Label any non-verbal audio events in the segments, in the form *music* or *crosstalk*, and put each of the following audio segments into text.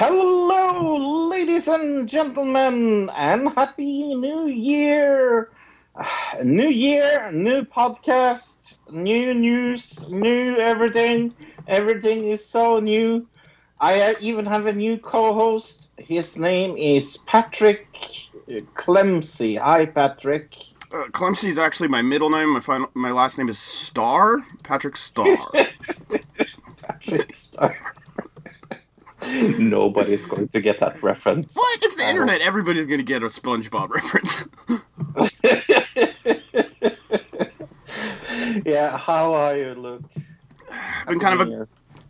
Hello, ladies and gentlemen, and happy new year! *sighs* New year, new podcast, new news, new everything. Everything is so new. I uh, even have a new co-host. His name is Patrick Clemsey. Hi, Patrick. Uh, Clemsey is actually my middle name. My final, my last name is Star. Patrick Starr. *laughs* Patrick Star. *laughs* Nobody's going to get that reference. what? It's the I internet. Everybody's gonna get a SpongeBob reference. *laughs* yeah, how are you, Luke? Been kind of a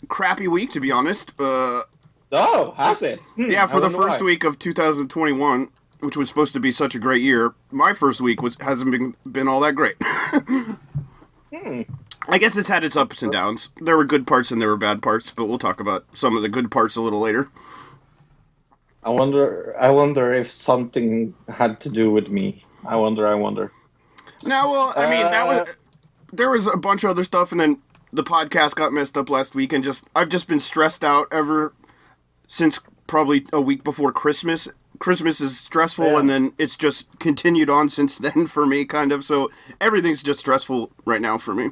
crappy week, to be honest. Uh, Oh, has it? Hmm, yeah, for the first why. week of 2021, which was supposed to be such a great year, my first week was hasn't been been all that great. *laughs* Hmm. I guess it's had its ups and downs. There were good parts and there were bad parts, but we'll talk about some of the good parts a little later. I wonder. I wonder if something had to do with me. I wonder. I wonder. Now, well, I mean, that Uh, was there was a bunch of other stuff, and then the podcast got messed up last week, and just I've just been stressed out ever since probably a week before Christmas. Christmas is stressful, Yeah. and then it's just continued on since *laughs* then for me, kind of. So everything's just stressful right now for me.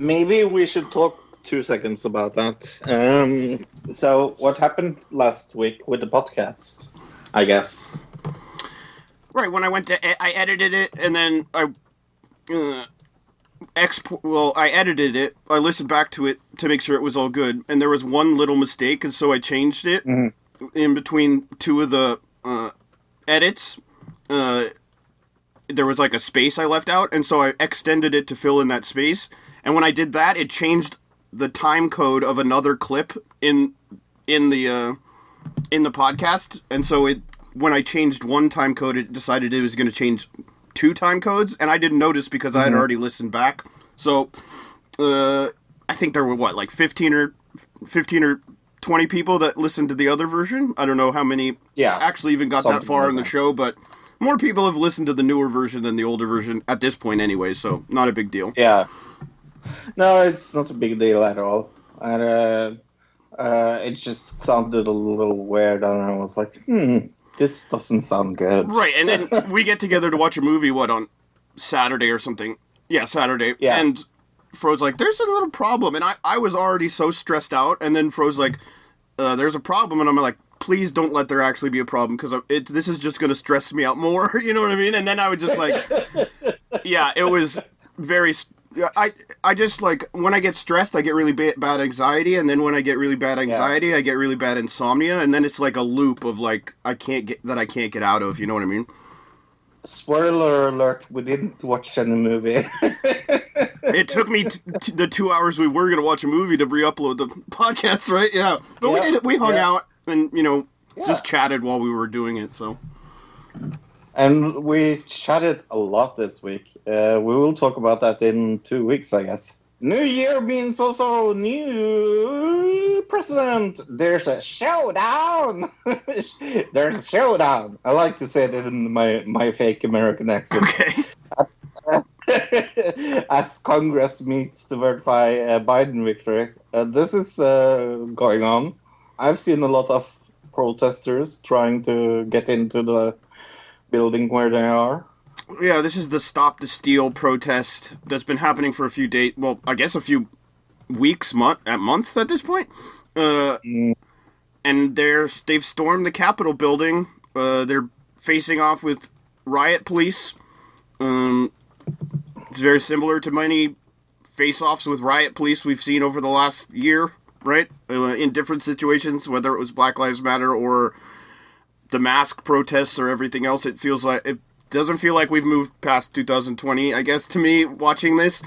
Maybe we should talk two seconds about that. Um, so, what happened last week with the podcast? I guess. Right when I went to, e- I edited it, and then I uh, export. Well, I edited it. I listened back to it to make sure it was all good, and there was one little mistake, and so I changed it in between two of the uh, edits. Uh, there was like a space I left out, and so I extended it to fill in that space. And when I did that, it changed the time code of another clip in in the uh, in the podcast, and so it when I changed one time code, it decided it was going to change two time codes, and I didn't notice because I had already listened back. So uh, I think there were what like fifteen or fifteen or twenty people that listened to the other version. I don't know how many Yeah. actually even got that far like in the that. show, but more people have listened to the newer version than the older version at this point, anyway. So not a big deal. Yeah. No, it's not a big deal at all. And uh, uh, it just sounded a little weird, and I was like, hmm, this doesn't sound good. Right, and then *laughs* we get together to watch a movie. What on Saturday or something? Yeah, Saturday. Yeah. And Fro's like, "There's a little problem," and I I was already so stressed out, and then Fro's like, uh, "There's a problem," and I'm like. Please don't let there actually be a problem because this is just going to stress me out more. *laughs* You know what I mean? And then I would just like, *laughs* yeah, it was very. Yeah, I I just like when I get stressed, I get really ba- bad anxiety, and then when I get really bad anxiety, I get really bad insomnia, and then it's like a loop of like I can't get that I can't get out of. You know what I mean? Spoiler alert: We didn't watch any movie. *laughs* It took me t- t- the two hours we were gonna watch a movie to re-upload the podcast, right? Yeah, but we did it. We hung yeah. out and you know Yeah. just chatted while we were doing it. So and we chatted a lot this week. Uh, we will talk about that in two weeks, I guess. New Year means also new president. There's a showdown. *laughs* There's a showdown. I like to say it in my, my fake American accent. okay, *laughs* As Congress meets to verify a Biden victory. Uh, this is uh, going on. I've seen a lot of protesters trying to get into the building where they are. Yeah, this is the Stop the Steal protest that's been happening for a few days. Well, I guess a few weeks, month at months at this point. Uh, Mm. and they're they've stormed the Capitol building. Uh, they're facing off with riot police. Um, it's very similar to many face-offs with riot police we've seen over the last year, right? Uh, in different situations, whether it was Black Lives Matter or the mask protests or everything else. It feels like it doesn't feel like we've moved past 2020. I guess to me, watching this,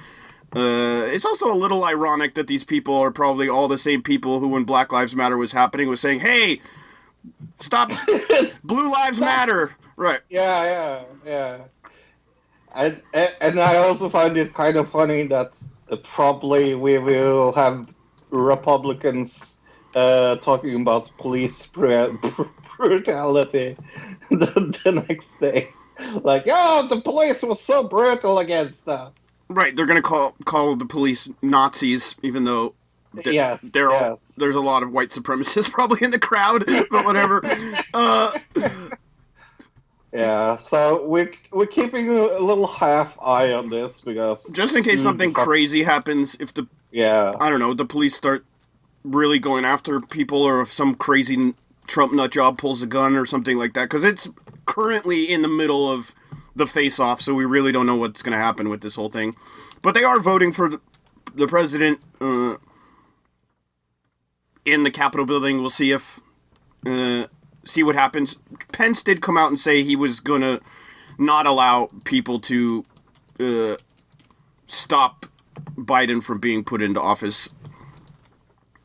uh, it's also a little ironic that these people are probably all the same people who, when Black Lives Matter was happening, was saying, "Hey, stop, *laughs* Blue Lives Matter." Right. Yeah, yeah, yeah. And, and I also find it kind of funny that probably we will have Republicans uh, talking about police bru- br- *laughs* brutality *laughs* the, the next days. *laughs* Like, oh, the police was so brutal against us. Right. They're gonna call call the police Nazis, even though th- yes, they're all, there's a lot of white supremacists *laughs* probably in the crowd, but whatever. *laughs* uh, Yeah, so we're we're keeping a little half eye on this because just in case Mm, something fuck. crazy happens, if the yeah, I don't know, the police start really going after people, or if some crazy Trump nut job pulls a gun or something like that, because it's currently in the middle of the face-off, so we really don't know what's going to happen with this whole thing. But they are voting for the, president uh, in the Capitol building. We'll see if uh, see what happens. Pence did come out and say he was going to not allow people to uh, stop Biden from being put into office.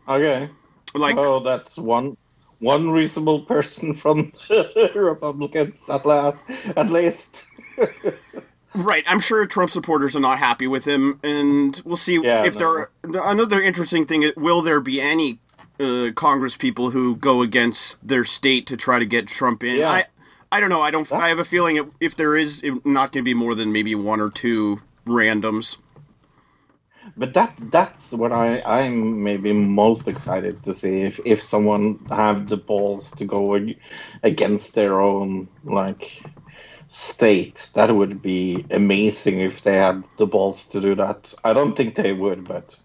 okay. Like, so that's one one reasonable person from the *laughs* Republicans at last, at least. right? I'm sure Trump supporters are not happy with him, and we'll see Yeah, if there. Are, another interesting thing: is, will there be any uh, Congress people who go against their state to try to get Trump in? Yeah. I, I don't know. I don't. I have a feeling if, if there is, it, not going to be more than maybe one or two randoms. But that that's what I I'm maybe most excited to see if if someone have the balls to go against their own like state. That would be amazing if they had the balls to do that. I don't think they would, but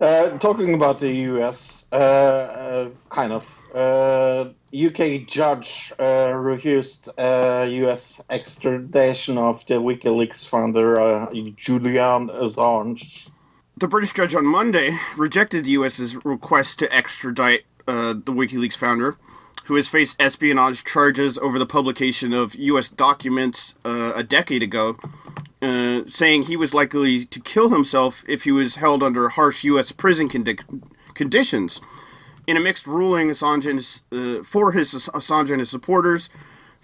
uh, talking about the U.S. Uh, uh, kind of. Uh, UK judge uh, refused uh, U.S. extradition of the WikiLeaks founder uh, Julian Assange. The British judge on Monday rejected the U.S.'s request to extradite uh, the WikiLeaks founder, who has faced espionage charges over the publication of U.S. documents uh, a decade ago, saying he was likely to kill himself if he was held under harsh U.S. prison condi- conditions. In a mixed ruling, Assange and uh, for his Assange and his supporters,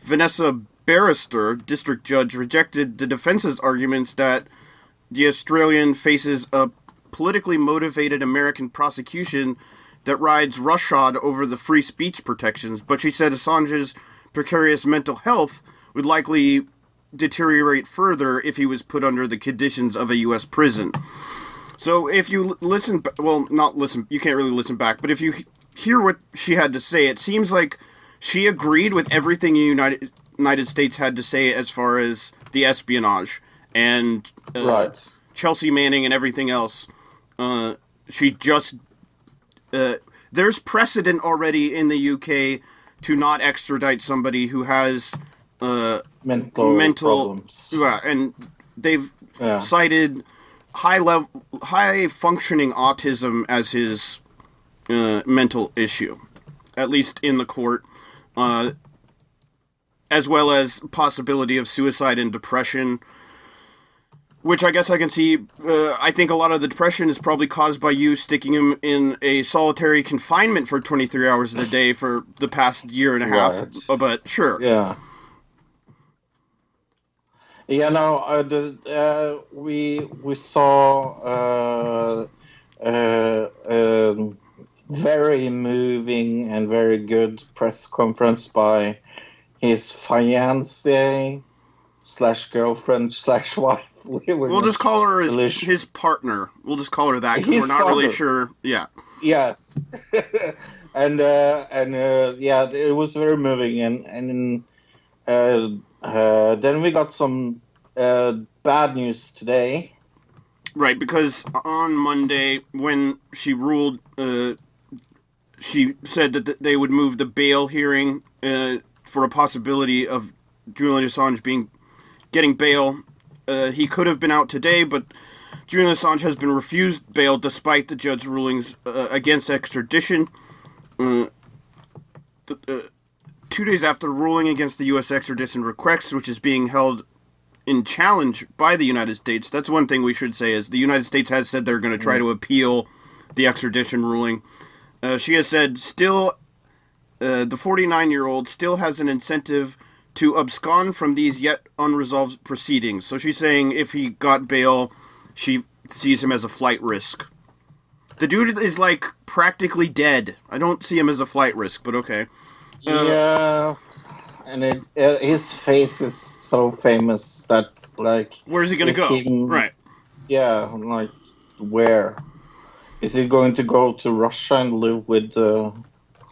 Vanessa Baraitser, district judge, rejected the defense's arguments that the Australian faces a politically motivated American prosecution that rides roughshod over the free speech protections, but she said Assange's precarious mental health would likely deteriorate further if he was put under the conditions of a U.S. prison. So if you listen, well, not listen, you can't really listen back, but if you hear what she had to say, it seems like she agreed with everything the United United States had to say as far as the espionage and uh, Right. Chelsea Manning and everything else. Uh, she just uh, there's precedent already in the UK to not extradite somebody who has uh, Mental, mental problems. yeah, and they've Yeah. cited high level, high functioning autism as his uh, mental issue, at least in the court, uh, as well as possibility of suicide and depression. Which I guess I can see. Uh, I think a lot of the depression is probably caused by you sticking him in a solitary confinement for 23 hours a day for the past year and a half. Right. But sure. Yeah. Yeah, no, uh, the, uh, we we saw uh, uh, um, very moving and very good press conference by his fiance slash girlfriend slash *laughs* wife. We We'll just call her his, his partner. We'll just call her that because we're not really sure. Yeah. Yes, *laughs* and uh, and uh, yeah, it was very moving, and and then we got some uh, bad news today. Right, because on Monday, when she ruled, uh, she said that th- they would move the bail hearing uh, for a possibility of Julian Assange being getting bail. Uh, he could have been out today, but Julian Assange has been refused bail despite the judge's rulings uh, against extradition. Uh, th- uh, two days after ruling against the U.S. extradition request, which is being held in challenge by the United States. That's one thing we should say is the United States has said they're going to try to appeal the extradition ruling. Uh, she has said still, uh, the 49 year old still has an incentive to abscond from these yet unresolved proceedings. So she's saying if he got bail, she sees him as a flight risk. The dude is like practically dead. I don't see him as a flight risk, but okay. Yeah, and it, uh, his face is so famous that like Where's he gonna go? he- Right. yeah, like where is he going to go to Russia and live with? Uh,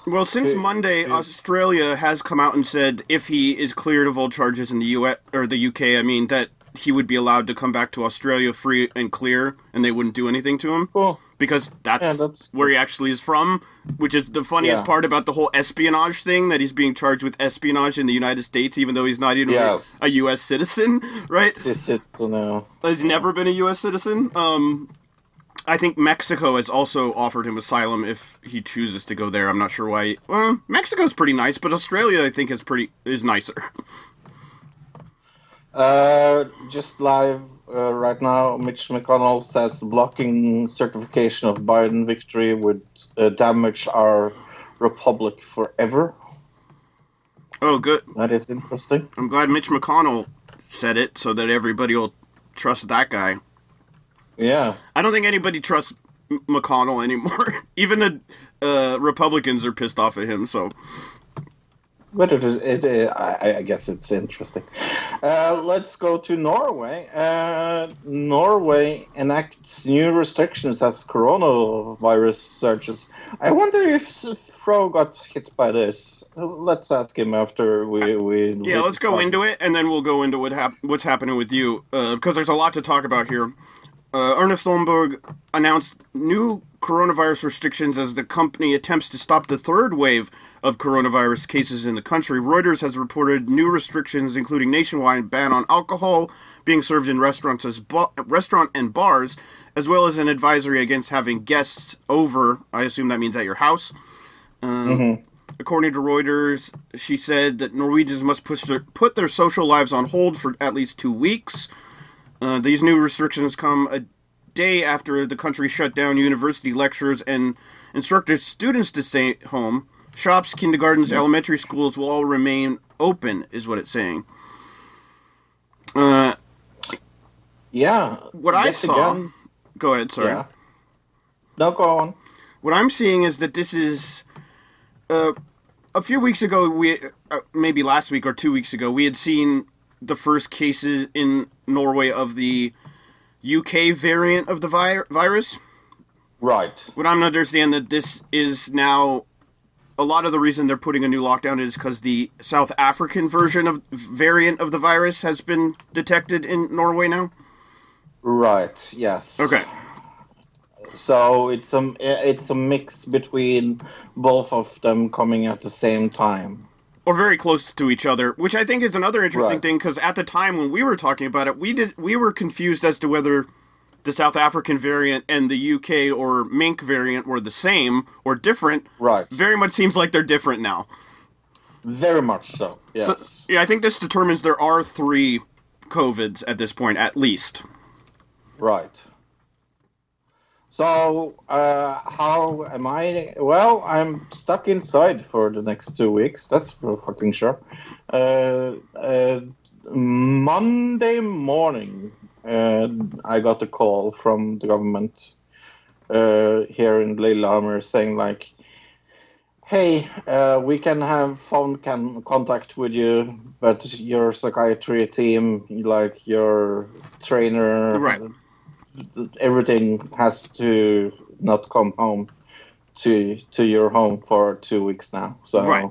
Well, since Monday. Australia has come out and said if he is cleared of all charges in the U.S. or the UK, I mean that he would be allowed to come back to Australia free and clear, and they wouldn't do anything to him cool. because that's, Yeah, that's- where he actually is from. Which is the funniest Yeah. part about the whole espionage thing that he's being charged with espionage in the United States, even though he's not even Yes. a U.S. citizen, *laughs* right? Know? He's never been a U.S. citizen. Um, I think Mexico has also offered him asylum if he chooses to go there. I'm not sure why. Well, Mexico's pretty nice, but Australia, I think, is pretty is nicer. *laughs* Uh, just live uh, right now, Mitch McConnell says blocking certification of Biden victory would uh, damage our republic forever. Oh, good. That is interesting. I'm glad Mitch McConnell said it so that everybody will trust that guy. Yeah. I don't think anybody trusts McConnell anymore. *laughs* Even the uh, Republicans are pissed off at him. So But it is, it, uh, I, I guess it's interesting. Uh, let's go to Norway. Uh, Norway enacts new restrictions as coronavirus surges. I wonder if Fro got hit by this. Let's ask him after we. we yeah, let's go into it, and then we'll go into what hap- what's happening with you uh, because there's a lot to talk about here. Uh, Erna Solberg announced new coronavirus restrictions as the company attempts to stop the third wave of coronavirus cases in the country. Reuters has reported new restrictions, including nationwide ban on alcohol being served in restaurants as ba- restaurant and bars, as well as an advisory against having guests over. I assume that means at your house. Um, According to Reuters, she said that Norwegians must push their, put their social lives on hold for at least two weeks. Uh, these new restrictions come a day after the country shut down university lectures and instructed students to stay home. Shops, kindergartens, elementary schools will all remain open, is what it's saying. Uh, Yeah. What I saw. Again, go ahead, sorry. Yeah. No, go on. What I'm seeing is that this is uh, a few weeks ago. We uh, maybe last week or two weeks ago, we had seen the first cases in Norway of the UK variant of the vi- virus. Right. What I'm understand that this is now a lot of the reason they're putting a new lockdown is because the South African version of variant of the virus has been detected in Norway now. Right. Yes. Okay. So it's a it's a mix between both of them coming at the same time. or very close to each other, which I think is another interesting Right. thing because at the time when we were talking about it, we did we were confused as to whether the South African variant and the UK or mink variant were the same or different. Right. Very much seems like they're different now. Very much so. Yes. So, yeah, I think this determines there are three COVIDs at this point, at least. Right. So, uh, how am I? Well, I'm stuck inside for the next two weeks. That's for fucking sure. Uh, uh, Monday morning, I got a call from the government uh, here in Lillehammer saying like, "Hey, uh, we can have phone can contact with you, but your psychiatry team, like your trainer, Right. everything has to not come home to to your home for two weeks now. So Right.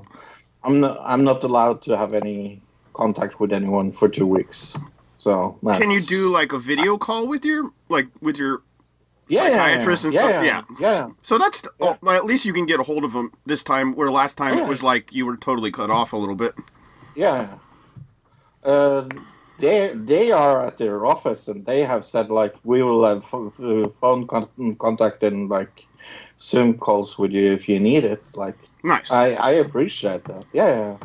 I'm not I'm not allowed to have any contact with anyone for two weeks. So Can you do like a video call with your like with your yeah, yeah, psychiatrist and yeah, stuff? Yeah, yeah. So that's Yeah. well, at least you can get a hold of them this time. Where last time Yeah. it was like you were totally cut off a little bit. Yeah. Uh, they they are at their office and they have said like we will have phone con- contact and like Zoom calls with you if you need it. Like Nice. I I appreciate that. Yeah.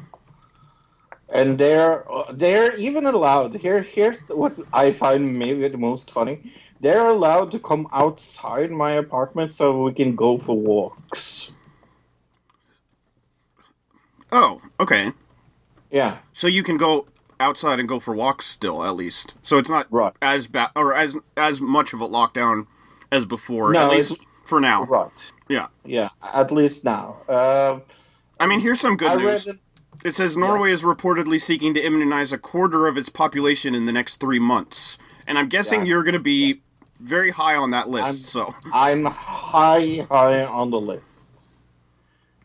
And they're they're even allowed here. Here's what I find maybe the most funny. They're allowed to come outside my apartment so we can go for walks. oh, okay. Yeah. so you can go outside and go for walks still at least. So it's not Right. as bad or as as much of a lockdown as before. No, at least for now. Right. Yeah. Yeah. At least now. Uh, I mean, here's some good I news. It says Norway is reportedly seeking to immunize a quarter of its population in the next three months, and I'm guessing Yeah. you're going to be very high on that list. I'm- so I'm high, high on the list.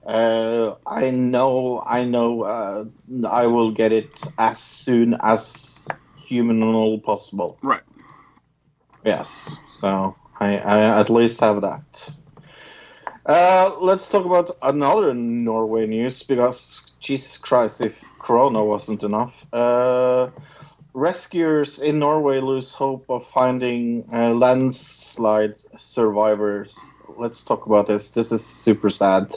Uh, I know, I know. Uh, I will get it as soon as humanly possible. right, Yes. So I, I at least have that. Uh, let's talk about another Norway news because Jesus Christ, if Corona wasn't enough, uh, rescuers in Norway lose hope of finding uh, landslide survivors. Let's talk about this. This is super sad.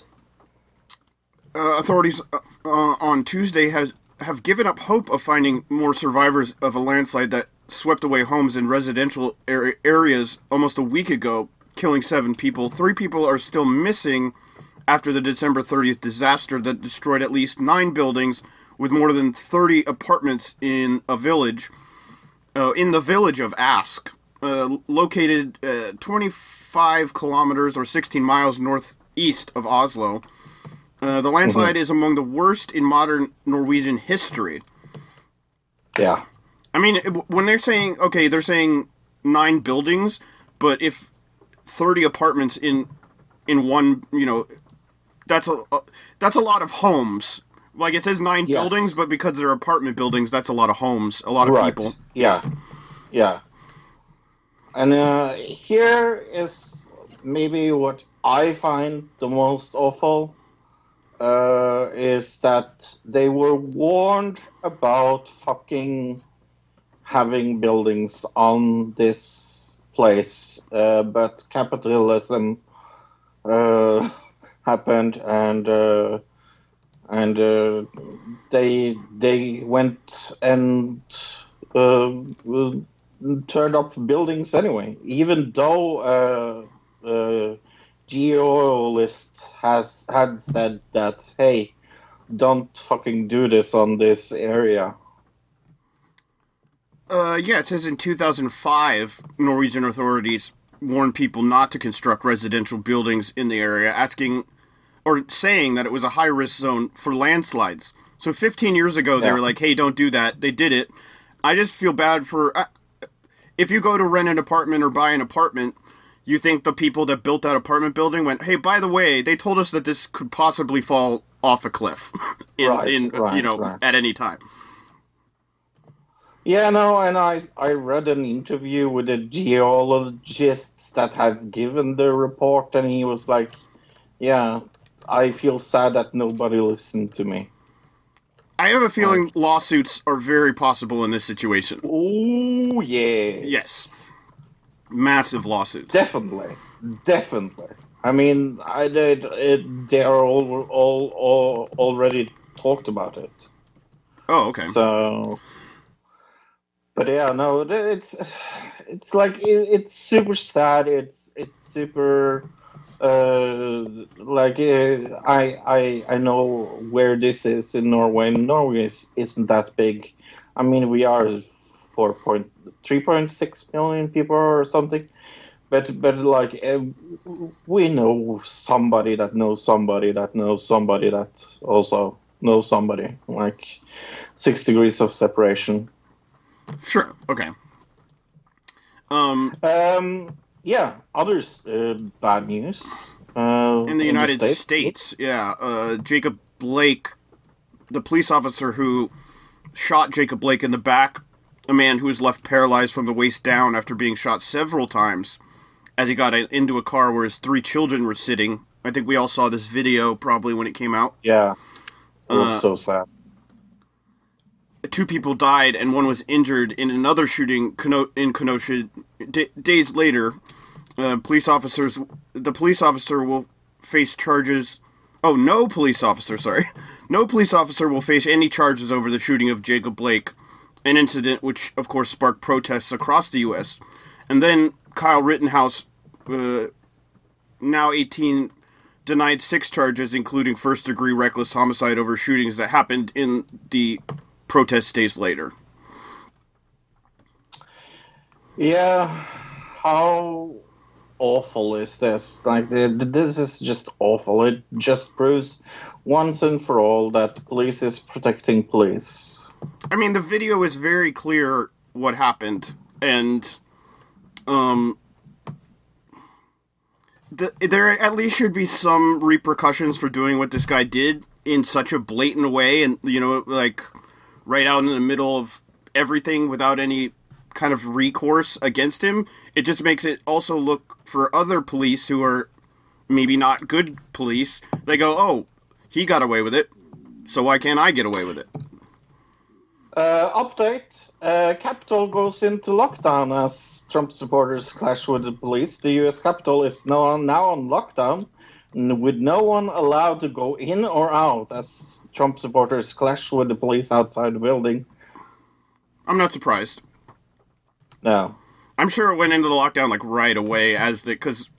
uh, authorities uh, uh, on Tuesday have have given up hope of finding more survivors of a landslide that swept away homes in residential areas almost a week ago, killing seven people. Three people are still missing after the December 30th disaster that destroyed at least nine buildings with more than 30 apartments in a village, uh, in the village of Ask, uh, located uh, 25 kilometers or 16 miles northeast of Oslo. Uh, the landslide is among the worst in modern Norwegian history. Yeah. I mean, when they're saying okay, they're saying nine buildings, but if thirty apartments in in one, you know, that's a that's a lot of homes. Like it says nine Yes. buildings, but because they're apartment buildings, that's a lot of homes, a lot of right. people. Yeah. Yeah. And uh, here is maybe what I find the most awful uh, is that they were warned about fucking having buildings on this place, uh, but capitalism uh, happened and. Uh, and uh, they they went and uh, uh, turned up buildings anyway, even though uh, uh, geolist has had said that hey, don't fucking do this on this area. Uh, yeah, it says in 2005, Norwegian authorities warned people not to construct residential buildings in the area, asking or saying that it was a high risk zone for landslides. So 15 years ago, they Yeah. were like, "Hey, don't do that." They did it. I just feel bad for uh, if you go to rent an apartment or buy an apartment. You think the people that built that apartment building went, "Hey, by the way, they told us that this could possibly fall off a cliff, *laughs* in, Right, in you know, right. at any time." Yeah, no, and I I read an interview with a geologist that had given the report, and he was like, "Yeah, I feel sad that nobody listened to me." I have a feeling lawsuits are very possible in this situation. Oh yeah. Yes. Massive lawsuits. Definitely, definitely. I mean, I did. It, they are all, all, all already talked about it. oh, okay. So, but yeah, no, it's it's like it, it's super sad. It's it's super uh like uh, I I I know where this is in Norway. Norway is, isn't that big. I mean, we are four point three point six million people or something. But but like uh, we know somebody that knows somebody that knows somebody that also knows somebody. Like six degrees of separation. Sure. Okay. Um, Um, yeah, others uh, bad news. Uh, in the United States, yeah, uh, Jacob Blake, the police officer who shot Jacob Blake in the back, a man who was left paralyzed from the waist down after being shot several times as he got into a car where his three children were sitting. I think we all saw this video probably when it came out. Yeah, it was Uh, so sad. Two people died and one was injured in another shooting in Kenosha D- days later. Uh, police officers, the police officer will face charges. Oh, no police officer, sorry. *laughs* No police officer will face any charges over the shooting of Jacob Blake, an incident which, of course, sparked protests across the U.S. And then Kyle Rittenhouse, uh, now 18, denied six charges, including first degree reckless homicide over shootings that happened in the protest days later. Yeah, how awful is this? Like, this is just awful. It just proves once and for all that the police is protecting police. I mean, the video is very clear what happened, and um, the, there at least should be some repercussions for doing what this guy did in such a blatant way, and you know, like right out in the middle of everything without any kind of recourse against him. It just makes it also look for other police who are maybe not good police. They go, "Oh, he got away with it, so why can't I get away with it?" Uh, update: uh, Capitol goes into lockdown as Trump supporters clash with the police. The U.S. Capitol is now on, now on lockdown, with no one allowed to go in or out as Trump supporters clash with the police outside the building. I'm not surprised. No, I'm sure it went into the lockdown like right away as the because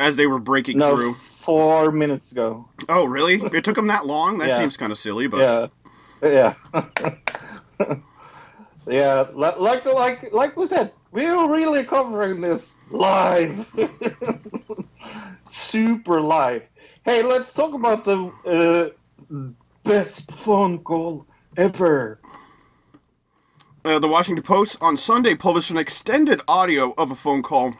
as they were breaking no, through. four minutes ago. Oh, really? It took them that long? That Yeah. seems kind of silly, but Yeah, *laughs* yeah, *laughs* yeah. li- Like like like we said, we're really covering this live, *laughs* super live. Hey, let's talk about the uh, best phone call ever. uh, the Washington Post on Sunday published an extended audio of a phone call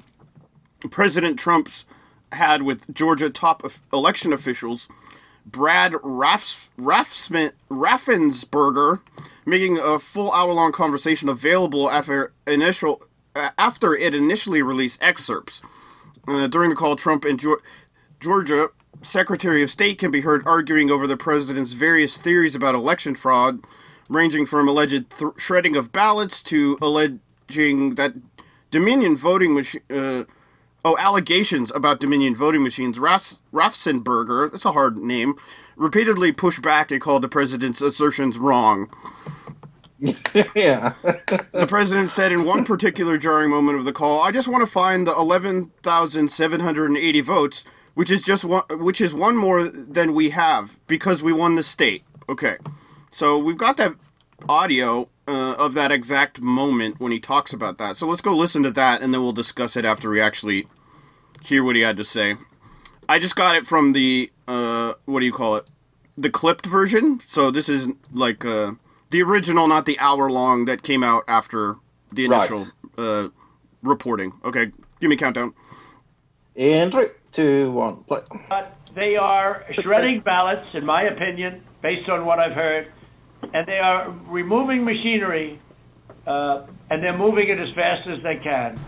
President Trump's had with Georgia top election officials. Brad Raffs, Raffsman, Raffensberger, making a full hour-long conversation available after initial after it initially released excerpts. Uh, during the call, Trump and Geor- Georgia Secretary of State can be heard arguing over the president's various theories about election fraud, ranging from alleged th- shredding of ballots to alleging that Dominion voting machine. Uh, oh, allegations about Dominion voting machines. Raff- Raffsenberger, that's a hard name, repeatedly pushed back and called the president's assertions wrong. *laughs* yeah, The president said in one particular jarring moment of the call, "I just want to find the 11,780 votes, which is just one, which is one more than we have because we won the state." Okay, so we've got that audio uh, of that exact moment when he talks about that. So let's go listen to that, and then we'll discuss it after we actually hear what he had to say. I just got it from the uh, what do you call it? The clipped version. So this is like uh, the original, not the hour long that came out after the Right. initial uh, reporting. Okay, give me a countdown. in three, two, one, play. But they are shredding ballots, in my opinion, based on what I've heard, and they are removing machinery, uh, and they're moving it as fast as they can.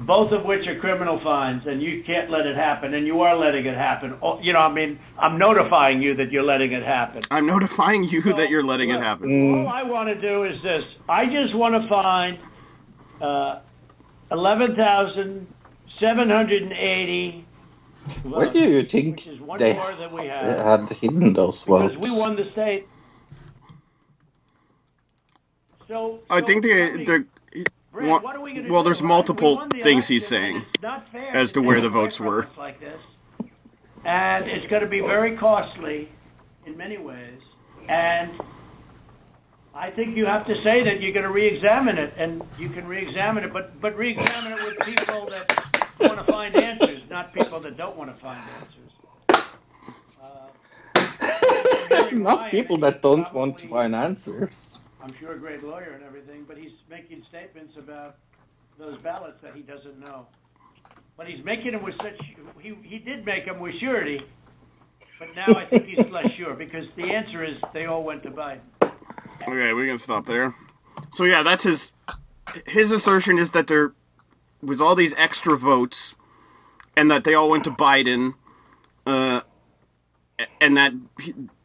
Both of which are criminal fines, and you can't let it happen, and you are letting it happen. Oh, You know, I mean, I'm notifying you that you're letting it happen. I'm notifying you that you're letting it happen. All I want to do is this. I just want to find uh, 11,780 Where do you think Which is one they more than we have. had hidden those votes? Because we won the state. So I think the the Brad, what are we gonna well, do? there's We multiple won the things he's saying and it's not fair as to where the votes were. Like this. And it's going to be very costly in many ways. And I think you have to say that you're going to re-examine it, and you can re-examine it, but but re-examine it with people that want to find answers, *laughs* not people that don't want to find answers. Uh, Not people that don't want to find answers. I'm sure a great lawyer and everything, but he's making statements about those ballots that he doesn't know. But he's making them with such, he, he did make them with surety, but now I think he's less sure, because the answer is they all went to Biden. Okay, we can stop there. So yeah, that's his his assertion is that there was all these extra votes, and that they all went to Biden, uh, and that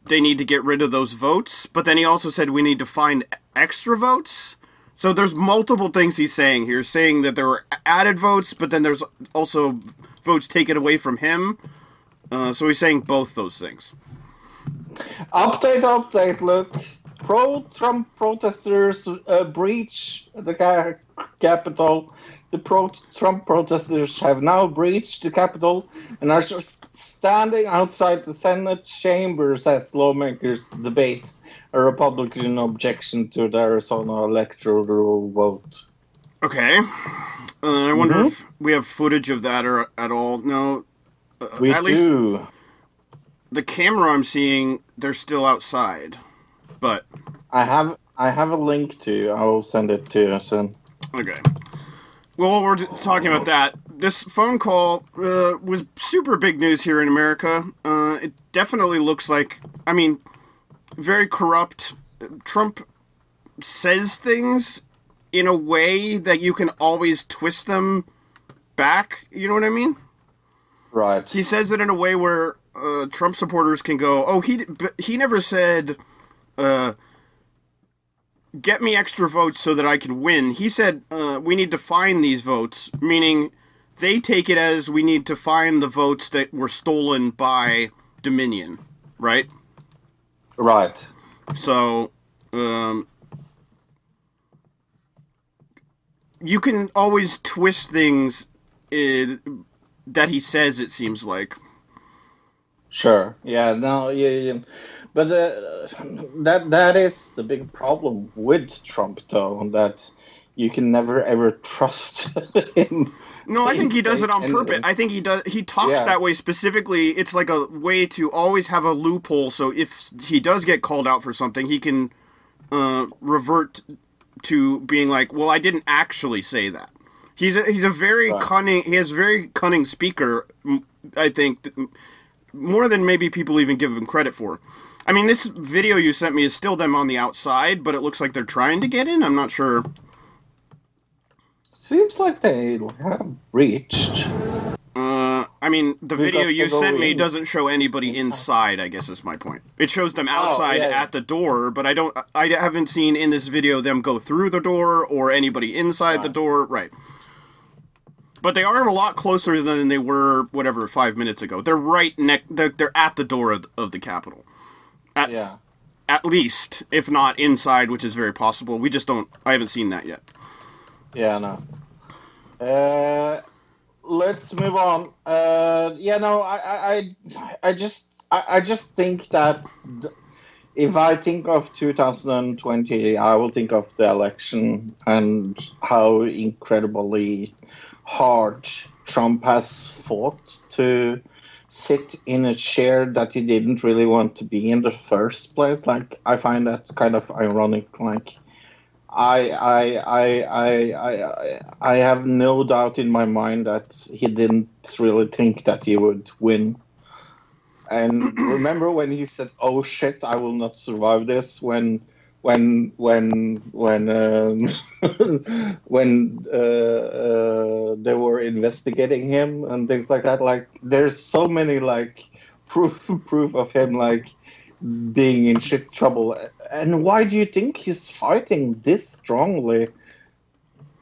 they need to get rid of those votes. But then he also said we need to find extra votes. So there's multiple things he's saying here, saying that there were added votes, but then there's also votes taken away from him. Uh, so he's saying both those things. Update, update, look. Pro Trump protesters uh, breach the ca- Capitol, The pro- Trump protesters have now breached the Capitol and are standing outside the Senate chambers as lawmakers debate a Republican objection to the Arizona electoral vote. Okay. Uh, I wonder Mhm. if we have footage of that or at all. No. Uh, We at least do. the camera I'm seeing, they're still outside. But I have I have a link to. I will send it to you soon. Okay. Well, while we're talking about that, this phone call uh, was super big news here in America. Uh, it definitely looks like, I mean, very corrupt. Trump says things in a way that you can always twist them back. You know what I mean? Right. He says it in a way where uh, Trump supporters can go, "Oh, he he never said, uh, get me extra votes so that I can win." He said, uh, "We need to find these votes," meaning they take it as we need to find the votes that were stolen by Dominion, right? Right. So, um, you can always twist things uh, that he says. It seems like. Sure. Yeah. No. Yeah. yeah. But uh, that that is the big problem with Trump, though. That you can never ever trust *laughs* him. No, I think he does it on purpose. I think he does. He talks Yeah. that way specifically. It's like a way to always have a loophole. So if he does get called out for something, he can uh, revert to being like, "Well, I didn't actually say that." He's a, he's a very Right. cunning. He has very cunning speaker. I think more than maybe people even give him credit for. I mean, this video you sent me is still them on the outside, but it looks like they're trying to get in. I'm not sure. Seems like they have reached. Uh, I mean, the video you sent me in? doesn't show anybody inside. I guess is my point. It shows them outside Oh, yeah, yeah. at the door, but I don't. I haven't seen in this video them go through the door or anybody inside the door. Right. But they are a lot closer than they were, whatever, five minutes ago. They're right next. They're, they're at the door of, of the Capitol. At, Yeah. at least, if not inside, which is very possible. We just don't. I haven't seen that yet. Yeah. No. Uh, let's move on. Uh, yeah. No. I. I. I, just. I, I just think that. th- if I think of 2020, I will think of the election and how incredibly hard Trump has fought to sit in a chair that he didn't really want to be in the first place. Like I find that kind of ironic. Like I I I I I I have no doubt in my mind that he didn't really think that he would win. And remember when he said, "Oh shit, I will not survive this." When, when, when, when, um, *laughs* when uh, uh, they were investigating him and things like that. Like, there's so many like *laughs* proof proof of him like being in shit trouble. And why do you think he's fighting this strongly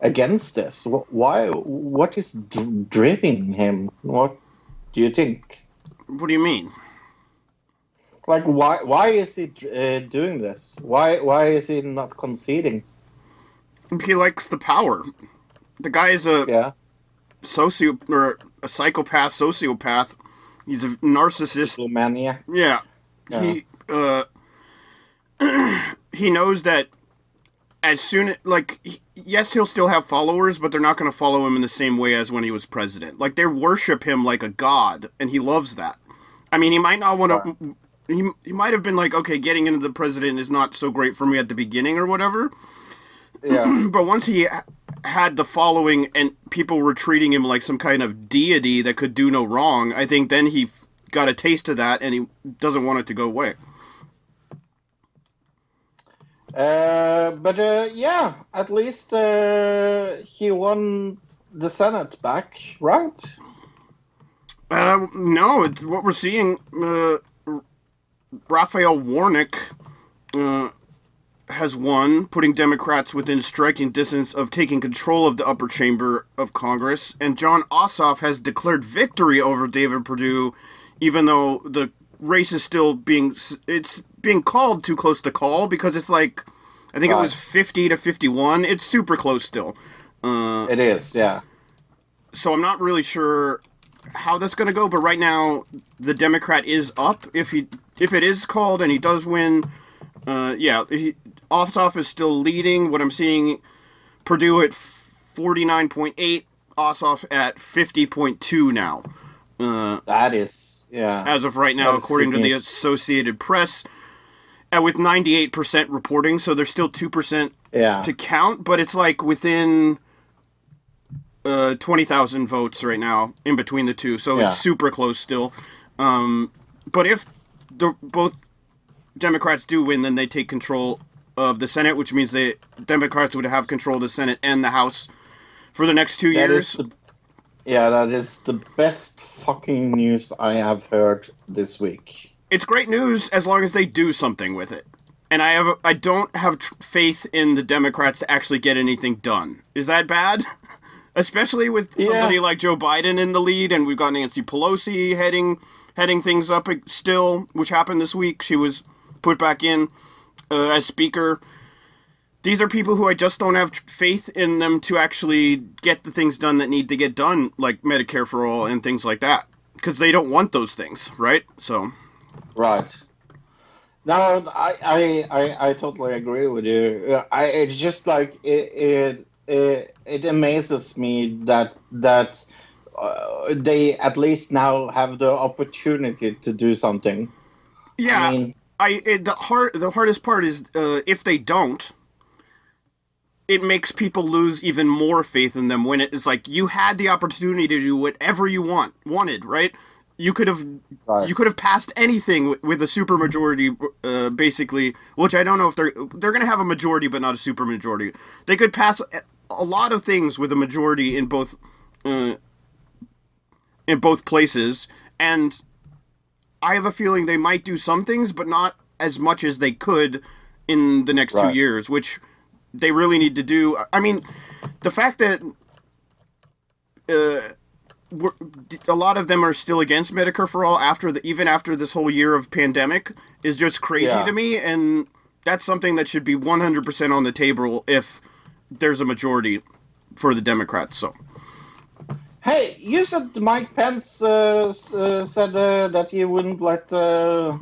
against this? Why? What is driving him? What do you think? What do you mean? Like why why is he uh, doing this? Why why is he not conceding? He likes the power. The guy is a Yeah. socio or a psychopath, sociopath. He's a narcissist. Lumania. Yeah. He uh *clears throat* he knows that as soon as like he- yes, he'll still have followers, but they're not going to follow him in the same way as when he was president. Like they worship him like a god, and he loves that. I mean, he might not want to. He, he might have been like, okay, getting into the president is not so great for me at the beginning or whatever. Yeah. *clears throat* But once he had the following and people were treating him like some kind of deity that could do no wrong, I think then he got a taste of that and he doesn't want it to go away. Uh, but uh, yeah, at least uh, he won the Senate back, right? Uh, no, it's what we're seeing. Raphael Warnock uh, has won, putting Democrats within striking distance of taking control of the upper chamber of Congress, and Jon Ossoff has declared victory over David Perdue, even though the race is still being it's being called too close to call because it's like I think it was fifty to fifty one. It's super close still. Uh, It is, yeah. so I'm not really sure how that's going to go. But right now, the Democrat is up. If he if it is called and he does win, uh, yeah, he, Ossoff is still leading. What I'm seeing, Perdue at 49.8, Ossoff at 50.2 now. Uh, That is, yeah. as of right now, according to the. Associated Press, and with 98% reporting. So there's still 2% yeah. to count, but it's like within uh, 20,000 votes right now in between the two. So Yeah. it's super close still. Um, but if the, both Democrats do win, then they take control of the Senate, which means the Democrats would have control of the Senate and the House for the next two That years. the, yeah, that is the best fucking news I have heard this week. it's great news as long as they do something with it. And I have I don't have tr- faith in the Democrats to actually get anything done. Is that bad? *laughs* Especially with Yeah. somebody like Joe Biden in the lead, and we've got Nancy Pelosi heading heading things up still, which happened this week. She was put back in uh, as speaker. These are people who I just don't have faith in them to actually get the things done that need to get done, like Medicare for all and things like that, because they don't want those things, right? So. Right. No, I, I, I, I totally agree with you. Uh, I, it's just like it, it, it, it amazes me that that uh, they at least now have the opportunity to do something. Yeah, I mean, I it, the hard the hardest part is uh, if they don't, it makes people lose even more faith in them. When it's like you had the opportunity to do whatever you want wanted, right? You could have Right. you could have passed anything with, a supermajority, uh, basically. Which I don't know if they're they're going to have a majority, but not a supermajority. They could pass a- lot of things with a majority in both uh, in both places, and I have a feeling they might do some things, but not as much as they could in the next two years, which they really need to do. I mean, the fact that uh, a lot of them are still against Medicare for all after the even after this whole year of pandemic is just crazy Yeah. to me, and that's something that should be 100% on the table if there's a majority for the Democrats. So. hey, you said Mike Pence uh, s- uh, said uh, that he wouldn't let uh,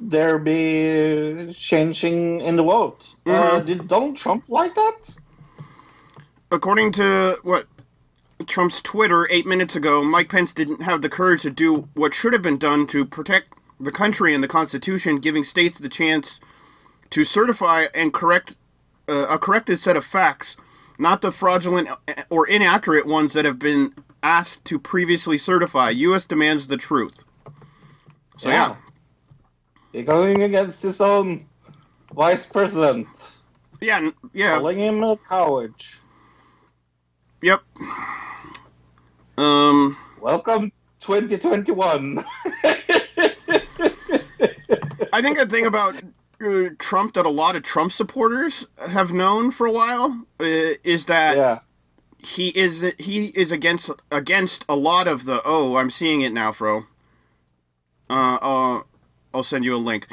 there be changing in the vote. Uh, Mhm. did Donald Trump like that? according to what Trump's Twitter eight minutes ago, Mike Pence didn't have the courage to do what should have been done to protect the country and the Constitution, giving states the chance to certify and correct uh, a corrected set of facts, not the fraudulent or inaccurate ones that have been asked to previously certify. U.S. demands the truth. So yeah, He going against his own vice president, yeah, yeah. calling him a coward. Yep. Um. Welcome 2021. *laughs* I think a thing about Trump that a lot of Trump supporters have known for a while uh, is that yeah. he is he is against against a lot of the oh I'm seeing it now, Fro. Uh, uh I'll send you a link.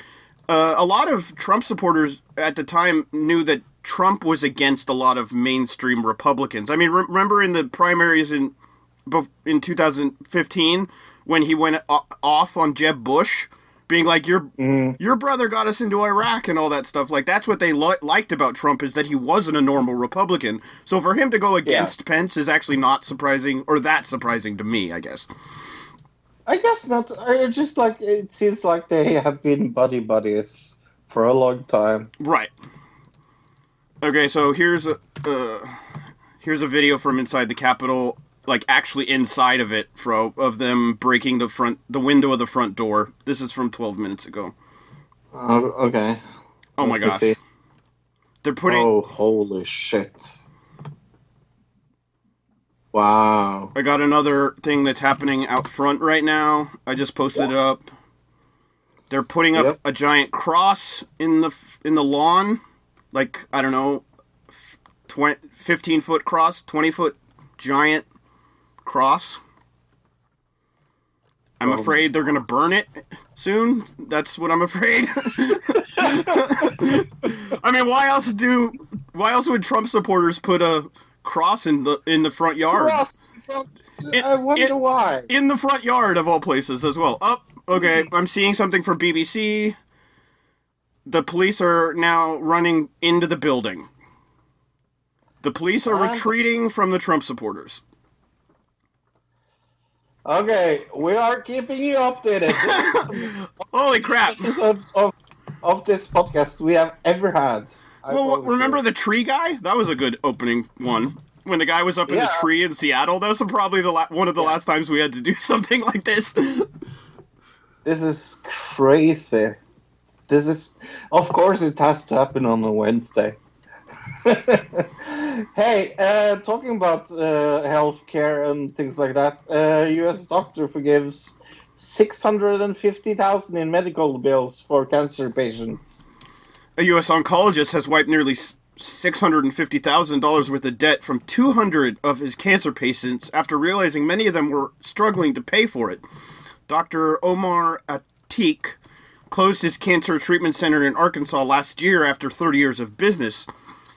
Uh, a lot of Trump supporters at the time knew that Trump was against a lot of mainstream Republicans. I mean, re- remember in the primaries in in 2015 when he went off on Jeb Bush, being like your your brother got us into Iraq and all that stuff. Like that's what they li- liked about Trump is that he wasn't a normal Republican. So for him to go against Pence is actually not surprising or that surprising to me, I guess. I guess not. Just like it seems like they have been buddy buddies for a long time. Right. Okay, so here's a uh, here's a video from inside the Capitol, like actually inside of it, Fro, of them breaking the front the window of the front door. This is from 12 minutes ago. Oh, okay. Oh my Let me gosh. see. They're putting Oh, holy shit! Wow. I got another thing that's happening out front right now. I just posted it up. They're putting up Yep. a giant cross in the in the lawn, like I don't know, f- 20, 15 foot cross, twenty foot giant cross. I'm Oh afraid they're gonna burn it soon. That's what I'm afraid. *laughs* I mean, why else do? Why else would Trump supporters put a cross in the in the front yard. Cross It- I wonder it- why. in the front yard of all places as well. Up, okay, mm-hmm. I'm seeing something from BBC. The police are now running into the building. The police are retreating from the Trump supporters. Okay, we are keeping you updated. *laughs* Holy crap! episode of, of this podcast we have ever had. I Well, remember you. the tree guy? That was a good opening one. When the guy was up in the tree in Seattle, that was probably the la- one of the last times we had to do *laughs* something like this. This is crazy. This is, of course, it has to happen on a Wednesday. *laughs* hey, uh, talking about uh, healthcare and things like that, uh, U.S. doctor forgives six hundred and fifty thousand in medical bills for cancer patients. A U.S. oncologist has wiped nearly $650,000 worth of debt from 200 of his cancer patients after realizing many of them were struggling to pay for it. Dr. Omar Atiq closed his cancer treatment center in Arkansas last year after 30 years of business.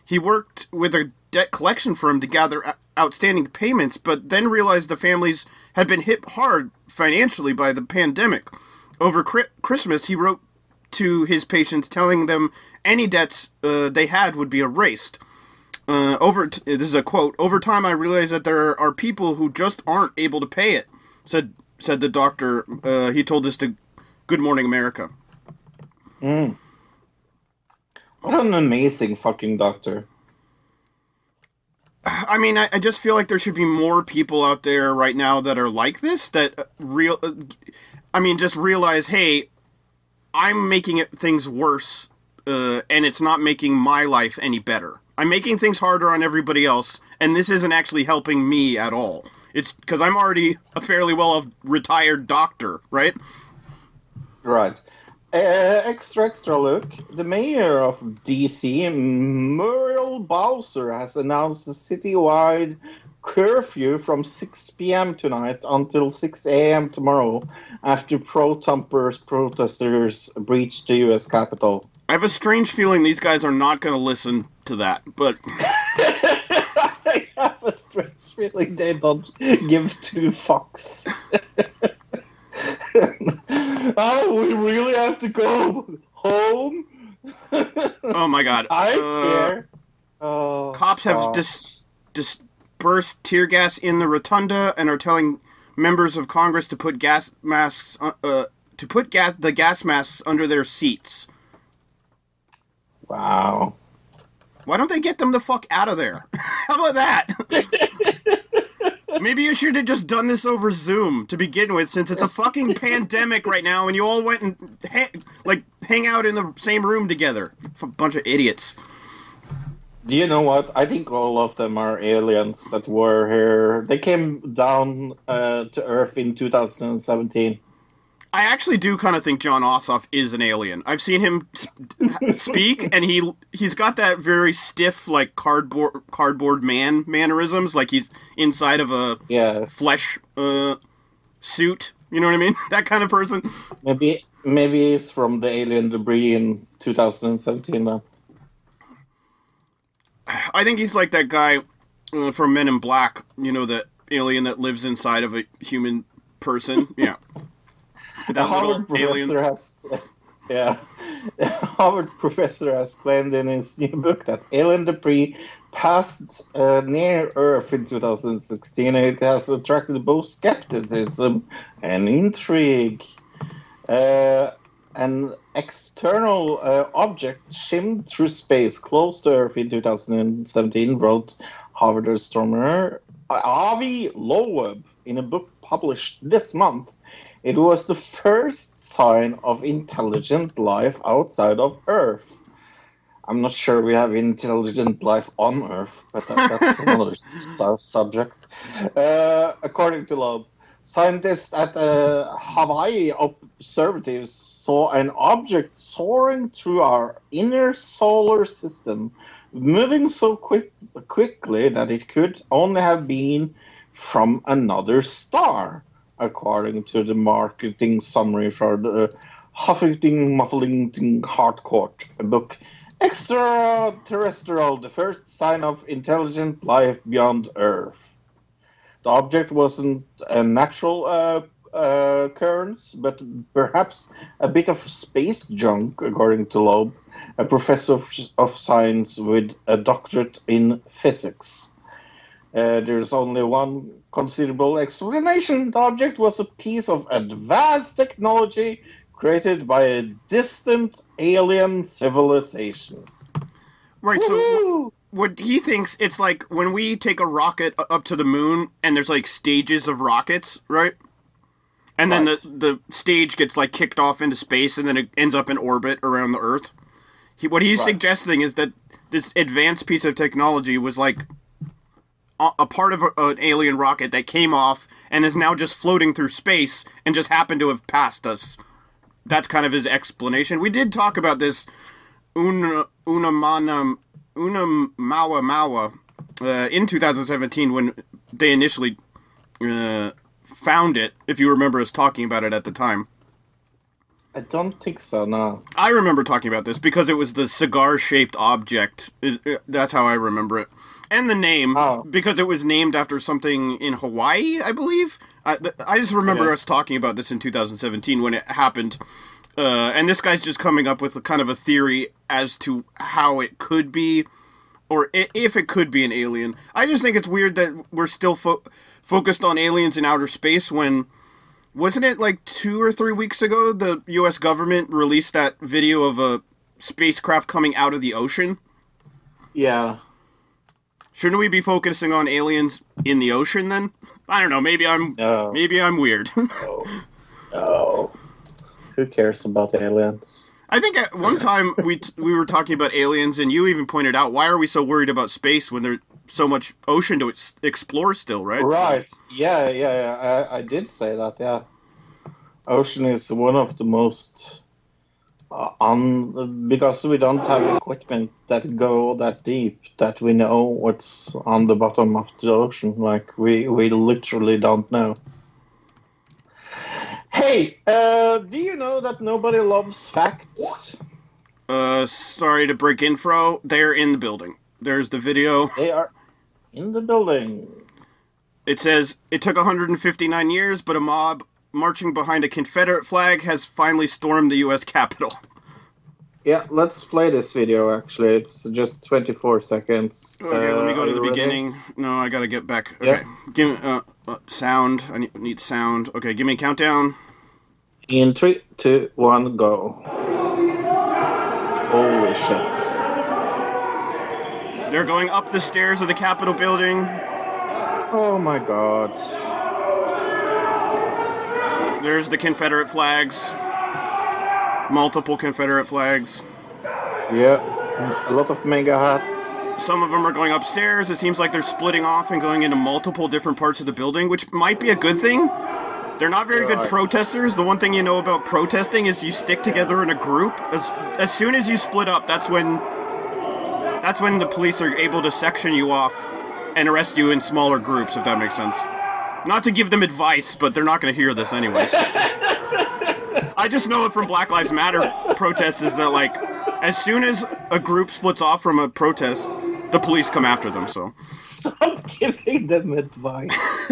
He worked with a debt collection firm to gather outstanding payments, but then realized the families had been hit hard financially by the pandemic. Over Christmas, he wrote to his patients telling them any debts uh, they had would be erased. Uh, over t- this is a quote. Over time, I realized that there are people who just aren't able to pay it," said said the doctor. Uh, he told us to Good Morning America. What an amazing fucking doctor. I mean, I, I just feel like there should be more people out there right now that are like this. That uh, real, uh, I mean, just realize, hey, I'm making it things worse, uh, and it's not making my life any better. I'm making things harder on everybody else, and this isn't actually helping me at all. It's because I'm already a fairly well retired doctor, right? Right. Uh, extra, extra look. The mayor of DC, Muriel Bowser, has announced a citywide curfew from 6 p.m. tonight until 6 a.m. tomorrow after pro-Trumpers protesters breached the U.S. Capitol. I have a strange feeling these guys are not going to listen to that, but *laughs* I have a strange feeling they don't give two fucks. *laughs* *laughs* oh, we really have to go home? *laughs* oh my god, I Uh, care. Oh, Cops have God. dis- dispersed tear gas in the rotunda and are telling members of Congress to put gas masks uh, uh, to put gas the gas masks under their seats. Wow. Why don't they get them the fuck out of there? *laughs* How about that? Maybe you should have just done this over Zoom to begin with, since it's a fucking *laughs* pandemic right now, and you all went and ha- like hang out in the same room together. A bunch of idiots. Do you know what? I think all of them are aliens that were here. They came down uh, to Earth in 2017. I actually do kind of think Jon Ossoff is an alien. I've seen him sp- *laughs* speak, and he he's got that very stiff, like cardboard cardboard man mannerisms, like he's inside of a Yeah, flesh uh, suit. You know what I mean? *laughs* That kind of person. maybe maybe it's from the alien debris in 2017. Then. I think he's like that guy uh, from Men in Black. You know, the alien that lives inside of a human person. Yeah, The Harvard professor has, *laughs* yeah, Harvard professor has claimed in his new book that alien debris passed uh, near Earth in 2016. and It has attracted both skepticism and intrigue. Uh, an external uh, object shimmed through space close to Earth in 2017, wrote Harvard astronomer Avi Loeb in a book published this month. It was the first sign of intelligent life outside of Earth. I'm not sure we have intelligent life on Earth, but that, that's another *laughs* su- subject. Uh, according to Loeb, scientists at uh, Hawaii Observatives saw an object soaring through our inner solar system, moving so quick, quickly that it could only have been from another star, according to the marketing summary for the Huffington Mufflington Hardcourt book extraterrestrial, the first sign of intelligent life beyond Earth. The object wasn't a natural uh, uh, occurrence, but perhaps a bit of space junk, according to Loeb, a professor of, of science with a doctorate in physics. Uh, there's only one considerable explanation. The object was a piece of advanced technology created by a distant alien civilization. Right. So what he thinks it's like when we take a rocket up to the moon and there's like stages of rockets, right? And then Right. the the stage gets like kicked off into space and then it ends up in orbit around the Earth. He, what he's Right. suggesting is that this advanced piece of technology was like a, part of a, an alien rocket that came off and is now just floating through space and just happened to have passed us. That's kind of his explanation. We did talk about this una unamana unamawa mawa uh, in 2017 when they initially uh, found it. If you remember us talking about it at the time, I don't think so, no. I remember talking about this because it was the cigar-shaped object. Uh, that's how I remember it, and the name Oh. because it was named after something in Hawaii, I believe. I, th- I just remember Yeah. us talking about this in 2017 when it happened. Uh, and this guy's just coming up with a kind of a theory as to how it could be, or i- if it could be an alien. I just think it's weird that we're still fo- focused on aliens in outer space when wasn't it like two or three weeks ago the U.S. government released that video of a spacecraft coming out of the ocean? Yeah. Shouldn't we be focusing on aliens in the ocean then? I don't know. Maybe I'm No. maybe I'm weird. *laughs* Oh. Who cares about aliens? I think at one *laughs* time we t- we were talking about aliens, and you even pointed out why are we so worried about space when there's so much ocean to ex- explore still, right? Right. Yeah, yeah, yeah. I, I did say that, yeah. Ocean is one of the most on because we don't have equipment that go that deep that we know what's on the bottom of the ocean. Like we we literally don't know. Hey, uh, do you know that nobody loves facts? Uh, sorry to break info. They're in the building. There's the video. They are in the building. It says it took 159 years, but a mob marching behind a Confederate flag has finally stormed the U.S. Capitol. *laughs* Yeah, let's play this video. Actually, it's just 24 seconds. Okay, let me Uh, go to the ready? beginning. No, I gotta get back. Okay, Yeah. give me uh, uh, sound. I need, need sound. Okay, give me a countdown. In three, two, one, go. Holy shit! They're going up the stairs of the Capitol building. Oh my god! There's the Confederate flags. Multiple Confederate flags. Yeah, a lot of MAGA hats. Some of them are going upstairs. It seems like they're splitting off and going into multiple different parts of the building, which might be a good thing. They're not very good protesters. The one thing you know about protesting is you stick together in a group. As as soon as you split up, that's when that's when the police are able to section you off and arrest you in smaller groups, if that makes sense. Not to give them advice, but they're not going to hear this anyways. I just know it from Black Lives Matter protests is that like as soon as a group splits off from a protest, the police come after them. So Stop *laughs* giving them advice.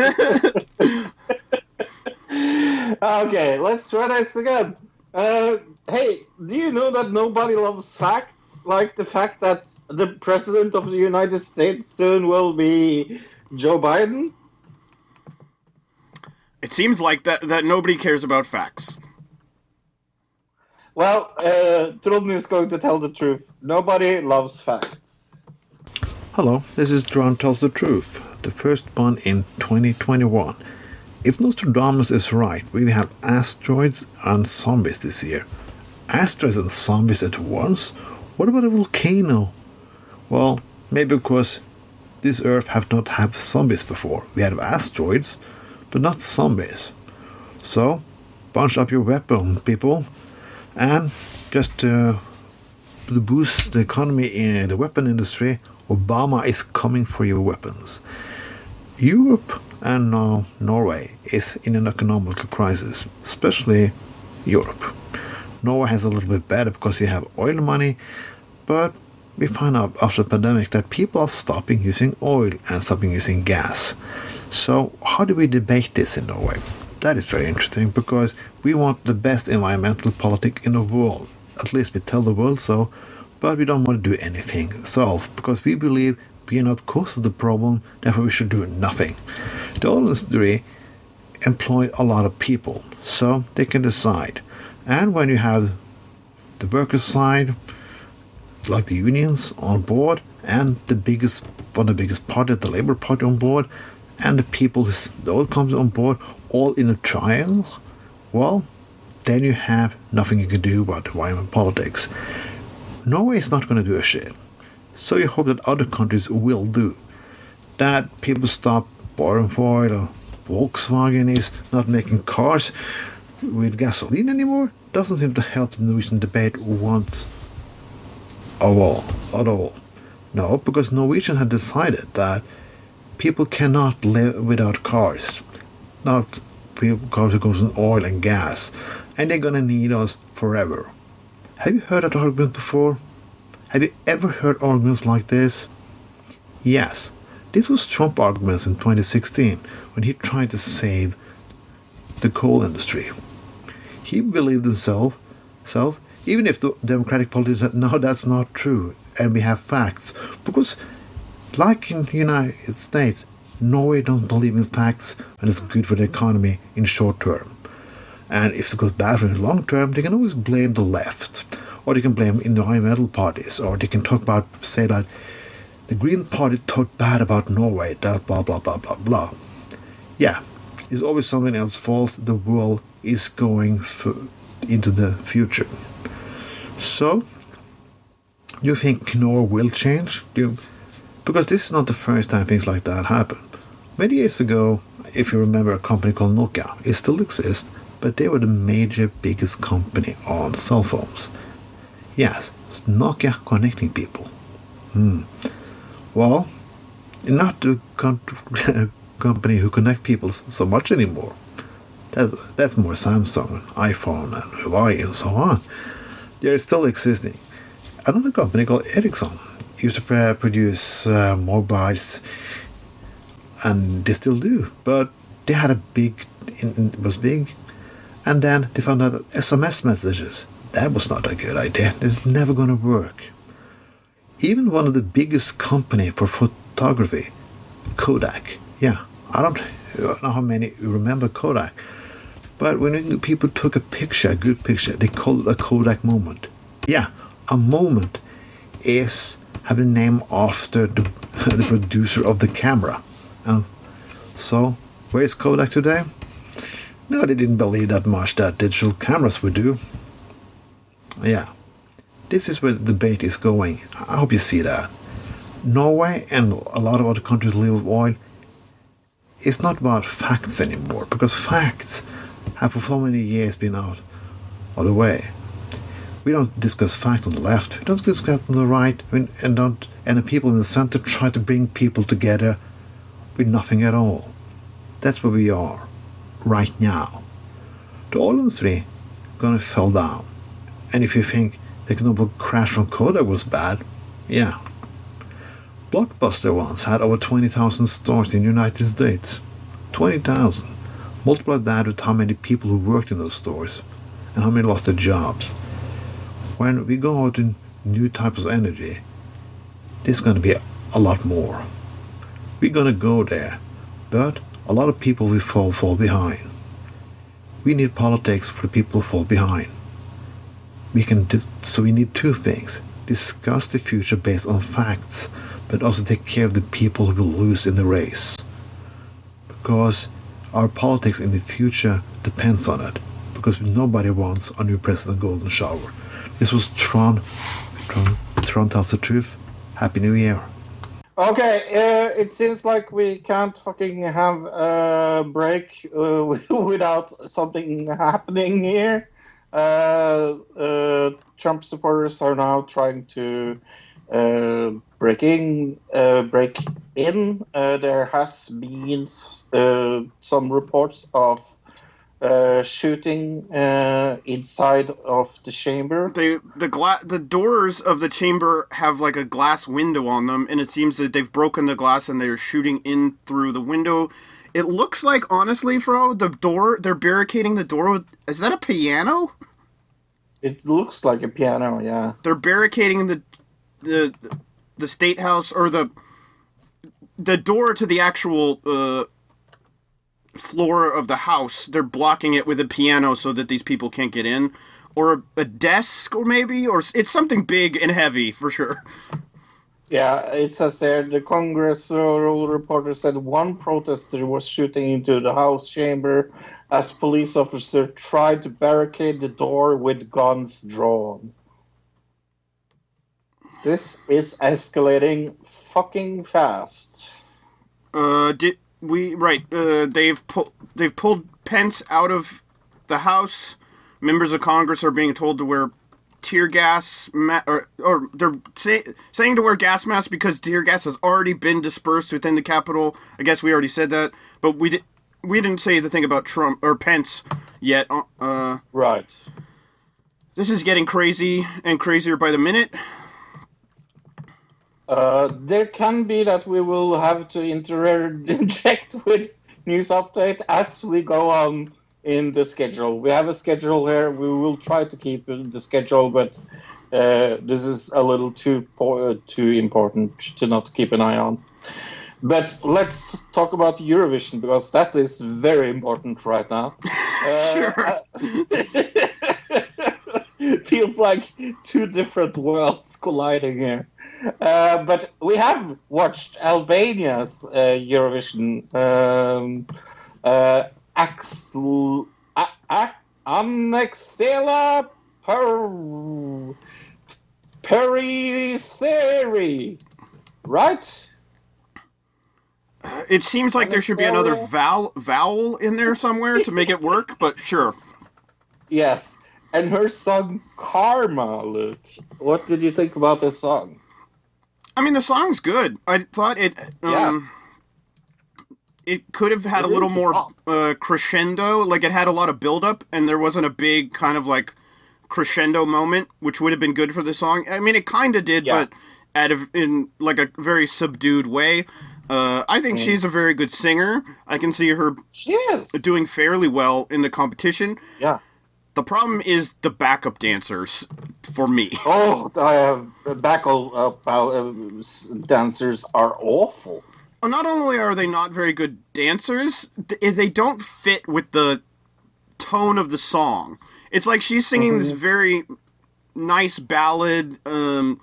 okay, let's try this again. Uh, hey, do you know that nobody loves facts? Like the fact that the president of the United States soon will be Joe Biden? It seems like that that nobody cares about facts. Well, uh, Trudny is going to tell the truth. Nobody loves facts. Hello, this is Dron Tells the Truth, the first one in 2021. If Nostradamus is right, we have asteroids and zombies this year. Asteroids and zombies at once? What about a volcano? Well, maybe because this Earth have not had zombies before. We have asteroids, but not zombies. So, bunch up your weapon, people, and just uh, to boost the economy in the weapon industry, Obama is coming for your weapons. Europe and now Norway is in an economic crisis, especially Europe. Norway has a little bit better because they have oil money, But we find out after the pandemic that people are stopping using oil and stopping using gas. So, how do we debate this in Norway? That is very interesting because we want the best environmental politic in the world. At least we tell the world so, but we don't want to do anything ourselves because we believe we are not cause of the problem, therefore we should do nothing. The oil industry employ a lot of people, so they can decide. And when you have the workers' side, like the unions on board, and the biggest one of the biggest party, the Labour Party on board, and the people, the oil companies on board, all in a triangle, well, then you have nothing you can do about environment politics. Norway is not going to do a shit. So you hope that other countries will do. That people stop borrowing for it, or Volkswagen is not making cars with gasoline anymore, doesn't seem to help the Norwegian debate once at all. At all. No, because Norwegian had decided that people cannot live without cars. Not cars that goes on oil and gas. And they're gonna need us forever. Have you heard that argument before? Have you ever heard arguments like this? Yes. This was Trump arguments in 2016 when he tried to save the coal industry. He believed himself, self, even if the Democratic Party said, no, that's not true, and we have facts. Because, like in the United States, Norway don't believe in facts and it's good for the economy in short term. And if it goes bad for the long term, they can always blame the left, or they can blame environmental parties, or they can talk about, say that the Green Party talked bad about Norway, that blah blah blah blah blah. Yeah, it's always someone else's fault. The world is going into the future. So, you think Norway will change? You, because this is not the first time things like that happen. Many years ago, if you remember, a company called Nokia, it still exists, but they were the major, biggest company on cell phones. Yes, it's Nokia connecting people. Hmm. Well, not the con- *laughs* company who connect people so much anymore. That's, that's more Samsung, and iPhone, and Huawei, and so on. They're still existing. Another company called Ericsson used to produce uh, mobiles, and they still do. But they had a big, it was big, and then they found out that SMS messages that was not a good idea. It's never going to work. Even one of the biggest company for photography, Kodak. Yeah, I don't know how many remember Kodak, but when people took a picture, a good picture, they called it a Kodak moment. Yeah, a moment is having a name after the, *laughs* the producer of the camera. Um, so, where is Kodak today? No, they didn't believe that much that digital cameras would do. Yeah, this is where the debate is going. I hope you see that. Norway and a lot of other countries live with oil. It's not about facts anymore because facts have for so many years been out of the way. We don't discuss facts on the left. We don't discuss facts on the right, and don't. And the people in the center try to bring people together with nothing at all. That's where we are right now. The oil industry gonna fall down. And if you think the global crash from Kodak was bad, yeah. Blockbuster once had over 20,000 stores in the United States. 20,000. Multiply that with how many people who worked in those stores and how many lost their jobs. When we go out in new types of energy, there's going to be a, lot more. We're going to go there, but a lot of people will fall, fall behind. We need politics for people who fall behind we can dis- so we need two things discuss the future based on facts but also take care of the people who will lose in the race because our politics in the future depends on it because nobody wants a new president golden shower. This was tron tron, tron tells the truth. Happy new year. Okay, uh, it seems like we can't fucking have a break uh, *laughs* without something happening here. Uh, uh, Trump supporters are now trying to break in. Uh, break in. Uh, there has been uh, some reports of uh, shooting uh, inside of the chamber. They the gla- the doors of the chamber have like a glass window on them, and it seems that they've broken the glass and they're shooting in through the window. It looks like, honestly, Fro, the door they're barricading the door with. Is that a piano? It looks like a piano, yeah. They're barricading the the the state house or the the door to the actual uh, floor of the house. They're blocking it with a piano so that these people can't get in, or a, a desk, or maybe, or it's something big and heavy for sure. Yeah, it says there the congressional reporter said one protester was shooting into the House chamber as police officer tried to barricade the door with guns drawn. This is escalating fucking fast. Uh, did we right? Uh, they've pulled they've pulled Pence out of the House. Members of Congress are being told to wear tear gas, ma- or or they're say, saying to wear gas masks because tear gas has already been dispersed within the Capitol. I guess we already said that, but we did we didn't say the thing about Trump or Pence yet. Uh, Uh, Right. this is getting crazy and crazier by the minute. Uh, there can be that we will have to interject *laughs* with news update as we go on in the schedule. We have a schedule here. We will try to keep the schedule, but uh, this is a little too po- uh, too important to not keep an eye on. But let's talk about Eurovision because that is very important right now. *laughs* Uh, *laughs* feels like two different worlds colliding here. Uh, but we have watched Albania's uh, Eurovision um, uh, Axel, a, a, Annexela per, Periseri, right? It seems like there should be another vowel vowel in there somewhere to make it work, but sure. Yes. And her song Karma, Luke. What did you think about this song? I mean, the song's good. I thought it. Um, It could have had It a little more uh, crescendo. Like it had a lot of build up, and there wasn't a big kind of like crescendo moment, which would have been good for the song. I mean, it kind of did, Yeah. but at a, in like a very subdued way. Uh, I Mm. think she's a very good singer. I can see her She is. doing fairly well in the competition. Yeah. The problem is the backup dancers for me. *laughs* Oh, uh, backup uh, uh, dancers are awful. Uh, not only are they not very good dancers, they don't fit with the tone of the song. It's like she's singing this very nice ballad, um,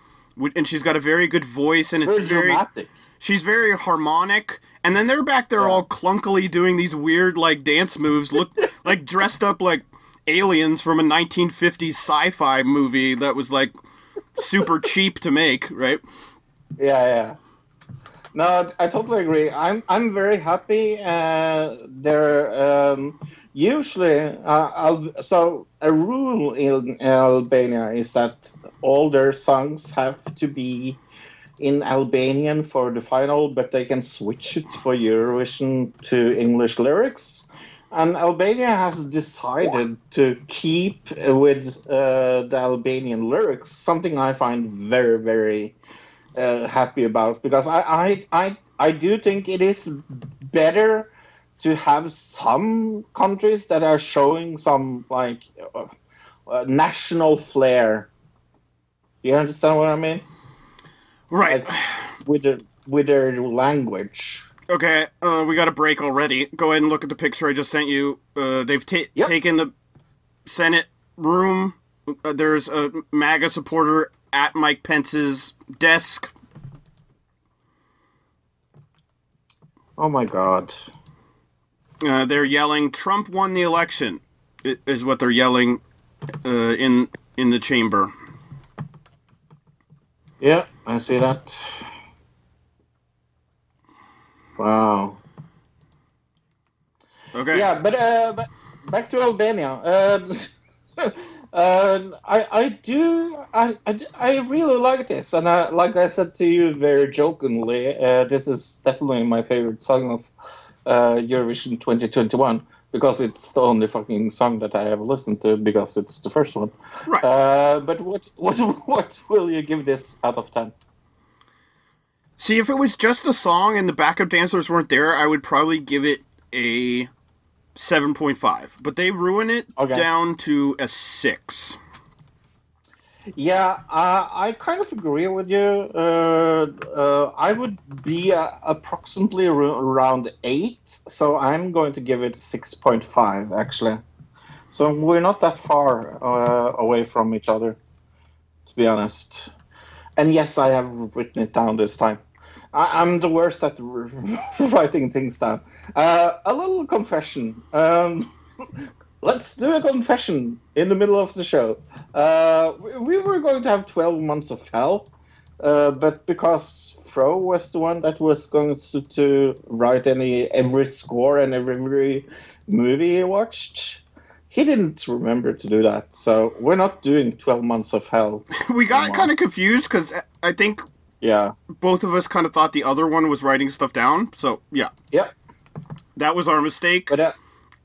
and she's got a very good voice, and it's Very very, dramatic. she's very harmonic. And then they're back there Yeah. all clunkily doing these weird like dance moves, look like dressed up like aliens from a 1950s sci-fi movie that was like super *laughs* cheap to make, right? Yeah, yeah. No, I totally agree. I'm I'm very happy. Uh, there um, usually uh, so a rule in Albania is that all their songs have to be in Albanian for the final, but they can switch it for Eurovision to English lyrics. And Albania has decided to keep with uh, the Albanian lyrics, something I find very, very uh, happy about because I, I I I do think it is better to have some countries that are showing some like uh, uh, national flair. You understand what I mean? Right. Like with their with their language. Okay, uh, we got a break already. Go ahead and look at the picture I just sent you. Uh, they've ta- Yep. taken the Senate room. Uh, there's a MAGA supporter at Mike Pence's desk. Oh my god. Uh, they're yelling, "Trump won the election," is what they're yelling uh, in in the chamber. Yeah, I see that. Wow. Okay. Yeah, but uh, but back to Albania. Uh, *laughs* uh, I I do I, I, I really like this, and uh, like I said to you very jokingly, uh, this is definitely my favorite song of uh, Eurovision 2021. because it's the only fucking song that I have listened to because it's the first one. Right. Uh, but what *laughs* what what will you give this out of ten? See, if it was just the song and the backup dancers weren't there, I would probably give it a 7.5. But they ruin it Okay. down to a 6. Yeah, uh, I kind of agree with you. Uh, uh, I would be uh, approximately ar- around eight, so I'm going to give it six point five actually. So we're not that far uh, away from each other, to be honest. And yes, I have written it down this time. I- I'm the worst at *laughs* writing things down. Uh, a little confession. Um, *laughs* let's do a confession in the middle of the show. Uh, we, we were going to have 12 months of hell, uh, but because Fro was the one that was going to, to write any every score and every movie he watched, he didn't remember to do that. So we're not doing 12 months of hell. *laughs* We got kind of confused because I think Yeah. both of us kind of thought the other one was writing stuff down. So, yeah, Yep. that was our mistake. But uh,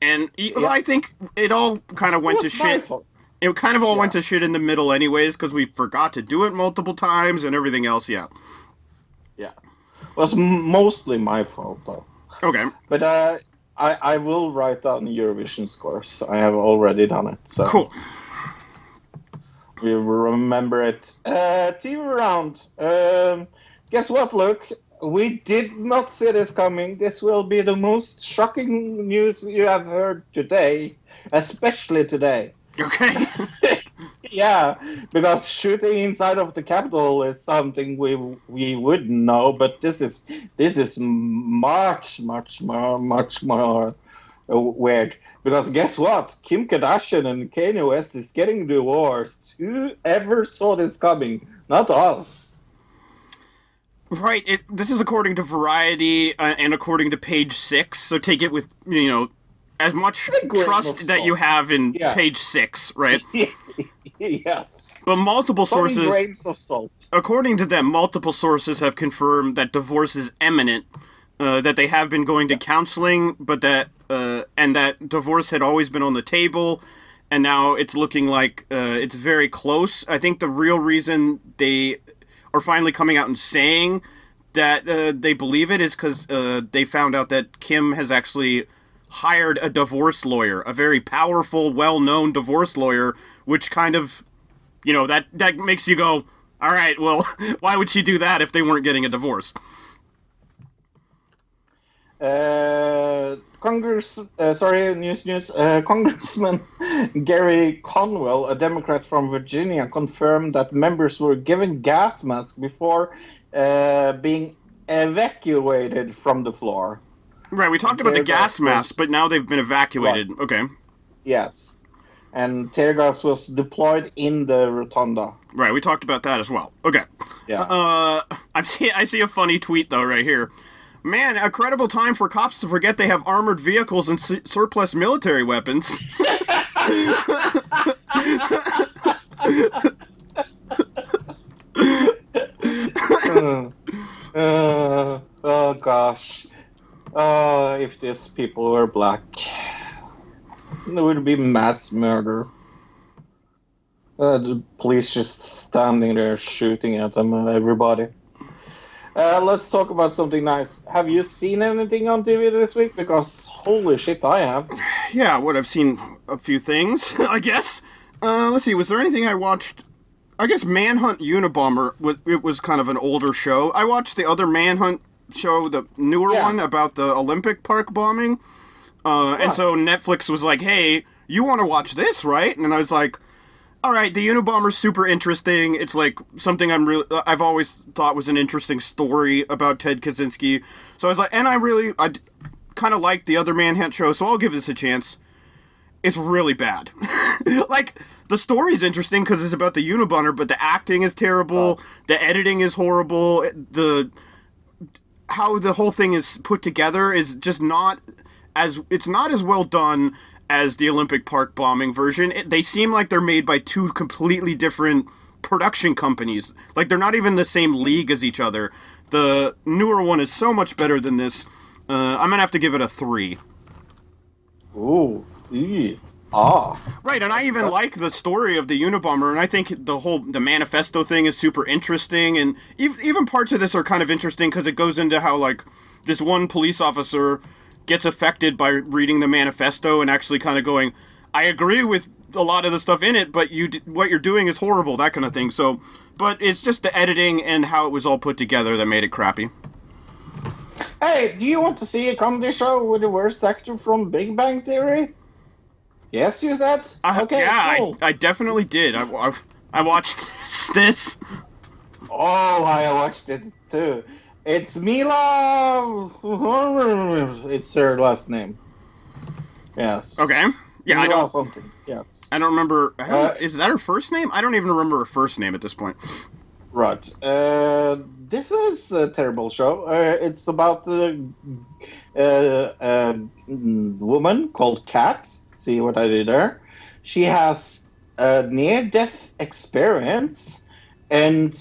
and Yeah. I think it all kind of went to shit. fault. It kind of all went to shit in the middle, anyways, because we forgot to do it multiple times and everything else. Yeah. Yeah. It was mostly my fault, though. Okay. But uh, I, I will write down the Eurovision scores. I have already done it. So Cool. We remember it. Uh, TV round. Um, guess what, Luke? We did not see this coming. This will be the most shocking news you have heard today, especially today. Okay. *laughs* Yeah, because shooting inside of the Capitol is something we we would know, but this is this is much much more much more uh, weird. Because guess what? Kim Kardashian and Kanye West is getting divorced. Who ever saw this coming? Not us. Right. It, this is according to Variety uh, and according to Page Six. So take it with you know as much trust that you have in Yeah. Page Six, right? *laughs* yes. But multiple Some sources, grains of salt. according to them, multiple sources have confirmed that divorce is imminent. Uh, that they have been going to counseling, but that uh, and that divorce had always been on the table, and now it's looking like uh, it's very close. I think the real reason they are finally coming out and saying that uh, they believe it is because uh, they found out that Kim has actually hired a divorce lawyer, a very powerful, well-known divorce lawyer, which kind of, you know, that that makes you go, all right, well, *laughs* why would she do that if they weren't getting a divorce? Uh, Congress, uh, sorry, news, news. Uh, *laughs* Congressman Gary Conwell, a Democrat from Virginia, confirmed that members were given gas masks before uh, being evacuated from the floor. Right, we talked about the gas gas mask, but now they've been evacuated. Okay, Yes, and tear gas was deployed in the rotunda. right, we talked about that as well. Okay, Yeah. uh, I see, I see a funny tweet though right here. Man, a credible time for cops to forget they have armored vehicles and su- surplus military weapons. *laughs* Uh, uh, oh gosh. Uh, if these people were black, it would be mass murder. Uh, the police just standing there shooting at them everybody. Uh, let's talk about something nice. Have you seen anything on TV this week? Because holy shit, I have. Yeah, what I've seen a few things, *laughs* I guess. Uh, let's see, was there anything I watched? I guess Manhunt Unabomber was it was kind of an older show. I watched the other Manhunt show, the newer Yeah. one about the Olympic Park bombing. Uh, and so Netflix was like, "Hey, you want to watch this, right?" And I was like, "All right, the Unabomber's super interesting. It's like something I'm really uh, I've always thought was an interesting story about Ted Kaczynski." So I was like, and I really I kind of like the other Manhunt show, so I'll give this a chance. It's really bad. *laughs* like the story's interesting because it's about the Unabomber, but the acting is terrible. Oh. The editing is horrible. The how the whole thing is put together is just not as it's not as well done as the Olympic Park bombing version. It, they seem like they're made by two completely different production companies. Like they're not even the same league as each other. The newer one is so much better than this. Uh, I'm gonna have to give it a three. Ooh. ee, Ah. Right, and I even like the story of the Unabomber, and I think the whole the manifesto thing is super interesting, and even even parts of this are kind of interesting because it goes into how like this one police officer gets affected by reading the manifesto and actually kind of going, I agree with a lot of the stuff in it, but you d- what you're doing is horrible, that kind of thing. So, but it's just the editing and how it was all put together that made it crappy. Hey, do you want to see a comedy show with the worst actor from Big Bang Theory? Yes, you said. I, okay, yeah, cool. I, I definitely did. I, I, I watched *laughs* this. Oh, I watched it too. It's Mila. It's her last name. Yes. Okay. Yeah, I Mila don't. something. Yes. I don't remember. I don't, Uh, is that her first name? I don't even remember her first name at this point. Right. Uh, this is a terrible show. Uh, it's about a, uh, a woman called Kat. See what I did there? She has a near-death experience, and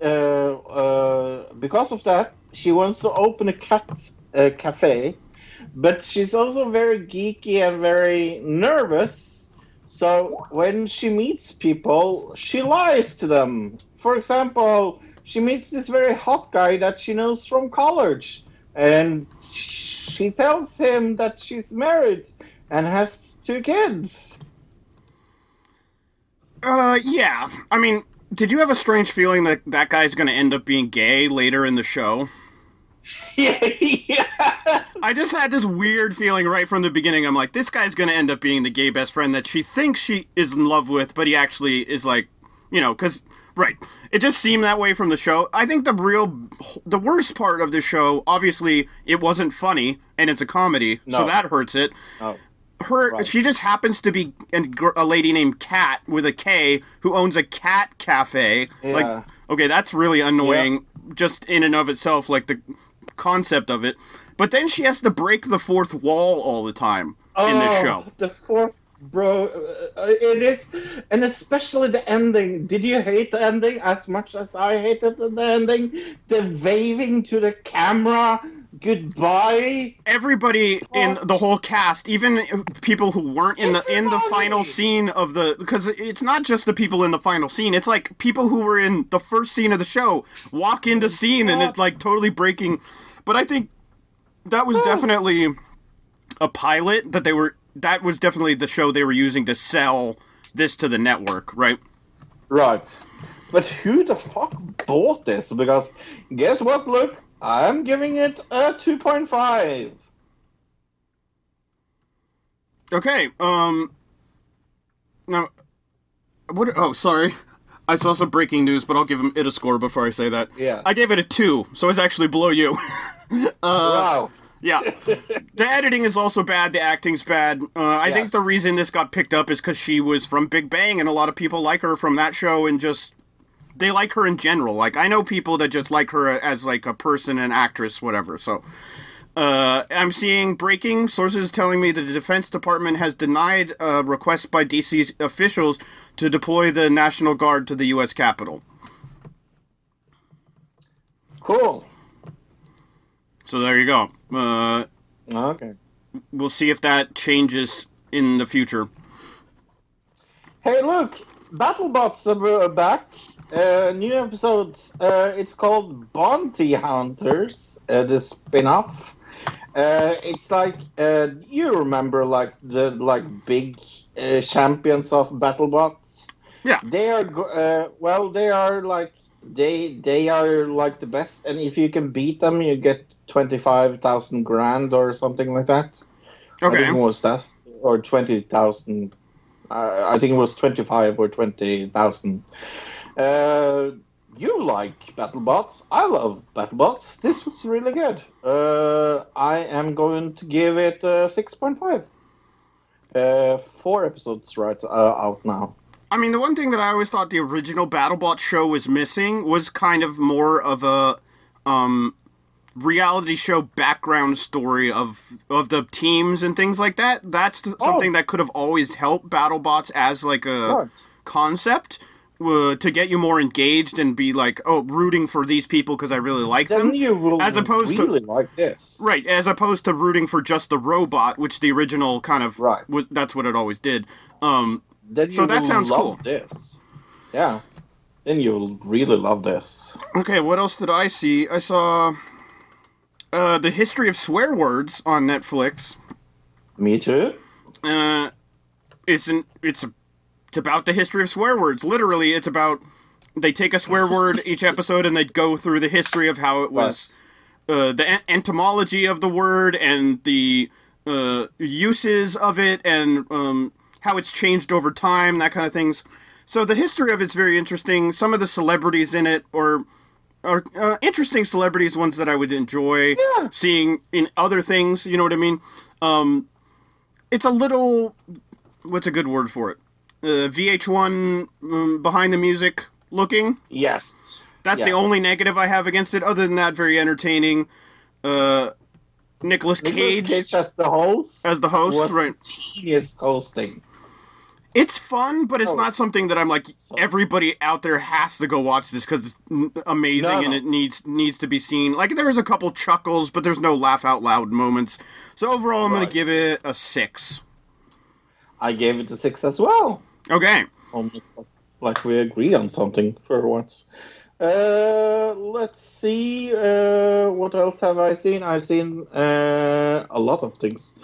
because of that, she wants to open a cat uh, cafe. But she's also very geeky and very nervous. So when she meets people, she lies to them. For example, she meets this very hot guy that she knows from college, and she tells him that she's married and has two kids. Uh, yeah. I mean, did you have a strange feeling that that guy's going to end up being gay later in the show? *laughs* yeah. I just had this weird feeling right from the beginning. I'm like, this guy's going to end up being the gay best friend that she thinks she is in love with, but he actually is like, you know, because right, it just seemed that way from the show. I think the real, the worst part of the show, obviously, it wasn't funny and it's a comedy, so that hurts it. Oh. Her Right. she just happens to be a, a lady named Cat with a K who owns a cat cafe. Yeah. Like, okay, that's really annoying just in and of itself, like the concept of it. But then she has to break the fourth wall all the time in this Oh, show. The fourth, bro. Uh, it is, and especially the ending. Did you hate the ending as much as I hated the ending? The waving to the camera, goodbye. Everybody in oh. the whole cast, even people who weren't in the in the final scene of the because it's not just the people in the final scene. It's like people who were in the first scene of the show walk into scene and it's like totally breaking. But I think that was definitely a pilot that they were that was definitely the show they were using to sell this to the network, right? Right. But who the fuck bought this? Because guess what? Look, I'm giving it a 2.5. Okay, um now what oh sorry. I saw some breaking news, but I'll give him it a score before I say that. Yeah. I gave it a 2, so it's actually below you. *laughs* wow. yeah. the editing is also bad, the acting's bad. Uh, I think the reason this got picked up is cuz she was from Big Bang and a lot of people like her from that show and just they like her in general. Like I know people that just like her as like a person and actress whatever. So uh, I'm seeing breaking sources telling me that the Defense Department has denied a request by DC's officials to deploy the National Guard to the U.S. Capitol. Cool. So there you go. Uh, Okay. we'll see if that changes in the future. Hey, look, BattleBots are back. Uh, new episodes. Uh, it's called Bounty Hunters, uh, the spin-off. Uh, it's like uh, you remember, like the like big uh, champions of BattleBots. Yeah. They are uh, well. They are like they they are like the best, and if you can beat them, you get twenty five thousand grand or something like that. Okay, I think it was that or twenty thousand. Uh, I think it was twenty-five or twenty thousand. Uh, you like BattleBots? I love BattleBots. This was really good. Uh, I am going to give it uh, six point five. Uh, four episodes right uh, out now. I mean, the one thing that I always thought the original BattleBot show was missing was kind of more of a um, reality show background story of of the teams and things like that. That's th- something that could have always helped BattleBots as like a concept. Uh, to get you more engaged and be like, oh, rooting for these people because I really like Then them. you will as opposed to- like this. Right, as opposed to rooting for just the robot, which the original kind of Right. was, that's what it always did. Um, Then So that sounds love cool. this. Yeah. Then you'll really love this. okay, what else did I see? I saw uh, the history of swear words on Netflix. Me too. Uh, it's an it's a, it's about the history of swear words. Literally, it's about they take a swear word each episode and they go through the history of how it was, uh, the en- entomology of the word and the uh, uses of it and um, how it's changed over time, that kind of things. So the history of it's very interesting. Some of the celebrities in it or are uh, interesting celebrities, ones that I would enjoy Yeah. seeing in other things. You know what I mean? Um, it's a little what's a good word for it? Uh, VH1 um, behind the music looking. Yes. That's the only negative I have against it. Other than that, very entertaining. Uh, Nicolas Cage Cage as the host as the host, right? genius hosting. It's fun, but it's Oh. not something that I'm like everybody out there has to go watch this because it's amazing No, and no. it needs needs to be seen. Like there is a couple chuckles, but there's no laugh out loud moments. So overall, I'm Right. gonna give it a six. I gave it a six as well. Okay. Almost like, we agree on something for once. Uh, let's see. Uh, what else have I seen? I've seen uh, a lot of things.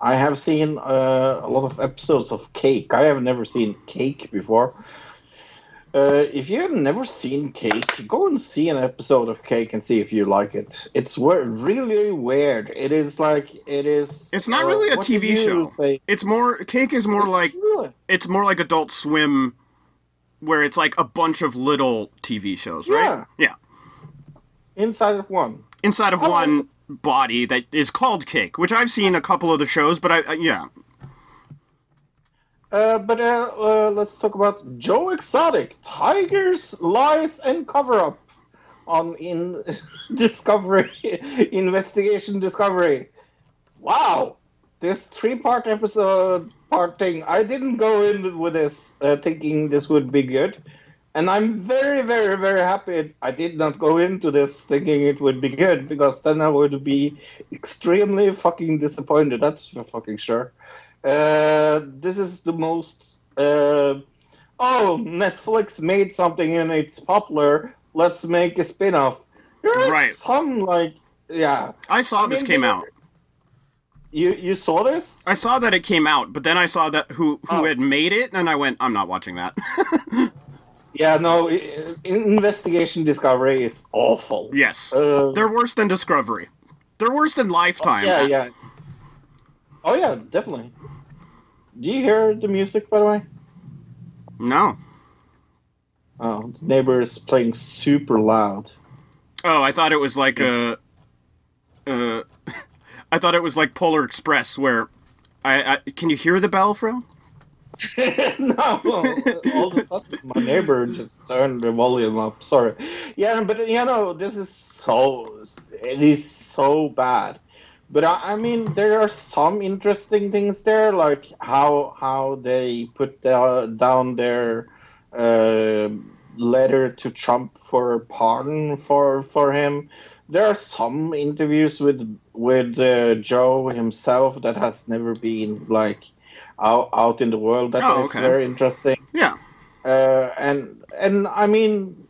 I have seen uh, a lot of episodes of Cake. I have never seen Cake before. Uh, if you have never seen Cake, go and see an episode of Cake and see if you like it. It's we- really weird. It is like it is. It's not uh, really a TV show. say? It's more cake is more like Really? it's more like Adult Swim, where it's like a bunch of little TV shows, right? Yeah. inside of one. Inside of I like- one body that is called Cake, which I've seen a couple of the shows, but I, I yeah. Uh, but uh, uh, let's talk about Joe Exotic, Tigers, Lies, and Cover Up on in *laughs* Discovery *laughs* Investigation Discovery. Wow, this three-part episode part thing. I didn't go in with this uh, thinking this would be good, and I'm very, very, very happy I did not go into this thinking it would be good because then I would be extremely fucking disappointed. That's for fucking sure. Uh, this is the most. Uh, oh, Netflix made something and it's popular. Let's make a spin off. Right. some, like. Yeah. I saw I this mean, came out. You you saw this? I saw that it came out, but then I saw that who who Oh. had made it, and I went, I'm not watching that. *laughs* Yeah, no. Investigation Discovery is awful. yes, Uh, they're worse than Discovery. They're worse than Lifetime. yeah, yeah. Oh, yeah, definitely. Do you hear the music, by the way? No. Oh, the neighbor is playing super loud. Oh, I thought it was like a. Uh, *laughs* I thought it was like Polar Express, where I, I can you hear the bell, Fro? *laughs* *laughs* no, all sudden my neighbor just turned the volume up. Sorry. Yeah, but you know this is so it is so bad. But I, I mean, there are some interesting things there, like how how they put uh, down their uh, letter to Trump for pardon for for him. There are some interviews with with uh, Joe himself that has never been like out, out in the world. That is Oh, okay. very interesting. Yeah. Uh, and and I mean,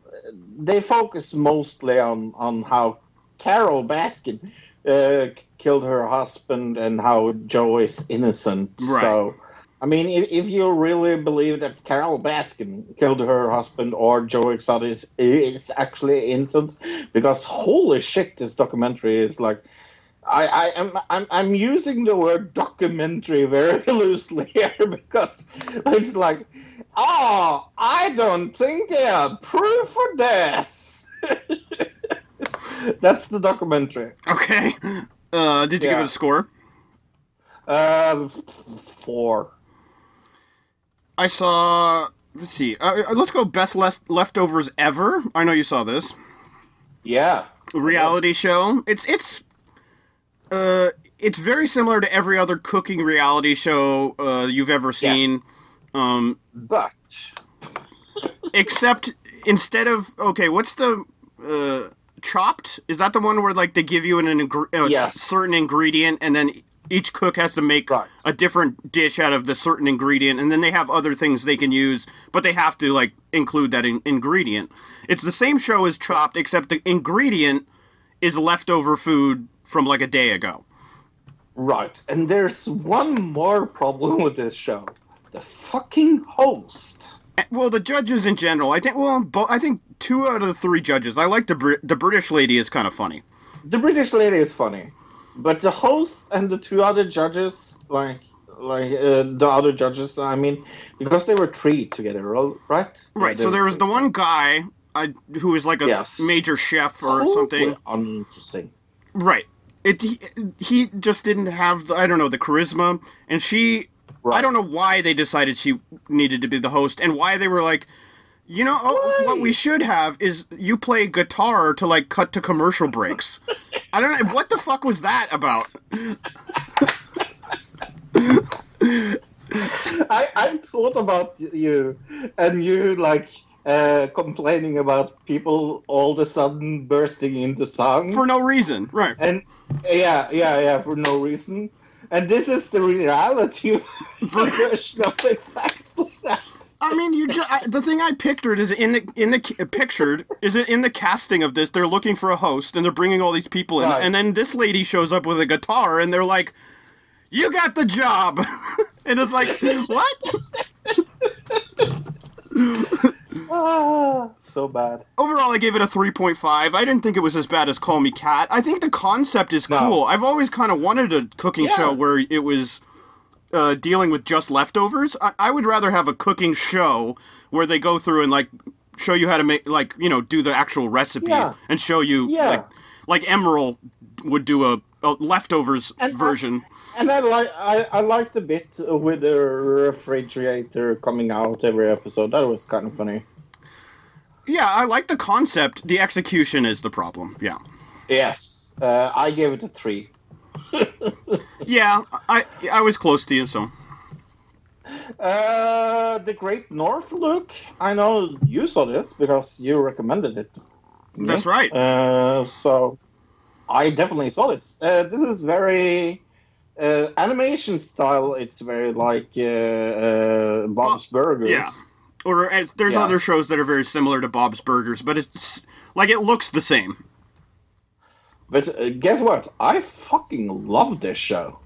they focus mostly on on how Carole Baskin uh, killed her husband and how Joe is innocent. Right. So, I mean, if, if you really believe that Carole Baskin killed her husband or Joe Exotic is, is actually innocent, because holy shit, this documentary is like. I, I am I'm, I'm using the word documentary very *laughs* loosely here because it's like, oh, I don't think they are proof for this. *laughs* That's the documentary. Okay. Uh, did you give it a score? Uh, four. I saw. Let's see. Uh, uh, let's go best les- leftovers ever. I know you saw this Yeah. reality show. It's it's. Uh, it's very similar to every other cooking reality show uh, you've ever seen. Yes. Um, But except instead of okay, what's the uh, chopped? Is that the one where like they give you an, ingre- a Yes. certain ingredient and then each cook has to make Right. a different dish out of the certain ingredient and then they have other things they can use, but they have to like include that in- ingredient. It's the same show as Chopped except the ingredient is leftover food from like a day ago. Right, and there's one more problem with this show: the fucking host. Eh, Well, the judges in general, I think. Well, bo- I think two out of the three judges. I like the Brit- the British lady is kind of funny. The British lady is funny, but the host and the two other judges, like like uh, the other judges, I mean, because they were three together, right? Right. So there was the one guy I, who was like a Yes. major chef or something. Uninteresting. Right. It he, he just didn't have the, I don't know the charisma, and she. Right. I don't know why they decided she needed to be the host, and why they were like. You know, oh, what we should have is you play guitar to like cut to commercial breaks. I don't know what the fuck was that about. I, I thought about you and you like uh, complaining about people all of a sudden bursting into song For no reason, right? and yeah yeah yeah for no reason and this is the reality version *laughs* of exactly that I mean, you just I, the thing I pictured is in the in the pictured is it in the casting of this. They're looking for a host and they're bringing all these people in, Right. and then this lady shows up with a guitar, and they're like, "You got the job," *laughs* and it's like, what? ah, so bad Overall, I gave it a three point five. I didn't think it was as bad as Call Me Cat. I think the concept is No. cool. I've always kind of wanted a cooking Yeah. show where it was. Uh, dealing with just leftovers, I, I would rather have a cooking show where they go through and like show you how to make like you know do the actual recipe Yeah. and show you Yeah. like like Emeril would do a, a leftovers And I- version. and I like I, I liked the bit with the refrigerator coming out every episode that was kind of funny yeah, I like the concept. The execution is the problem. Yeah, yes uh, I gave it a three *laughs* yeah, I I was close to you, so Uh, the Great North Luke. I know you saw this because you recommended it. me. That's right. Uh, so I definitely saw this. Uh, this is very uh, animation style. It's very like uh, uh, Bob's Burgers. yeah. Or uh, there's Yeah. other shows that are very similar to Bob's Burgers, but it's like it looks the same. But uh, guess what? I fucking love this show.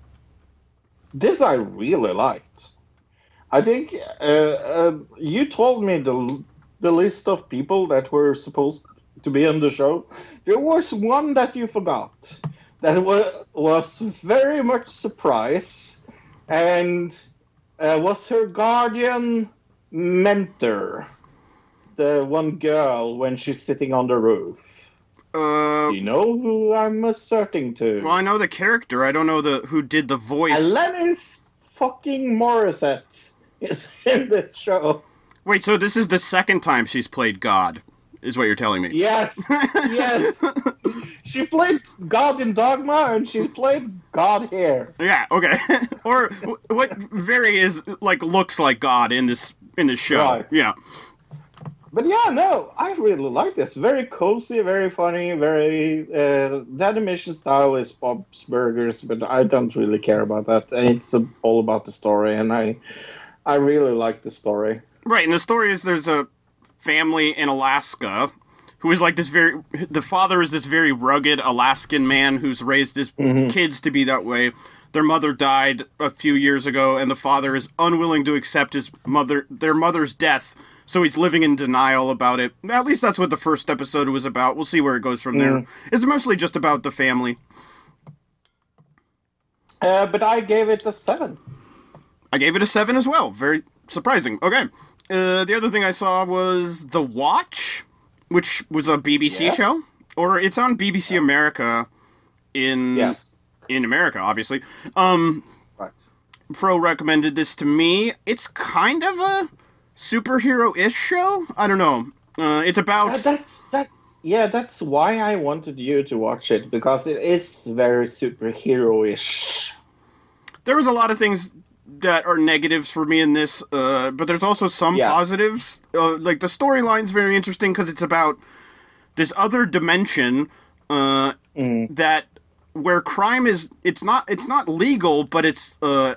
This I really liked. I think uh, uh, you told me the the list of people that were supposed to be on the show. There was one that you forgot. That was was very much surprise, and uh, was her guardian mentor, the one girl when she's sitting on the roof. Uh, You know who I'm asserting to? well, I know the character. I don't know the who did the voice. Alanis fucking Morissette is *laughs* in this show. Wait, so this is the second time she's played God, is what you're telling me? Yes, yes. *laughs* she played God in Dogma, and she played God here. Yeah. Okay. *laughs* or what very is like looks like God in this in this show. Right. Yeah. But yeah, no, I really like this. Very cozy, very funny, very. Uh, the animation style is Bob's Burgers, but I don't really care about that. It's all about the story, and I, I really like the story. Right, and the story is there's a family in Alaska who is like this very the father is this very rugged Alaskan man who's raised his kids to be that way. Their mother died a few years ago and the father is unwilling to accept his mother their mother's death. So he's living in denial about it. At least that's what the first episode was about. We'll see where it goes from there. It's mostly just about the family. Uh, but I gave it a seven. I gave it a seven as well. Very surprising. Okay. Uh, the other thing I saw was The Watch, which was a BBC Yes. show, or it's on BBC America in Yes, in America, obviously. Um, right. Fro recommended this to me. It's kind of a superhero-ish show. I don't know. Uh, it's about Uh, that's that. Yeah, that's why I wanted you to watch it because it is very superhero-ish. there was a lot of things that are negatives for me in this, uh, but there's also some Yes. positives. Uh, like the storyline's very interesting because it's about this other dimension uh, that where crime is it's not it's not legal, but it's uh,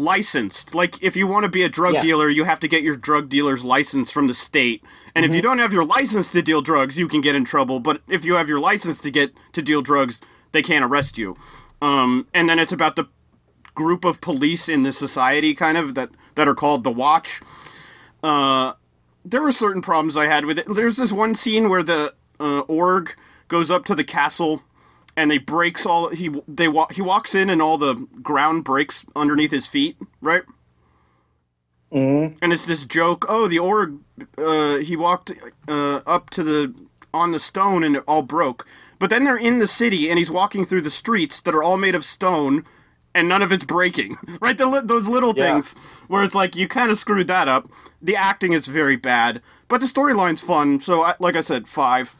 licensed. Like if you want to be a drug Yes. dealer, you have to get your drug dealer's license from the state. And if you don't have your license to deal drugs, you can get in trouble. But if you have your license to get to deal drugs, they can't arrest you. Um, and then it's about the group of police in the society, kind of that that are called the Watch. Uh, there were certain problems I had with it. There's this one scene where the uh, org goes up to the castle and they breaks all he they wa- he walks in and all the ground breaks underneath his feet, right? Mhm. And it's this joke. Oh, the org. Uh, he walked uh, up to the on the stone and it all broke. But then they're in the city and he's walking through the streets that are all made of stone, and none of it's breaking. *laughs* Right? The, those little Yeah. things where it's like you kind of screwed that up. The acting is very bad, but the storyline's fun. So, I, like I said, five.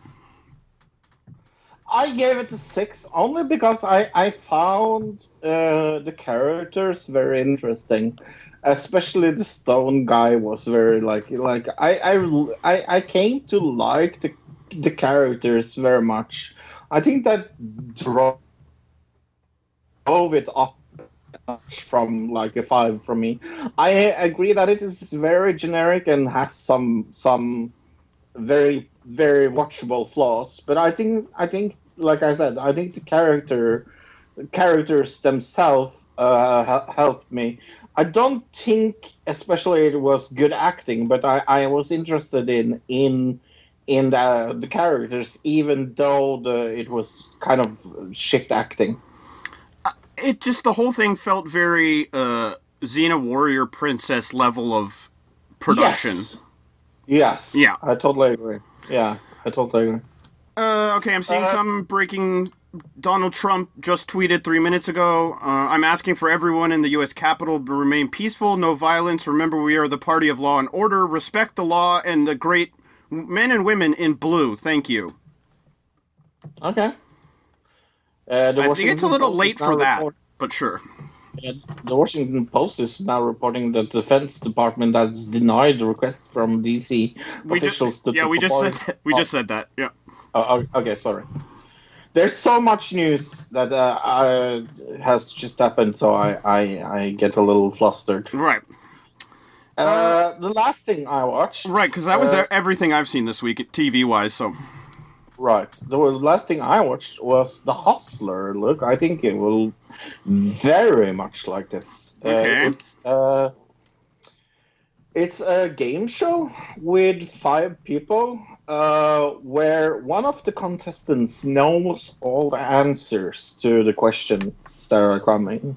I gave it a six only because I I found uh, the characters very interesting, especially the stone guy was very like like I I I, I came to like the the characters very much. I think that drove it up from like a five from me. I agree that it is very generic and has some some very very watchable flaws but i think i think like i said i think the character characters themselves uh, helped me. I don't think especially it was good acting but i, I was interested in in in the, the characters even though the it was kind of shit acting. It just the whole thing felt very uh, Xena Warrior Princess level of production. yes. Yes. Yeah. i totally agree. Yeah i totally agree Uh, okay, I'm seeing Uh, some breaking. Donald Trump just tweeted three minutes ago. Uh, I'm asking for everyone in the U.S. Capitol to remain peaceful, no violence. Remember, we are the party of law and order. Respect the law and the great men and women in blue. Thank you. okay uh, the I think it's a little Post late is now for that, report- but sure. Yeah, the Washington Post is now reporting that the Defense Department has denied the request from DC We just officials to yeah, we just said that. we just said that. Yeah. Oh, oh, okay, sorry. There's so much news that uh, uh, has just happened, so I, I, I get a little flustered. Right. Uh, the last thing I watched, Right, because that was Uh, everything I've seen this week, TV wise. So right, the last thing I watched was The Hustler. Look, I think it will very much like this. Okay. Uh, it's uh, it's a game show with five people, uh, where one of the contestants knows all the answers to the questions that are coming,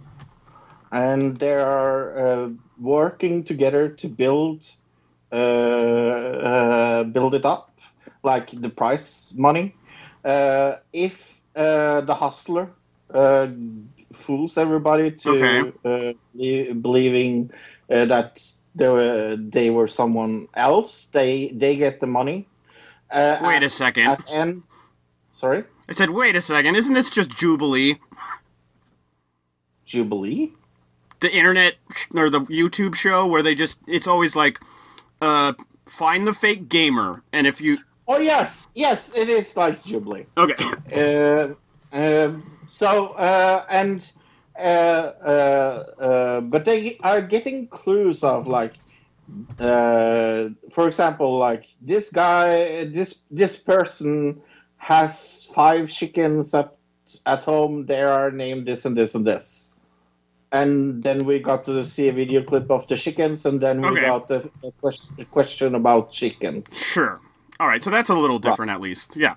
and they are uh, working together to build uh, uh, build it up, like the prize money. Uh, if uh, the hustler uh, fools everybody to Okay. uh, belie- believing uh, that they were, they were someone else, they they get the money. Uh, wait at, a second. at end. Sorry, I said, wait a second. Isn't this just Jubilee? Jubilee. the internet sh- or the YouTube show where they just it's always like uh find the fake gamer and if you Oh yes, yes, it is like Jubilee. okay Uh, um, so uh, and uh, uh, uh, but they are getting clues of like uh, for example like this guy this this person has five chickens at at home. They are named this and this and this. And then we got to see a video clip of the chickens and then we Okay. got question, the question about chickens. Sure. All right so that's a little different at least. Yeah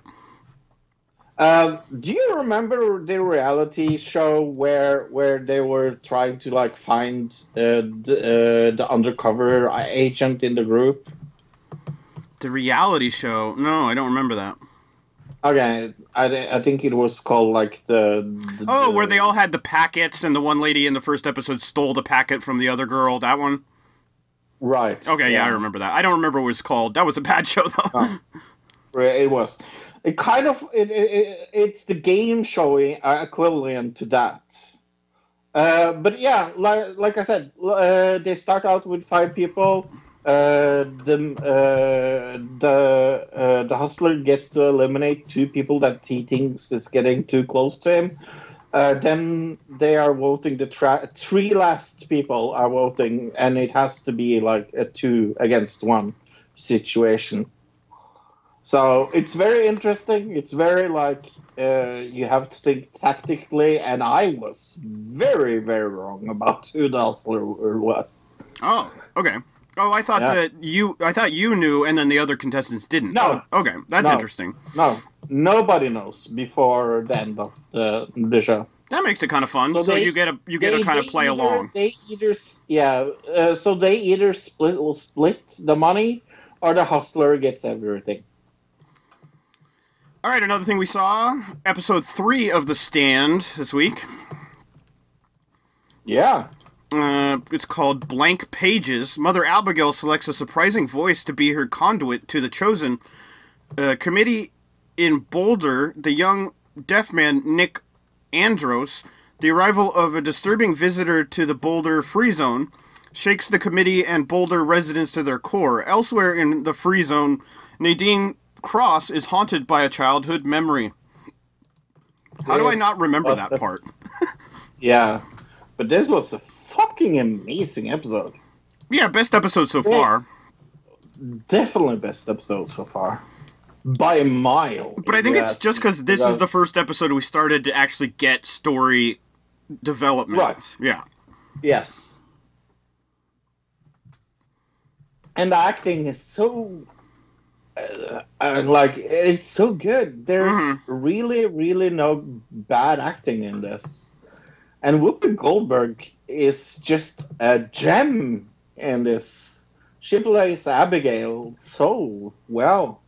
Um, do you remember the reality show where where they were trying to like find uh, the, uh, the undercover agent in the group? the reality show no I don't remember that Okay, I, I think it was called like the. the oh where they all had the packets and the one lady in the first episode stole the packet from the other girl that one right. okay yeah, I remember that I don't remember what it was called that was a bad *laughs* show though Oh. It was. It kind of it, it, it it's the game showing uh, equivalent to that. Uh, but yeah, like, like I said, uh, they start out with five people. Uh, the uh, the uh, the hustler gets to eliminate two people that he thinks is getting too close to him. Then they are voting. The tra- three last people are voting, and it has to be like a two against one situation. So it's very interesting. It's very like uh, you have to think tactically, and I was very, very wrong about who the hustler was. Oh, okay. Oh, I thought Yeah. that you. I thought you knew, and then the other contestants didn't. No. Oh, okay, that's No. interesting. No, nobody knows before the end of the, the show. That makes it kind of fun. So, So they- you get a you get to They- kind of play either- along. They either, yeah. Uh, so they either split will split the money, or the hustler gets everything. All right, another thing we saw, episode three of The Stand this week. Yeah. Uh, it's called Blank Pages. Mother Abigail selects a surprising voice to be her conduit to the chosen uh, committee in Boulder. The young deaf man Nick Andros, the arrival of a disturbing visitor to the Boulder Free Zone, shakes the committee and Boulder residents to their core. Elsewhere in the Free Zone, Nadine Cross is haunted by a childhood memory. How do I not remember that the- part? *laughs* Yeah. But this was a fucking amazing episode. Yeah, best episode so far. Definitely best episode so far. By a mile. But I think it's ask just because this Yeah. is the first episode we started to actually get story development. Right. Yeah. Yes. And the acting is so. Uh, like, it's so good. There's Mhm. really, really no bad acting in this. And Whoopi Goldberg is just a gem in this. She plays Abigail so well.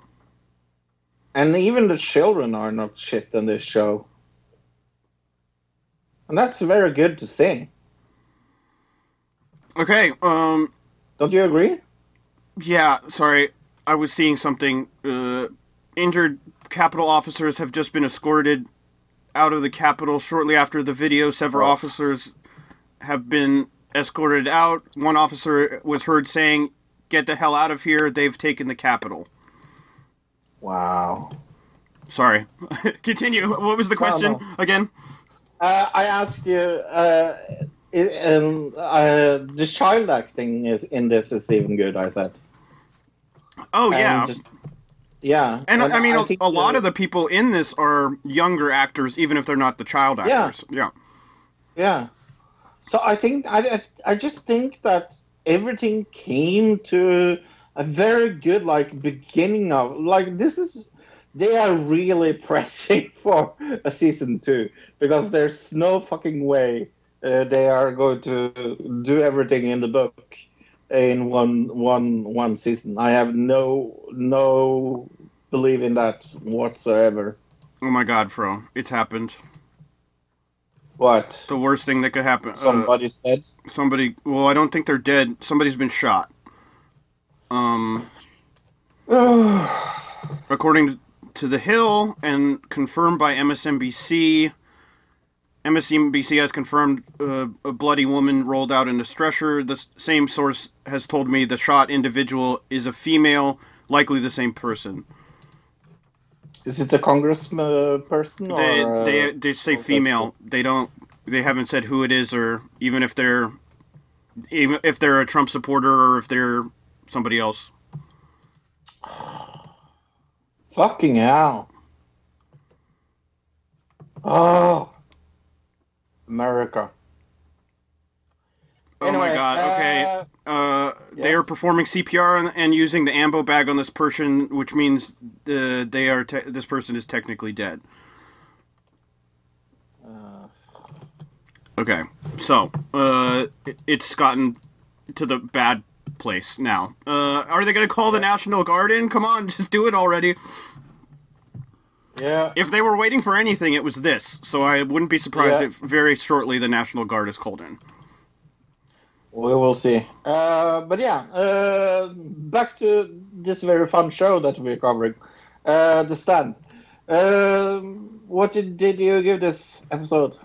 And even the children are not shit in this show. And that's very good to see. Okay. Um. Don't you agree? Yeah. Sorry, I was seeing something. Uh, injured Capitol officers have just been escorted out of the Capitol shortly after the video. Several Oh. officers have been escorted out. One officer was heard saying, "Get the hell out of here! They've taken the Capitol." Wow. Sorry. *laughs* Continue. What was the question no. again? Uh, I asked you, uh, i- um, uh, the child acting is in this is even good. I said. Oh yeah. And, yeah. And I mean, a, lot uh, of the people in this are younger actors, even if they're not the child actors. Yeah. Yeah. yeah. So I think I, I I just think that everything came to a very good like beginning of like this is they are really *laughs* pressing for a season two because there's no fucking way uh, they are going to do everything in the book in one one one season. I have no no belief in that whatsoever. Oh my God, Fro, it's happened. What The worst thing that could happen. Uh, dead. somebody. Well, I don't think they're dead. Somebody's been shot. Um, *sighs* according to The Hill and confirmed by MSNBC, MSNBC has confirmed uh, a bloody woman rolled out in a stretcher. The same source has told me the shot individual is a female, likely the same person. Is it a congressman person They or? uh, they they say female. They don't. They haven't said who it is, or even if they're even if they're a Trump supporter or if they're somebody else. *sighs* Fucking hell. Oh. America. Oh my god. Okay. uh, Uh, they are performing CPR and, and using the Ambu bag on this person, which means uh, they are te- this person is technically dead. Uh. Okay, so uh, it- it's gotten to the bad place now. Uh, are they going to call the National Guard in? Come on, *laughs* just do it already. Yeah. If they were waiting for anything, it was this. So I wouldn't be surprised Yeah. if very shortly the National Guard is called in. We will see. Uh, but yeah, uh, back to this very fun show that we're covering. Uh, the Stand. Um what did, did you give this episode?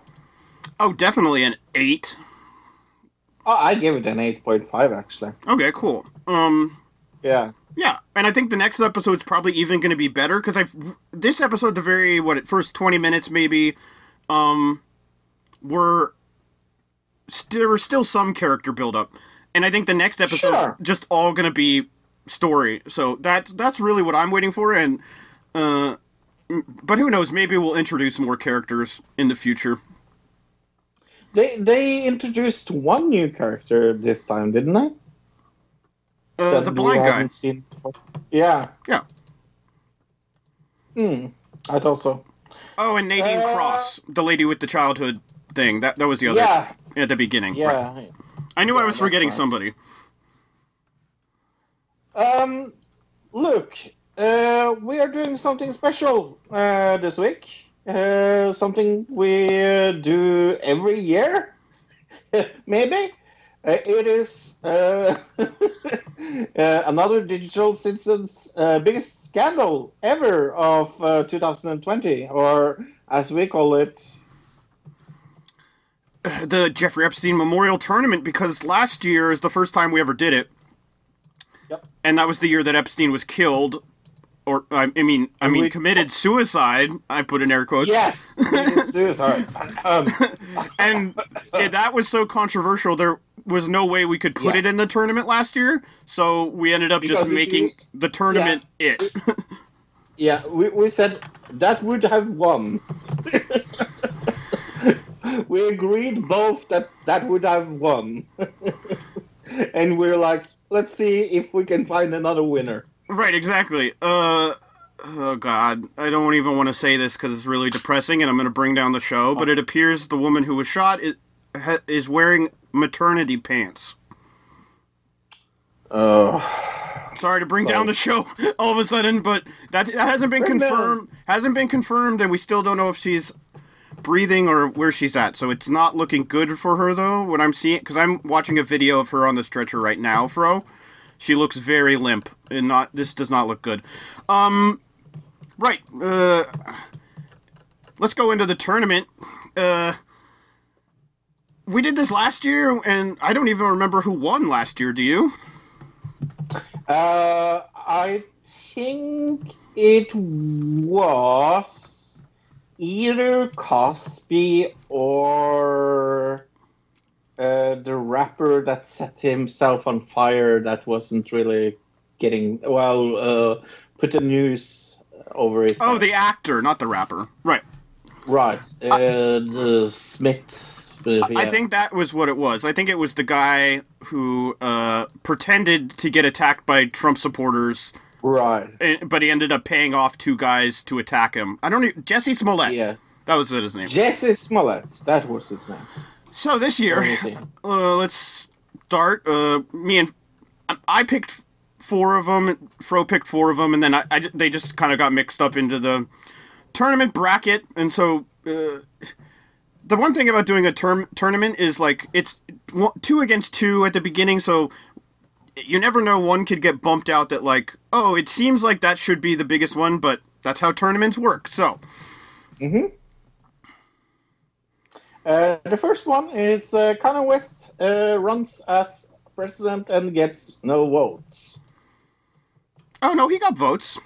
Oh, definitely an eight. Oh, I give it an eight point five actually. Okay, cool. Um, Yeah. Yeah, and I think the next episode is probably even going to be better because I've this episode, the very what at first twenty minutes maybe, um, were st- there was still some character build up, and I think the next episode Sure. just all going to be story. So that that's really what I'm waiting for, and uh, but who knows? Maybe we'll introduce more characters in the future. They they introduced one new character this time, didn't they? Uh, the blind guy. seen before. Yeah. Yeah. Hmm. I thought so. Oh, and Nadine Uh, Cross, the lady with the childhood thing. That that was the other Yeah. at the beginning. Yeah. Right. I knew I was forgetting right. somebody. Um, look, uh, we are doing something special uh, this week. Uh, something we uh, do every year, *laughs* maybe. Uh, it is uh, *laughs* uh, another Digital Citizens uh, biggest scandal ever of uh, 2020, or as we call it, *sighs* The Jeffrey Epstein Memorial Tournament because last year is the first time we ever did it. Yep. And that was the year that Epstein was killed, or I, mean, I mean, we- committed suicide. I put in air quotes. yes, suicide. *laughs* Um, and *laughs* that was so controversial. There was no way we could put Yeah. it in the tournament last year, so we ended up Because just making you- the tournament it. *laughs* Yeah, we, we said that would have won. *laughs* we agreed both that that would have won. *laughs* and we're like, let's see if we can find another winner. Right, exactly. Uh, oh God, I don't even want to say this because it's really depressing, and I'm going to bring down the show. But it appears the woman who was shot is, is wearing maternity pants. Uh, Sorry to bring down the show *laughs* all of a sudden, but that, that hasn't been Bring down. confirmed. Hasn't been confirmed, and we still don't know if she's breathing or where she's at. So it's not looking good for her though. What I'm seeing, because I'm watching a video of her on the stretcher right now, Fro. She looks very limp, and not. This does not look good. Um, right. Uh, let's go into the tournament. Uh. We did this last year, and I don't even remember who won last year. Do you? uh, I think it was either Cosby or uh, the rapper that set himself on fire that wasn't really getting well uh, put the news over his Oh, head. the actor, not the rapper. Right. Right uh, the Smith uh, I think that was what it was. I think it was the guy who uh, pretended to get attacked by Trump supporters, right eh, but he ended up paying off two guys to attack him. I don't. Even, Jussie Smollett. yeah That was his name. Jussie Smollett that was his name So this year, *laughs* uh, let's start. Uh, me and I picked four of them. Fro picked four of them, and then I, I they just kind of got mixed up into the tournament bracket. And so, uh, the one thing about doing a term tournament is like it's two against two at the beginning, so you never know. One could get bumped out. That like, oh, it seems like that should be the biggest one, but that's how tournaments work. So, Uh, the first one is uh, Kanye West uh, runs as president and gets no votes. oh no, he got votes.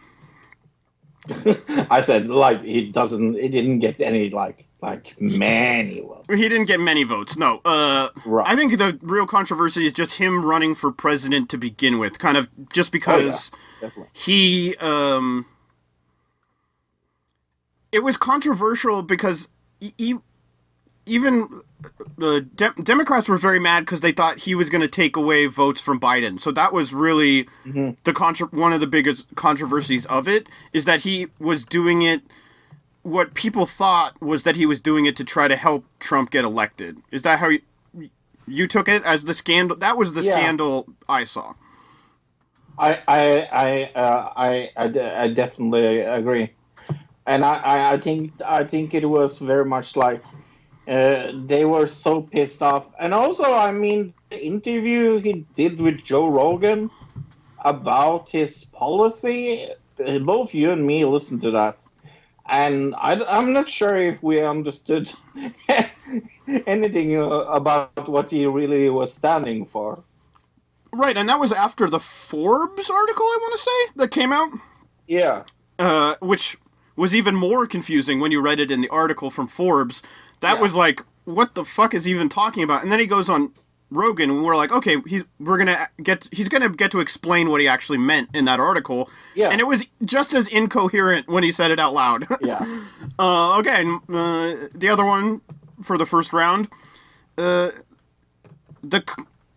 *laughs* I said like he doesn't. He didn't get any like like many votes. He didn't get many votes. No. Uh, Right. I think the real controversy is just him running for president to begin with, kind of just because Definitely. he um it was controversial because e- e- even uh, uh, the de- Democrats were very mad because they thought he was going to take away votes from Biden. So that was really mm-hmm. the contra- one of the biggest controversies of it is that he was doing it. What people thought was that he was doing it to try to help Trump get elected. Is that how you, you took it as the scandal? That was the Yeah. scandal I saw. I I I uh, I, I, I definitely agree, and I, I think I think it was very much like uh, they were so pissed off, and also I mean the interview he did with Joe Rogan about his policy. uh, Both you and me listened to that, and I, I'm not sure if we understood *laughs* anything uh, about what he really was standing for. Right, and that was after the Forbes article, I want to say, that came out, Yeah. uh, which was even more confusing when you read it in the article from Forbes. That Yeah. was like, what the fuck is he even talking about? And then he goes on Rogan, and we're like, okay, he's we're gonna get he's gonna get to explain what he actually meant in that article. Yeah. and it was just as incoherent when he said it out loud. *laughs* Yeah. Uh, okay, and, uh, the other one for the first round, uh, the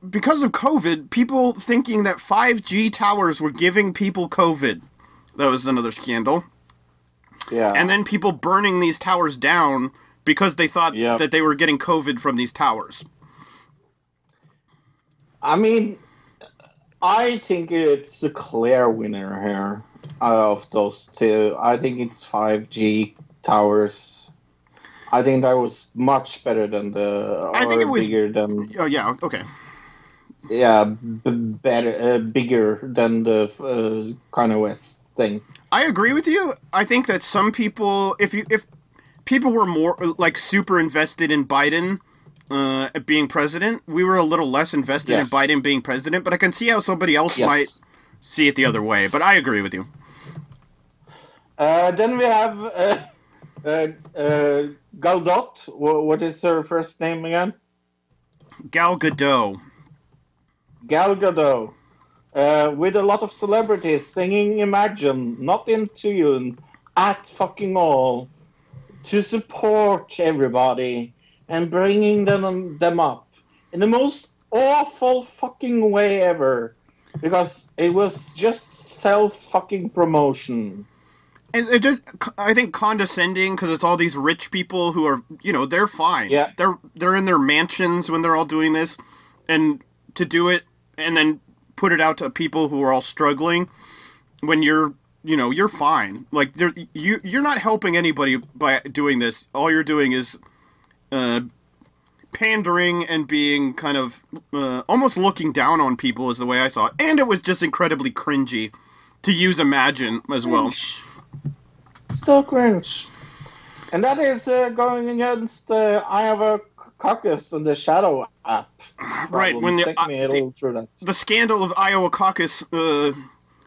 because of COVID, people thinking that 5G towers were giving people COVID. That was another scandal. Yeah. And then people burning these towers down because they thought Yep. that they were getting COVID from these towers. I mean, I think it's a clear winner here of those two. I think it's 5G towers. I think that was much better than the. I think it was- bigger than. Oh yeah, okay. Yeah, b- better, uh, bigger than the uh, Kanye West thing. I agree with you. I think that some people, if you if people were more like super invested in Biden uh, being president, we were a little less invested Yes. in Biden being president. But I can see how somebody else Yes. might see it the other way. But I agree with you. Uh, then we have uh, uh, uh, Galdot. What is her first name again? Gal Gadot. Gal Gadot, uh, with a lot of celebrities singing Imagine, not in tune, at fucking all, to support everybody and bringing them, them up in the most awful fucking way ever. Because it was just self fucking promotion. And it just, I think condescending because it's all these rich people who are, you know, they're fine. Yeah. they're they're in their mansions when they're all doing this, and to do it and then put it out to people who are all struggling when you're, you know, you're fine. Like you you're not helping anybody by doing this. All you're doing is, uh, pandering and being kind of uh, almost looking down on people is the way I saw it, and it was just incredibly cringy to use Imagine as well. So cringe. And that is uh, going against the Iowa caucus and the Shadow app. Right, when the- uh, a little through that. the scandal of Iowa caucus uh,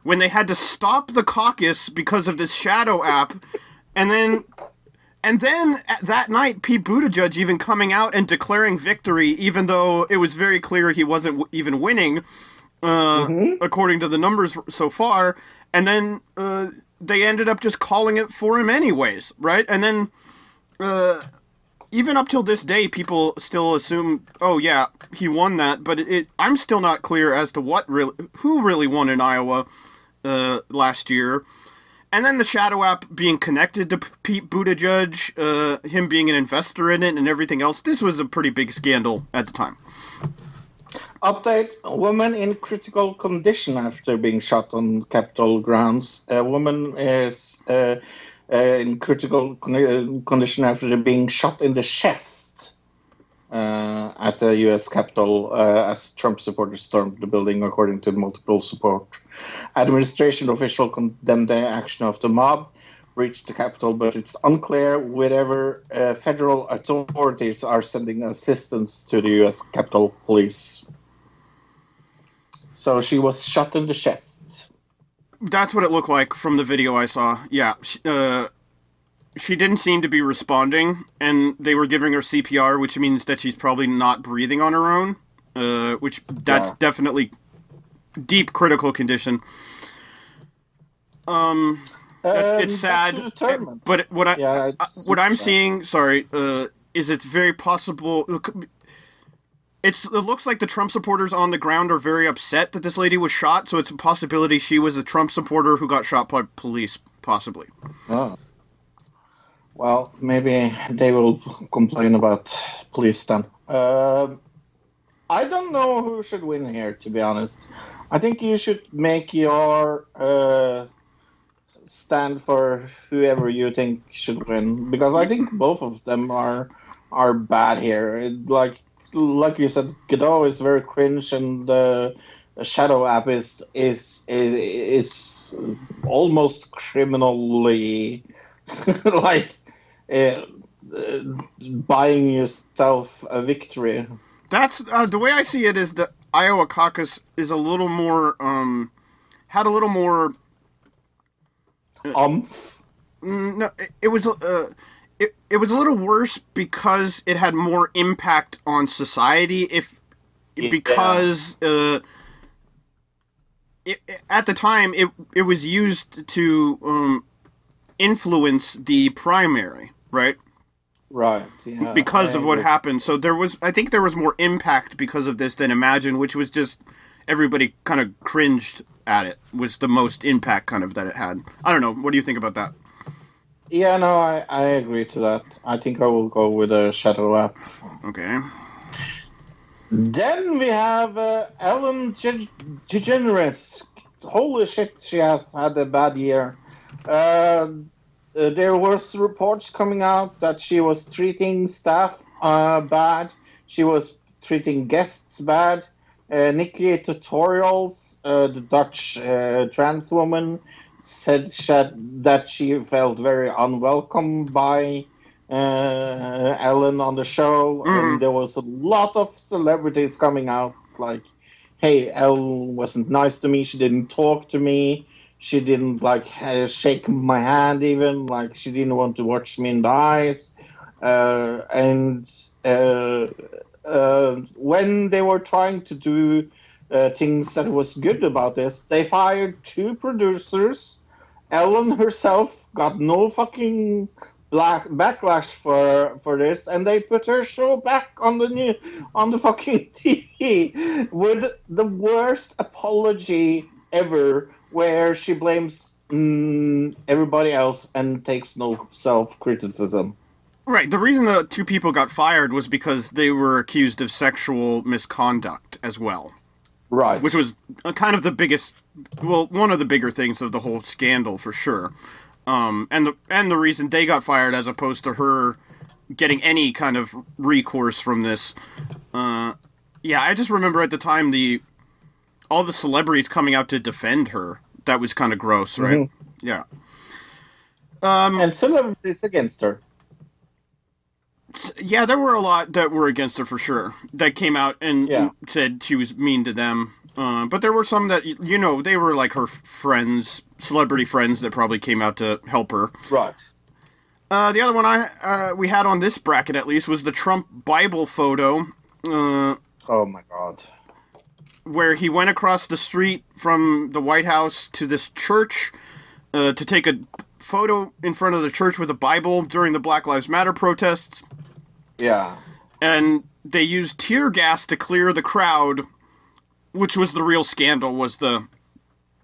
when they had to stop the caucus because of this shadow app, and then and then at that night, Pete Buttigieg even coming out and declaring victory, even though it was very clear he wasn't w- even winning, uh, according to the numbers so far. And then uh, they ended up just calling it for him anyways, right? And then. Uh, even up till this day, people still assume, oh yeah, he won that. But it, it I'm still not clear as to what really, who really won in Iowa uh, last year. And then the Shadow app being connected to Pete Buttigieg, uh, him being an investor in it, and everything else. This was a pretty big scandal at the time. Update: woman in critical condition after being shot on Capitol grounds. A woman is uh, uh, in critical con- uh, condition after being shot in the chest uh, at the U.S. Capitol uh, as Trump supporters stormed the building, according to multiple support. Administration official condemned the action of the mob. Reached the capital, but it's unclear whether uh, federal authorities are sending assistance to the U.S. Capitol Police. So she was shot in the chest. That's what it looked like from the video I saw. Yeah, she, uh, she didn't seem to be responding, and they were giving her CPR, which means that she's probably not breathing on her own. Uh, which that's Yeah. definitely deep critical condition. Um, it's sad, tournament. but what I Yeah, uh, what I'm sad. seeing, sorry, uh, is it's very possible. It's it looks like the Trump supporters on the ground are very upset that this lady was shot. So it's a possibility she was a Trump supporter who got shot by police, possibly. Oh. Well, maybe they will complain about police then. Um I don't know who should win here, to be honest. I think you should make your uh, stand for whoever you think should win, because I think both of them are are bad here. It- like like you said, Gadot is very cringe, and the Shadow app is is is, is almost criminally *laughs* like uh, buying yourself a victory. That's uh, the way I see it. Is the Iowa caucus is a little more um had a little more. Mm, No, it, it was uh, it it was a little worse because it had more impact on society. If Yeah. because uh, it, at the time it it was used to um influence the primary, right? Right. Yeah. because I of what happened. So there was, I think, there was more impact because of this than Imagine, which was just everybody kind of cringed at it. Was the most impact kind of that it had. I don't know. What do you think about that? Yeah, no, I, I agree to that. I think I will go with a shadow app. Okay. Then we have uh, Ellen Ge- DeGeneres. Holy shit, she has had a bad year. Uh, uh, there was reports coming out that she was treating staff uh, bad. She was treating guests bad. Uh, NikkieTutorials, uh, the Dutch uh, trans woman, said that she felt very unwelcome by uh, Ellen on the show, and there was a lot of celebrities coming out like, "Hey, Ellen wasn't nice to me. She didn't talk to me. She didn't like shake my hand, even like she didn't want to watch me in the eyes." Uh, and uh, uh, when they were trying to do uh, things that was good about this, they fired two producers. Ellen herself got no fucking black backlash for for this, and they put her show back on the new on the fucking *laughs* TV with the worst apology ever, where she blames mm, everybody else and takes no self criticism. Right. The reason the two people got fired was because they were accused of sexual misconduct as well, Right. which was uh, kind of the biggest, well, one of the bigger things of the whole scandal for sure. Um, and the and the reason they got fired as opposed to her getting any kind of recourse from this. Uh, yeah, I just remember at the time the all the celebrities coming out to defend her. That was kind of gross, right? Yeah. Um, and celebrities against her. yeah, there were a lot that were against her for sure. That came out and Yeah. said she was mean to them. Uh, but there were some that you know they were like her friends, celebrity friends that probably came out to help her. Right. Uh, the other one I uh, we had on this bracket at least was the Trump Bible photo, uh, Oh my god. Where he went across the street from the White House to this church uh, to take a photo in front of the church with a Bible during the Black Lives Matter protests. Yeah. and they used tear gas to clear the crowd, which was the real scandal. Was the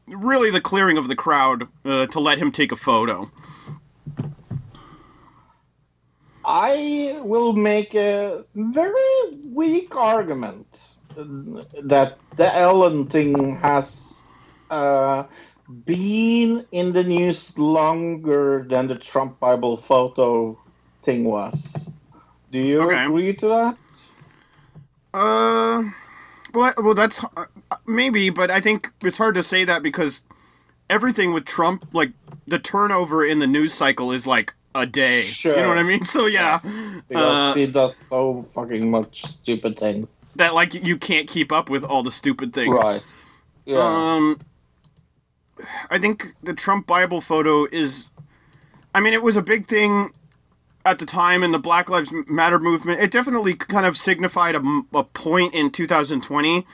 really the clearing of the crowd uh, to let him take a photo? I will make a very weak argument that the Ellen thing has uh, been in the news longer than the Trump Bible photo thing was. Do you Okay. agree to that? Uh, well, well, that's uh, maybe, but I think it's hard to say that because everything with Trump, like the turnover in the news cycle, is like a day. Sure. You know what I mean? *laughs* So yeah, Because Uh, he does so fucking much stupid things. that like you can't keep up with all the stupid things. Right. Yeah. Um, I think the Trump Bible photo is. I mean, it was a big thing at the time in the Black Lives Matter movement. It definitely kind of signified a, a point in 2020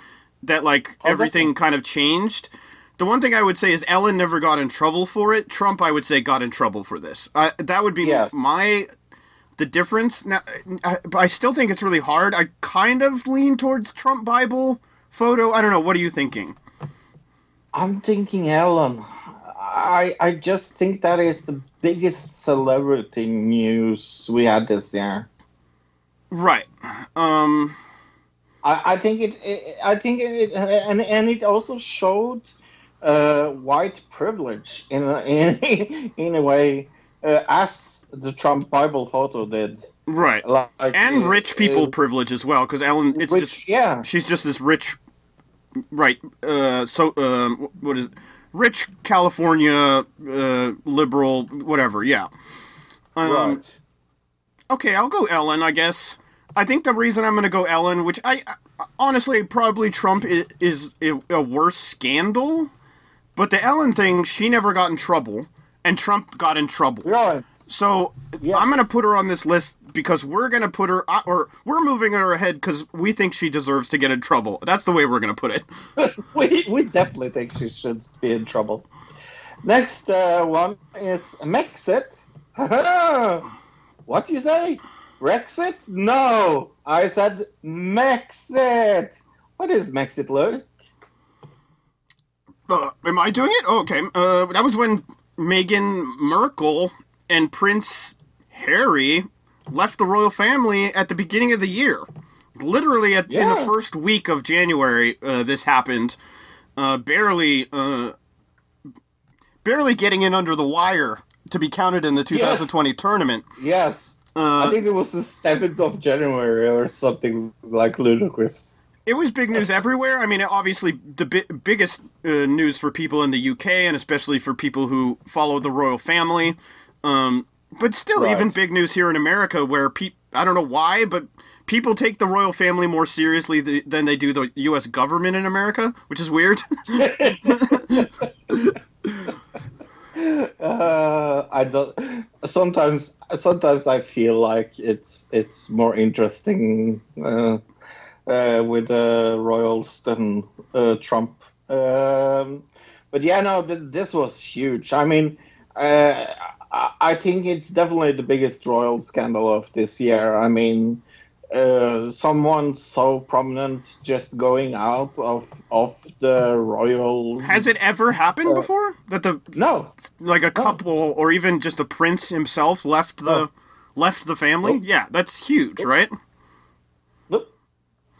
that like Oh, everything kind of changed. The one thing I would say is Ellen never got in trouble for it. Trump, I would say, got in trouble for this. Uh, that would be Yes. my the difference. Now, I, but I still think it's really hard. I kind of lean towards Trump Bible photo. I don't know. What are you thinking? I'm thinking Ellen. I I just think that is the biggest celebrity news we had this year. Right. Um. I, I think it, it I think it and and it also showed uh, white privilege in a, *laughs* in in a way uh, as the Trump Bible photo did. Right. Like And uh, rich people uh, privilege as well, because Ellen, it's which, just yeah she's just this rich, right? Uh. So um. What is? rich California uh, liberal, whatever. Yeah. Um, right. Okay, I'll go Ellen. I guess. I think the reason I'm going to go Ellen, which I honestly probably Trump is, is a worse scandal, but the Ellen thing, she never got in trouble, and Trump got in trouble. Right. So Yes. I'm going to put her on this list because we're going to put her, uh, or we're moving her ahead because we think she deserves to get in trouble. That's the way we're going to put it. *laughs* we we definitely think she should be in trouble. Next uh, one is Mexit. *laughs* what do you say? Brexit? No, I said Mexit. What is Mexit, Luke? Uh, am I doing it? Oh, okay. Uh, that was when Meghan Markle and Prince Harry left the royal family at the beginning of the year. Literally at, in the first week of January, uh, this happened. Uh, barely, uh, barely getting in under the wire to be counted in the 2020 tournament. Yes, I Uh, think it was the seventh of January or something like ludicrous. It was big news everywhere. I mean, obviously, the bi- biggest uh, news for people in the UK and especially for people who follow the royal family. Um, but still, Right. even big news here in America, where pe- I don't know why, but people take the royal family more seriously th- than they do the U.S. government in America, which is weird. *laughs* Uh, I don't. Sometimes, sometimes I feel like it's it's more interesting uh, uh, with the royals than uh, Trump. Um, but yeah, no, th- this was huge. I mean, uh, I- think it's definitely the biggest royal scandal of this year. I mean, uh, someone so prominent just going out of of the royal. Has it ever happened Uh, before that the No, like a couple or even just the prince himself left the Oh. left the family? Yeah, that's huge, right?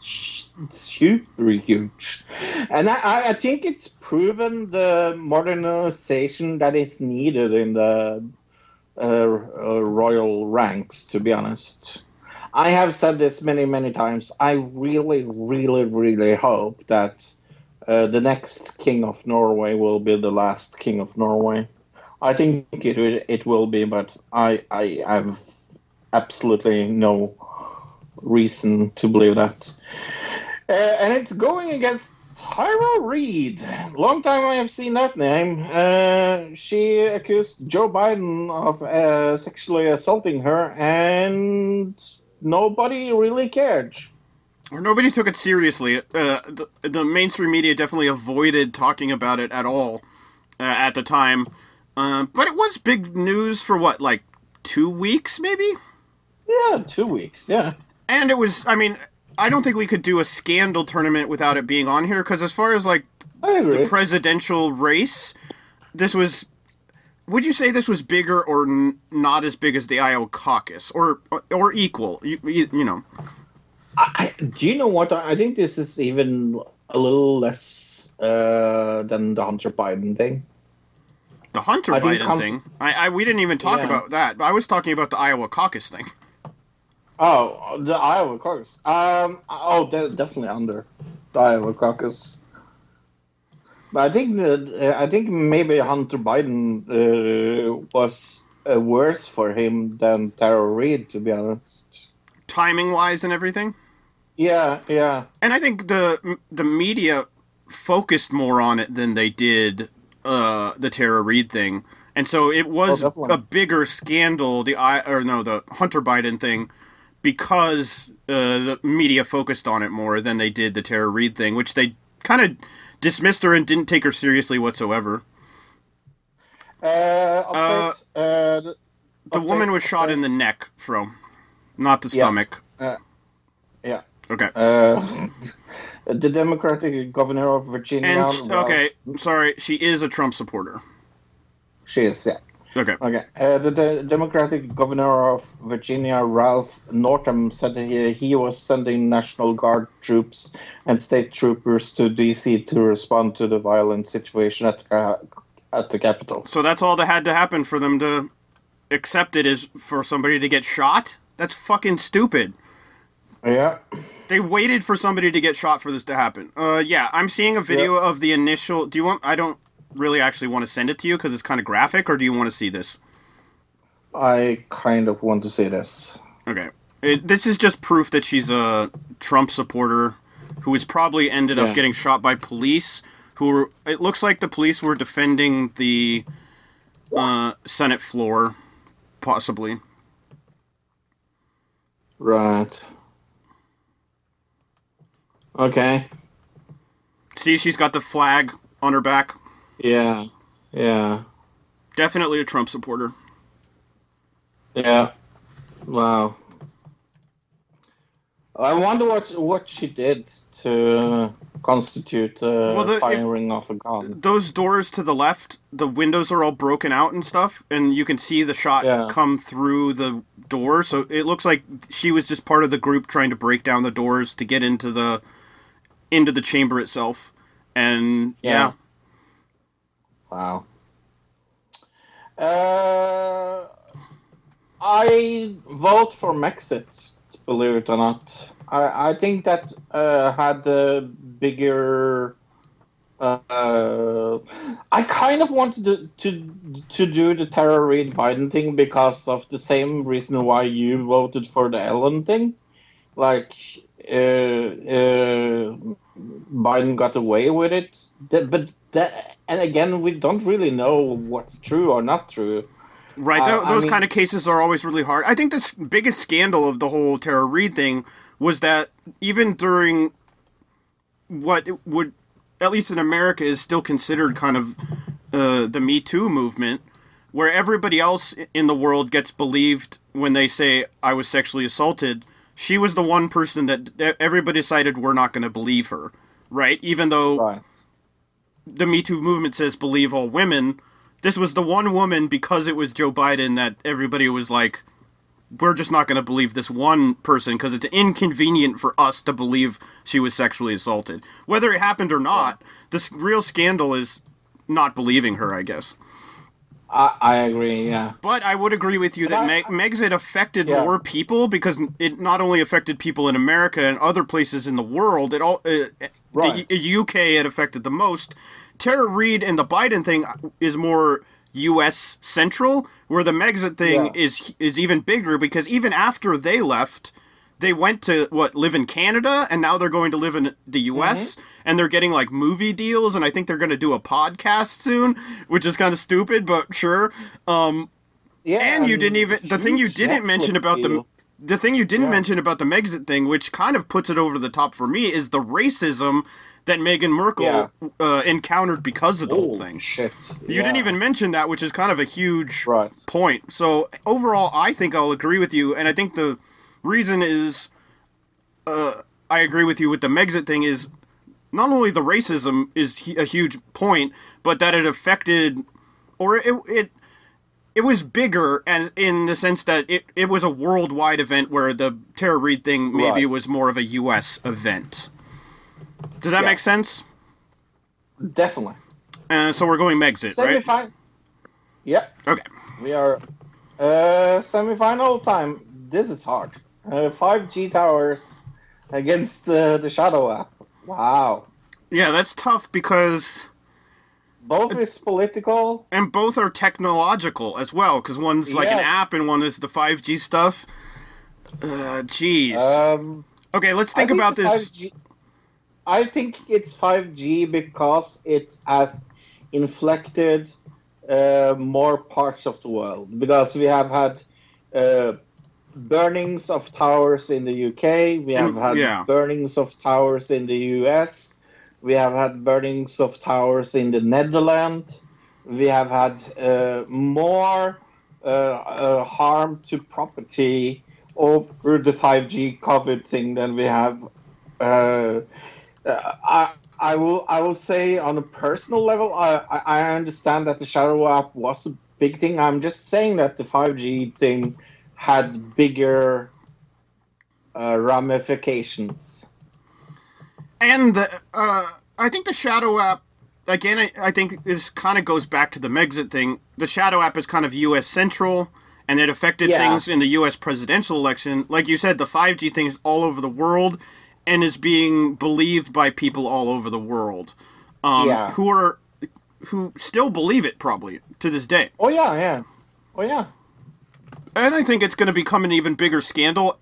Huge, and I- I, think it's proven the modernization that is needed in the uh, uh, royal ranks. To be honest, I have said this many, many times. I really, really, really hope that uh, the next king of Norway will be the last king of Norway. I think it it will be, but I I have absolutely no reason to believe that. Uh, and it's going against Tara Reade. Long time I have seen that name. Uh, she accused Joe Biden of uh, sexually assaulting her, and nobody really cared. Or nobody took it seriously. Uh, the, the mainstream media definitely avoided talking about it at all uh, at the time. Uh, but it was big news for what, like two weeks, maybe? Yeah, two weeks. Yeah. And it was, I mean, I don't think we could do a scandal tournament without it being on here, because as far as like the presidential race, this was. Would you say this was bigger or n- not as big as the Iowa caucus, or or equal? You, you, you know, I, do you know what? I think this is even a little less uh, than the Hunter Biden thing. the Hunter Biden thing. I, I we didn't even talk Yeah. about that. But I was talking about the Iowa caucus thing. Oh, the Iowa caucus. Um. Oh, de- definitely under the Iowa caucus. But I think that I think maybe Hunter Biden uh, was uh, worse for him than Tara Reade, to be honest. timing wise and everything. Yeah, yeah, And I think the the media focused more on it than they did uh, the Tara Reade thing, and so it was Oh, a bigger scandal. The I or no the Hunter Biden thing because uh, the media focused on it more than they did the Tara Reade thing, which they kind of dismissed her and didn't take her seriously whatsoever. Uh, update, uh, the The woman was shot in the neck, from, not the stomach. Uh, yeah. Okay. Uh, *laughs* the Democratic governor of Virginia. And okay, sorry, she is a Trump supporter. She is, yeah. Okay. Okay. Uh, the, the Democratic governor of Virginia, Ralph Northam, said he, he was sending National Guard troops and state troopers to D.C. to respond to the violent situation at uh, at the Capitol. So that's all that had to happen for them to accept it is for somebody to get shot? That's fucking stupid. Yeah. They waited for somebody to get shot for this to happen. Uh yeah, I'm seeing a video of the initial Do you want I don't really actually want to send it to you because it's kind of graphic, or do you want to see this? I kind of want to see this. Okay. It, this is just proof that she's a Trump supporter who has probably ended Yeah. up getting shot by police. Who were, it looks like the police were defending the uh, Senate floor, possibly. Right. Okay. See, she's got the flag on her back. Yeah. Yeah. Definitely a Trump supporter. Yeah. Wow. I wonder what what she did to constitute uh, Well, the- firing off a gun. Those doors to the left, the windows are all broken out and stuff, and you can see the shot Yeah. come through the door. So it looks like she was just part of the group trying to break down the doors to get into the into the chamber itself. And yeah, Yeah. Wow. Uh, I vote for Mexit, believe it or not. I, I think that uh, had a bigger. Uh, I kind of wanted to, to to do the Tara Reade Biden thing because of the same reason why you voted for the Ellen thing. Like, uh, uh, Biden got away with it, but that, and again, we don't really know what's true or not true. right. Uh, tho- I those mean- kind of cases are always really hard. I think the biggest scandal of the whole Tara Reade thing was that even during what would, at least in America, is still considered kind of uh, the Me Too movement, where everybody else in the world gets believed when they say I was sexually assaulted. She was the one person that that everybody decided we're not going to believe her, right? Even though Right. The Me Too movement says believe all women. This was the one woman because it was Joe Biden that everybody was like, we're just not going to believe this one person because it's inconvenient for us to believe she was sexually assaulted. Whether it happened or not, the real scandal is not believing her, I guess. I, I agree. Yeah. But I would agree with you that I- Meg- Megxit affected Yeah. more people because it not only affected people in America and other places in the world. It all uh, Right. the UK it affected the most. Tara Reade and the Biden thing is more U.S. central, where the Megxit thing Yeah. is is even bigger because even after they left. They went to what live in Canada, and now they're going to live in the U.S. Mm-hmm. and they're getting like movie deals, and I think they're going to do a podcast soon, which is kind of stupid, but sure. Um, Yeah. and you didn't even the thing you didn't mention about deal. the thing you didn't Yeah. mention about the Megxit thing, which kind of puts it over the top for me, is the racism that Meghan Markle Yeah. uh, encountered because of the whole thing. shit. You didn't even mention that, which is kind of a huge Right. point. So overall, I think I'll agree with you, and I think the reason is, uh, I agree with you with the Megxit thing is not only the racism is a huge point, but that it affected, or it it it was bigger, and in the sense that it it was a worldwide event where the Tara Reade thing maybe Right. was more of a U.S. event. Does that Yeah. make sense? Definitely. Uh, so we're going Megxit, right? Semi-final. Yeah, Okay. we are. Uh, semi-final time. This is hard. Uh, 5G towers against uh, the Shadow app. Wow. Yeah, that's tough because Both is political. and both are technological as well because one's like an app and one is the 5G stuff. Uh, jeez. Um, okay, let's I think about this. 5G I think it's 5G because it has inflected uh, more parts of the world. Because we have had uh, burnings of towers in the UK, we have Mm, had yeah. burnings of towers in the US, we have had burnings of towers in the Netherlands, we have had uh, more uh, uh, harm to property over the 5G COVID thing than we have. Uh, uh, I I will I will say on a personal level, I I understand that the Shadow app was a big thing. I'm just saying that the 5G thing had bigger uh, ramifications. And the, uh, I think the Shadow app, again, I, I think this kind of goes back to the Megxit thing. The Shadow app is kind of U.S. central, and it affected Yeah. things in the U.S. presidential election. Like you said, the 5G thing is all over the world and is being believed by people all over the world. Um, Yeah. Who are who still believe it probably to this day. Oh yeah, yeah. Oh yeah. And I think it's going to become an even bigger scandal.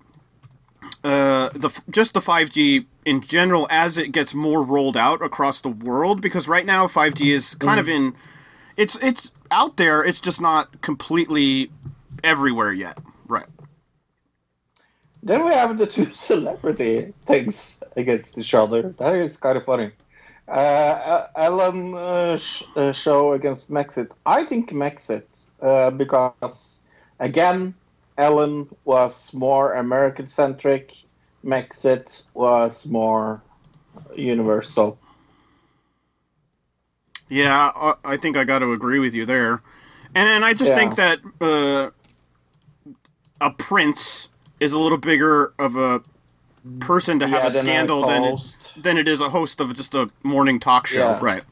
Uh, the just the 5G in general as it gets more rolled out across the world because right now 5G is kind of in it's it's out there it's just not completely everywhere yet. Right. Then we have the two *laughs* celebrity things against each other. That is kind of funny. Uh, Ellen uh, sh- uh, show against Mexit. I think Mexit uh, because again, Ellen was more American centric. Mexit was more universal. Yeah, I- I think I got to agree with you there. And and I just Yeah. think that uh, a prince is a little bigger of a person to have Yeah, a than a scandal than it, than it is a host of just a morning talk show. Yeah. Right.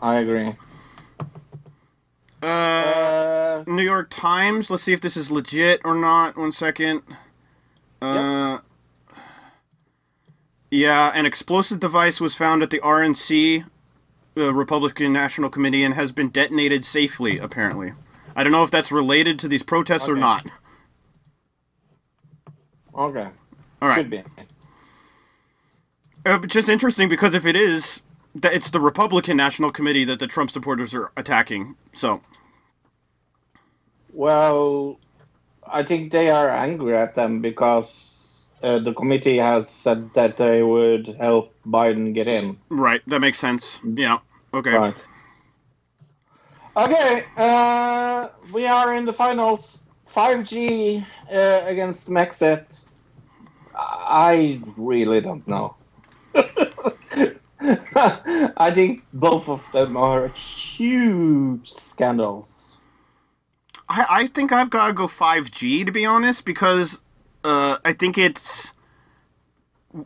I agree. Uh, Uh, New York Times. Let's see if this is legit or not. One second. Uh, Yeah, an explosive device was found at the RNC, the Republican National Committee, and has been detonated safely. Apparently, I don't know if that's related to these protests or not. okay. All right, Could be. uh, but just interesting because if it is, it's the Republican National Committee that the Trump supporters are attacking. So Well, I think they are angry at them because uh, the committee has said that they would help Biden get in. right, that makes sense. Yeah. Okay. Right. Okay, uh, we are in the finals. 5G uh, against Mexit. I really don't know. *laughs* *laughs* I think both of them are huge scandals. I, I think I've got to go 5G to be honest because uh, I think it's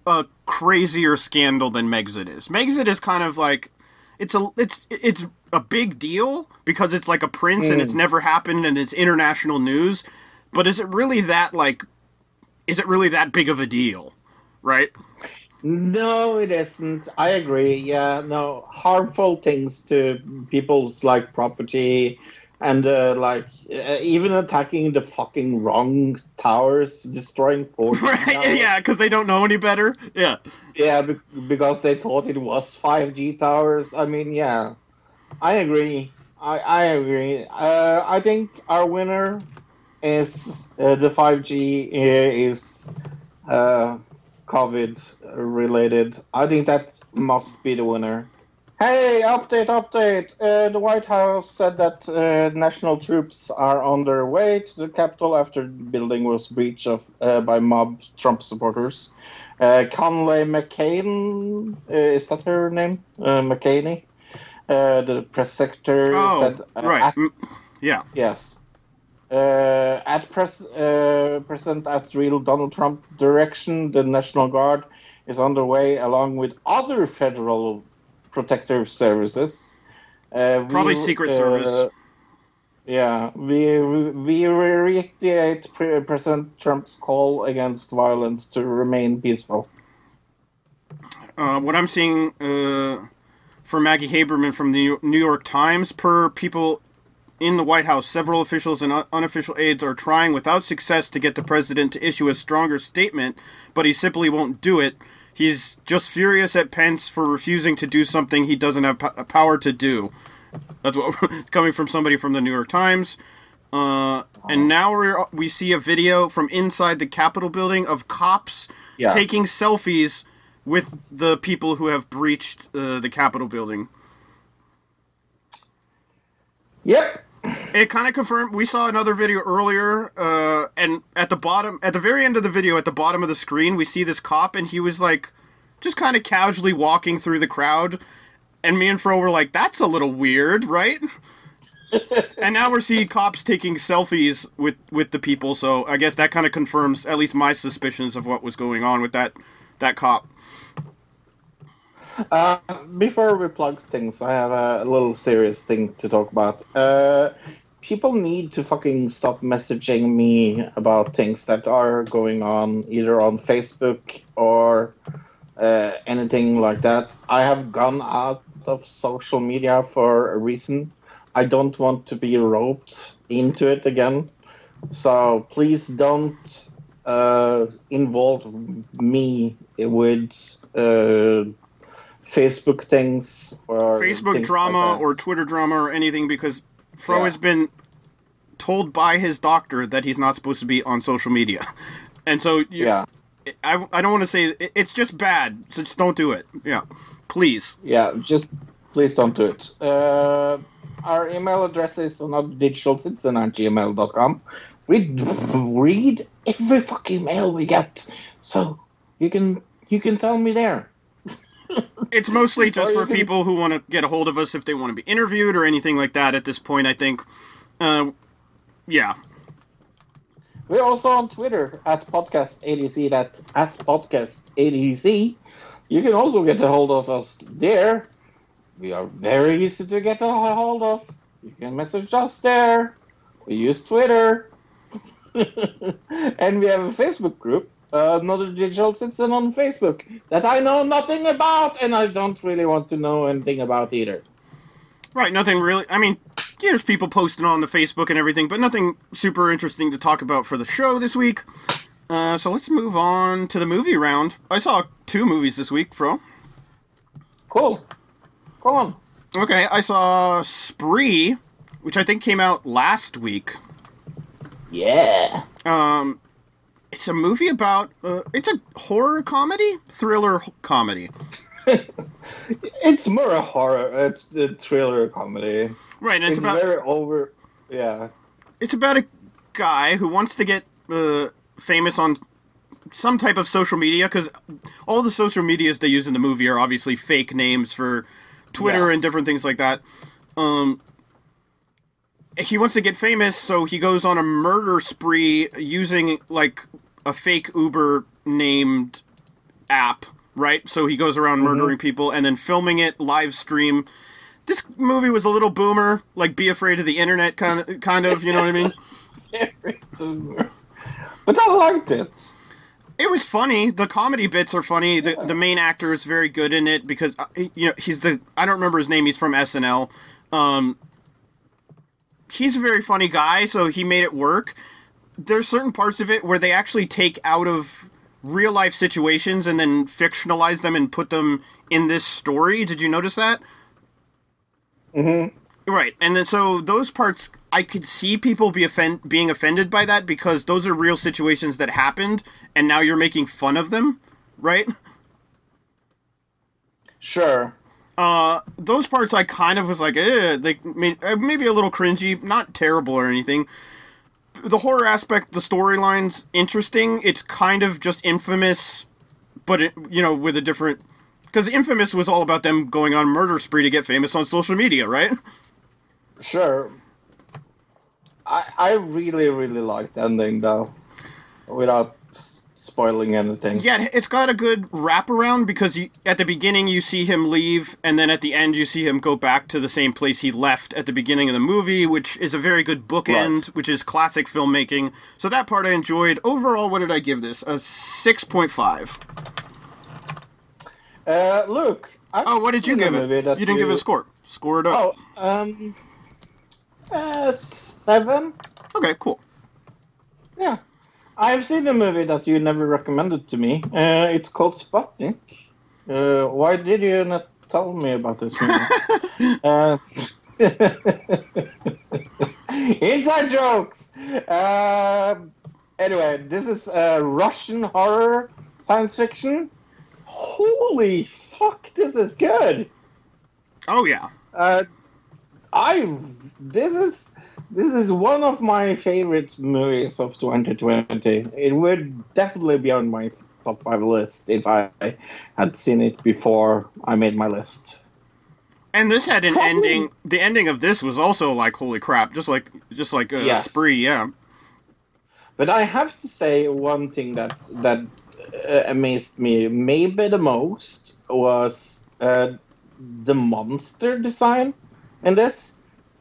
a crazier scandal than Megxit is. Megxit is kind of like it's a it's it's a big deal because it's like a prince and it's never happened and it's international news. But is it really that like? Is it really that big of a deal? Right? No, it isn't. I agree. Yeah, no harmful things to people's like property, and uh, like uh, even attacking the fucking wrong towers, destroying *laughs* 4G Right? towers. Yeah, because they don't know any better. Yeah. Yeah, be- because they thought it was 5G towers. I mean, yeah, I agree. I, I agree. Uh, I think our winner is uh, the 5G is uh, COVID related. I think that must be the winner. Hey, update, update. Uh, the White House said that uh, national troops are on their way to the Capitol after the building was breached of, uh, by mob Trump supporters. Uh, Conley McCain, uh, is that her name? Uh, McCaney? Uh, the press secretary Oh, said. uh, right. at- Mm, Yeah. yes. Uh, at pres- uh, President at real Donald Trump direction, the National Guard is underway along with other federal protective services. Uh, we- Probably Secret Service. Yeah, we we reiterate President Trump's call against violence to remain peaceful. Uh, what I'm seeing uh, for Maggie Haberman from the New York Times, per people in the White House, several officials and unofficial aides are trying without success to get the president to issue a stronger statement, but he simply won't do it. He's just furious at Pence for refusing to do something he doesn't have po- power to do. That's what *laughs* coming from somebody from the New York Times. Uh, and now we we see a video from inside the Capitol building of cops Yeah. taking selfies with the people who have breached uh, the Capitol building. Yep. It kind of confirmed. We saw another video earlier, uh, and at the bottom, at the very end of the video, at the bottom of the screen, we see this cop, and he was like, just kind of casually walking through the crowd, and me and Fro were like, "That's a little weird, right?" *laughs* and now we're seeing cops taking selfies with with the people, so I guess that kind of confirms at least my suspicions of what was going on with that that cop. Uh, before we plug things, I have a little serious thing to talk about. Uh, people need to fucking stop messaging me about things that are going on either on Facebook or uh, anything like that. I have gone out of social media for a reason. I don't want to be roped into it again. So please don't uh, involve me with uh, Facebook things or Facebook things drama like or Twitter drama or anything because Fro Yeah. has been told by his doctor that he's not supposed to be on social media. *laughs* And so you, yeah. I, I don't want to say it's just bad, so just don't do it. Yeah, please. Yeah, just please don't do it. Uh, our email address is anotherdigitalcitizen at gmail.com. We read every fucking mail we get, so you can you can tell me there. It's mostly *laughs* just for people who want to get a hold of us if they want to be interviewed or anything like that. At this point, I think, uh, yeah, We're also on Twitter at podcast ADC. That's at podcast ADC. You can also get a hold of us there. We are very easy to get a hold of. You can message us there. We use Twitter. *laughs* and we have a Facebook group, Another Digital Citizen on Facebook, that I know nothing about and I don't really want to know anything about either. right. Nothing really. I mean, there's people posting on the Facebook and everything, but nothing super interesting to talk about for the show this week. Uh, so let's move on to the movie round. I saw two movies this week, Fro. Cool. Go on. Okay, I saw Spree, which I think came out last week. Yeah. Um, it's a movie about. Uh, it's a horror comedy, thriller comedy. *laughs* It's more a horror. It's the thriller comedy. Right, and it's, It's, about very over. Yeah. it's about a guy who wants to get uh, famous on some type of social media because all the social medias they use in the movie are obviously fake names for Twitter Yes. and different things like that. Um, he wants to get famous, so he goes on a murder spree using like a fake Uber named app, right? So he goes around murdering people and then filming it live stream. This movie was a little boomer, like be afraid of the internet kind of kind of, you know what I mean? *laughs* Very boomer. But I liked it. It was funny. The comedy bits are funny. The the main actor is very good in it because uh, you know he's the I don't remember his name. He's from SNL. Um, he's a very funny guy, so he made it work. There's certain parts of it where they actually take out of real life situations and then fictionalize them and put them in this story. Did you notice that? Mm-hmm. Right, and then so those parts I could see people be offend being offended by that because those are real situations that happened, and now you're making fun of them, right? Sure. Uh, those parts I kind of was like, eh, they made, uh, maybe a little cringy, not terrible or anything. The horror aspect, the storyline's interesting. It's kind of just infamous, but it, you know, with a different. Because Infamous was all about them going on murder spree to get famous on social media, right? Sure. I I really really liked ending though, without spoiling anything. Yeah, it's got a good wraparound because you, at the beginning you see him leave, and then at the end you see him go back to the same place he left at the beginning of the movie, which is a very good bookend, Right. which is classic filmmaking. So that part I enjoyed. Overall, what did I give this? A six point five. Uh, Luke. I've Oh, what did you give it? You didn't give it a score. Score it up. Oh, um, uh, seven. Okay, cool. Yeah. I've seen a movie that you never recommended to me. Uh, it's called Sputnik. Uh, why did you not tell me about this movie? *laughs* uh, *laughs* inside jokes. Uh, anyway, this is uh, Russian horror science fiction. Holy fuck, this is good. Oh yeah. Uh, I this is this is one of my favorite movies of 2020. It would definitely be on my top five list if I had seen it before I made my list. And this had an Probably- ending. The ending of this was also like holy crap, just like just like uh, Yes. Spree. Yeah. But I have to say one thing that that uh, amazed me maybe the most was uh, the monster design in this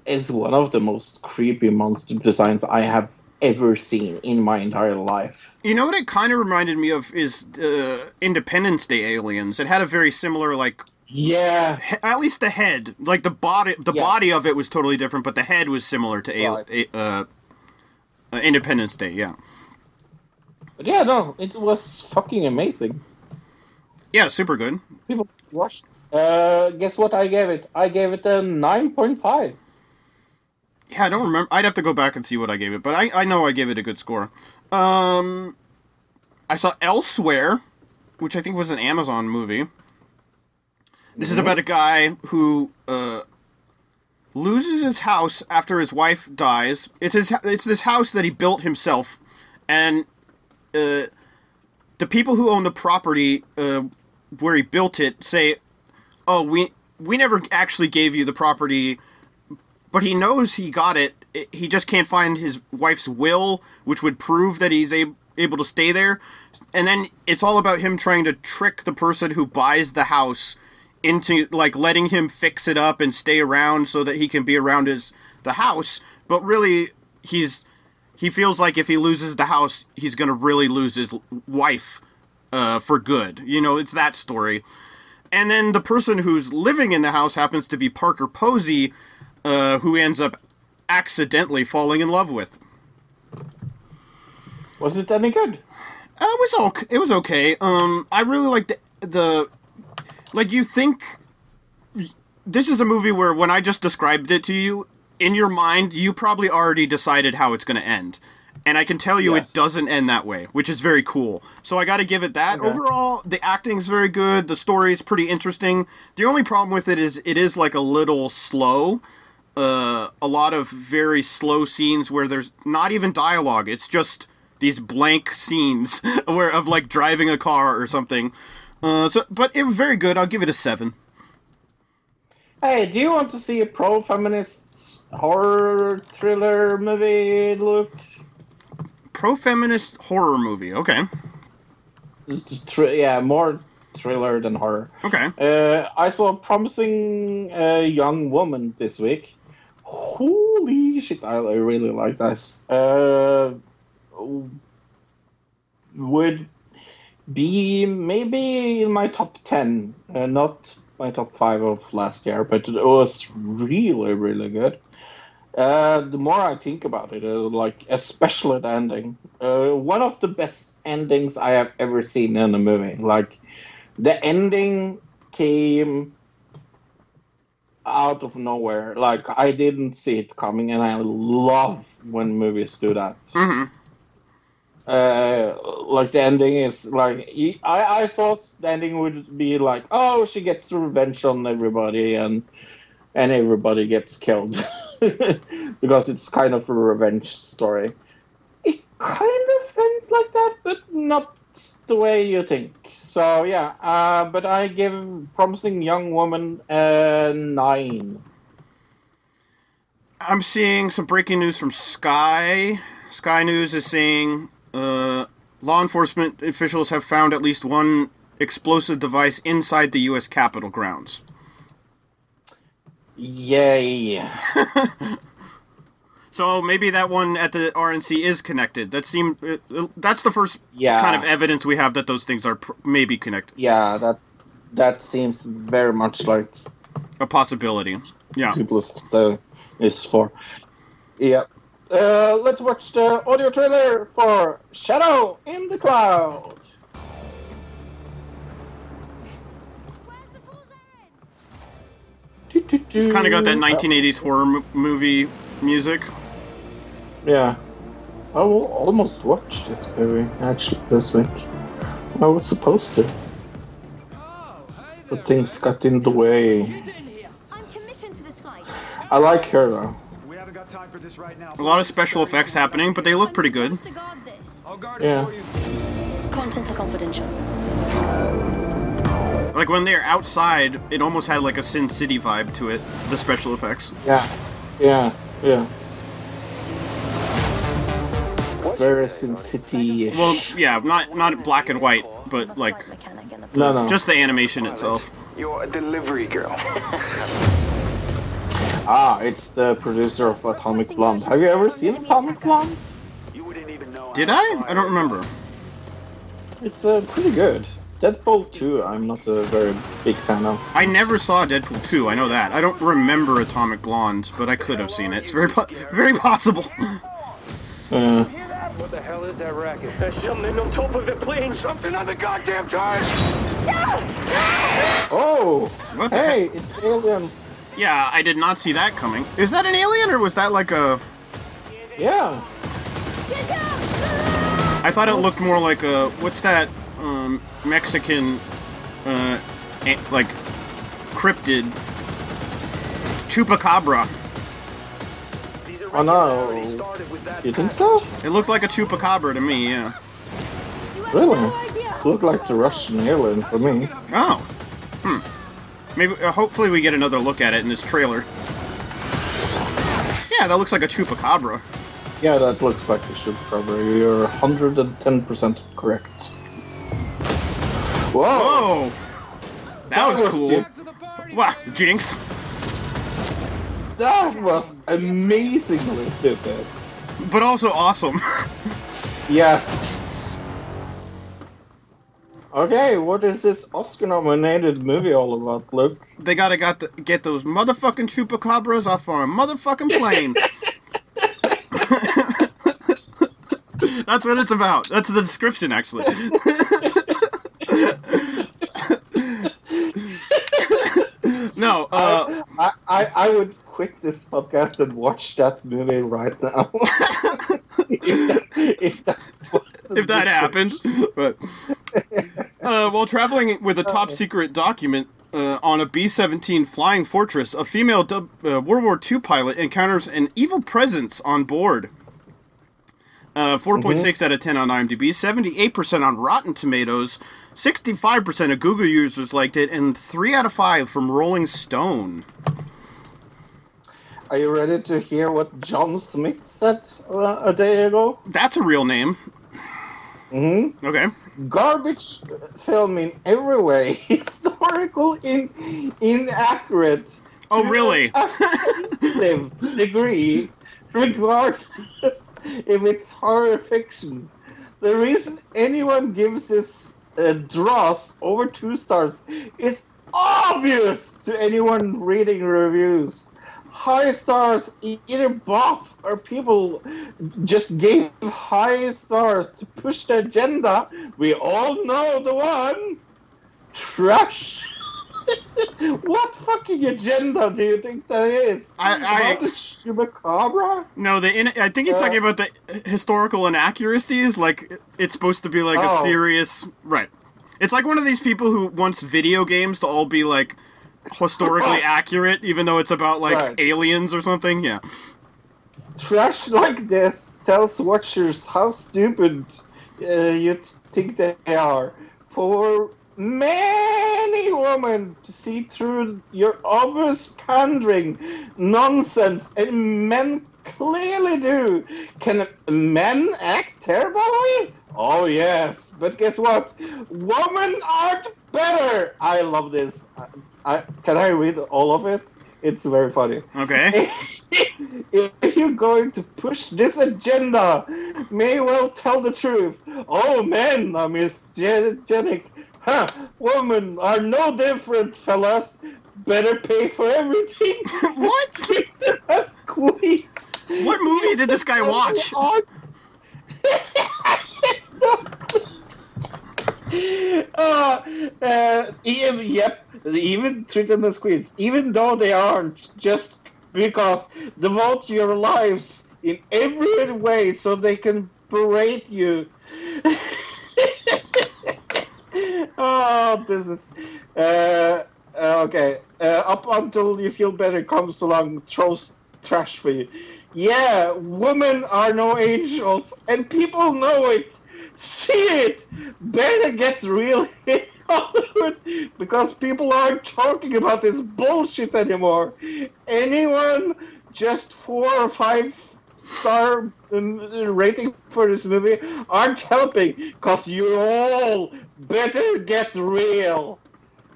is one of the most creepy monster designs I have ever seen in my entire life. You know what it kind of reminded me of is uh, Independence Day aliens. It had a very similar like Yeah, He- At least the head, like the body, the Yes. body of it was totally different, but the head was similar to A- uh, uh, Independence Day. Yeah, but yeah, no, it was fucking amazing. yeah, super good. People watched. Uh, guess what I gave it? I gave it a nine point five. Yeah, I don't remember. I'd have to go back and see what I gave it, but I, I know I gave it a good score. Um, I saw Elsewhere, which I think was an Amazon movie. This is about a guy who uh, loses his house after his wife dies. It's his. It's this house that he built himself, and uh, the people who own the property uh, where he built it say, "Oh, we we never actually gave you the property." But he knows he got it. He just can't find his wife's will, which would prove that he's able to stay there. And then it's all about him trying to trick the person who buys the house into like letting him fix it up and stay around so that he can be around his the house. But really, he's he feels like if he loses the house, he's gonna really lose his wife uh, for good. You know, it's that story. And then the person who's living in the house happens to be Parker Posey, uh, who ends up accidentally falling in love with. Was it any good? Uh, it was okay. It was okay. Um, I really liked the, the like. You think this is a movie where when I just described it to you in your mind, you probably already decided how it's going to end, and I can tell you Yes. it doesn't end that way, which is very cool. So I got to give it that. Okay. Overall, the acting's very good. The story's pretty interesting. The only problem with it is it is like a little slow. Uh, a lot of very slow scenes where there's not even dialogue. It's just these blank scenes *laughs* where of like driving a car or something. Uh, so, but it was very good. I'll give it a seven. Hey, do you want to see a pro-feminist horror thriller movie? Look, Pro feminist horror movie. Okay. it's just thr- yeah, more thriller than horror. Okay. Uh, I saw a promising uh, young woman this week. Holy shit! I really like this. Uh, would be maybe in my top ten, uh, not my top five of last year, but it was really, really good. Uh, the more I think about it, uh, like especially the ending, uh, one of the best endings I have ever seen in a movie. Like the ending came out of nowhere. Like I didn't see it coming, and I love when movies do that. hmm Uh, like the ending is like I, I thought the ending would be like, oh, she gets revenge on everybody, and and everybody gets killed *laughs* because it's kind of a revenge story. It kind of ends like that, but not the way you think. So yeah, uh, but I give promising young woman a nine. I'm seeing some breaking news from Sky. Sky News is saying uh, law enforcement officials have found at least one explosive device inside the U.S. Capitol grounds. Yay! *laughs* So maybe that one at the RNC is connected. That seem uh, that's the first Yeah. kind of evidence we have that those things are pr- maybe connected. Yeah, that that seems very much like A possibility. Yeah. plus the is four. Yeah. Uh, let's watch the audio trailer for Shadow in the Cloud. It's kind of got that 1980s horror m- movie music. Yeah. I will almost watch this movie actually this week. I was supposed to, but things got in the way. I'm commissioned to this flight. I like her though. We haven't got time for this right now. A lot of special effects happening, but they look pretty good. I'm supposed to guard this. I'll guard Yeah. it for you. Contents are confidential. Like when they're outside, it almost had like a Sin City vibe to it. The special effects. Yeah. Yeah. Yeah. Very Sin City. Well, yeah, not not black and white, but like Mechanic No, no. just the animation itself. You're a delivery girl. *laughs* Ah, it's the producer of Atomic Blonde. Have you ever seen Atomic Blonde? You wouldn't even know. Did I? I don't remember. It's uh, pretty good. Deadpool 2, I'm not a very big fan of. I never saw Deadpool 2. I know that. I don't remember Atomic Blonde, but I could have seen it. It's very po- very possible. *laughs* Uh, What the hell is that racket? There's something on top of the plane. Something on the goddamn tires. oh! What the Hey, it's Alien. Yeah, I did not see that coming. Is that an alien or was that like a Yeah. I thought it looked more like a what's that um, Mexican uh, a- like cryptid chupacabra. Oh no. You think so? It looked like a chupacabra to me. Yeah. Really? Looked like the Russian alien for me. Oh. Hmm. Maybe. Uh, hopefully, we get another look at it in this trailer. Yeah, that looks like a chupacabra. Yeah, that looks like a chupacabra. You're 110% correct. Whoa! Whoa. That was was cool. Wow, Jinx. That was amazingly stupid. But also awesome. *laughs* Yes. Okay, what is this Oscar-nominated movie all about, Luke? they gotta got the, get those motherfucking chupacabras off our motherfucking plane. *laughs* *laughs* That's what it's about. That's the description, actually. No, uh, I, I, I would quit this podcast and watch that movie right now. *laughs* if that, if that, if that happened. But uh, while traveling with a top secret document uh, on a B 17 Flying Fortress, a female dub, uh, World War II pilot encounters an evil presence on board. Uh, 4.6 out of 10 on IMDb, 78% on Rotten Tomatoes, 65% of Google users liked it, and 3 out of 5 from Rolling Stone. Are you ready to hear what John Smith said uh, a day ago? That's a real name. hmm Okay. Garbage film in every way, *laughs* historical, in, inaccurate. Oh, really? *laughs* degree, regardless if it's horror fiction. The reason anyone gives this uh, dross over two stars is obvious to anyone reading reviews. High stars, either bots or people just gave high stars to push the agenda. We all know the one. Trash. What fucking agenda do you think that is? I- I- About the chupacabra? No, the in- I think he's Uh, talking about the historical inaccuracies. Like it's supposed to be like a Oh. serious right. It's like one of these people who wants video games to all be like historically *laughs* accurate, even though it's about like Right. aliens or something. Yeah. Trash like this tells watchers how stupid uh, you t- think they are. For many women to see through your obvious pandering nonsense, and men clearly do. Can men act terribly? Oh yes, but guess what? Women aren't better. I love this. I, I, can I read all of it? It's very funny Okay. *laughs* if you're going to push this agenda, may well tell the truth. All men are misgenic. *laughs* Women are no different, fellas. Better pay for everything. *laughs* What? Treat them as queens. what movie did this guy *laughs* watch? uh, uh, even, yep, even treat them as queens, even though they aren't, just because devote your lives in every way so they can berate you. *laughs* oh, this is uh, uh, okay. Uh, up until you feel better comes along, throws trash for you. Yeah, women are no angels, and people know it. See it. Better get real *laughs* Hollywood because people aren't talking about this bullshit anymore. Anyone just four or five star rating for this movie aren't helping because you all better get real.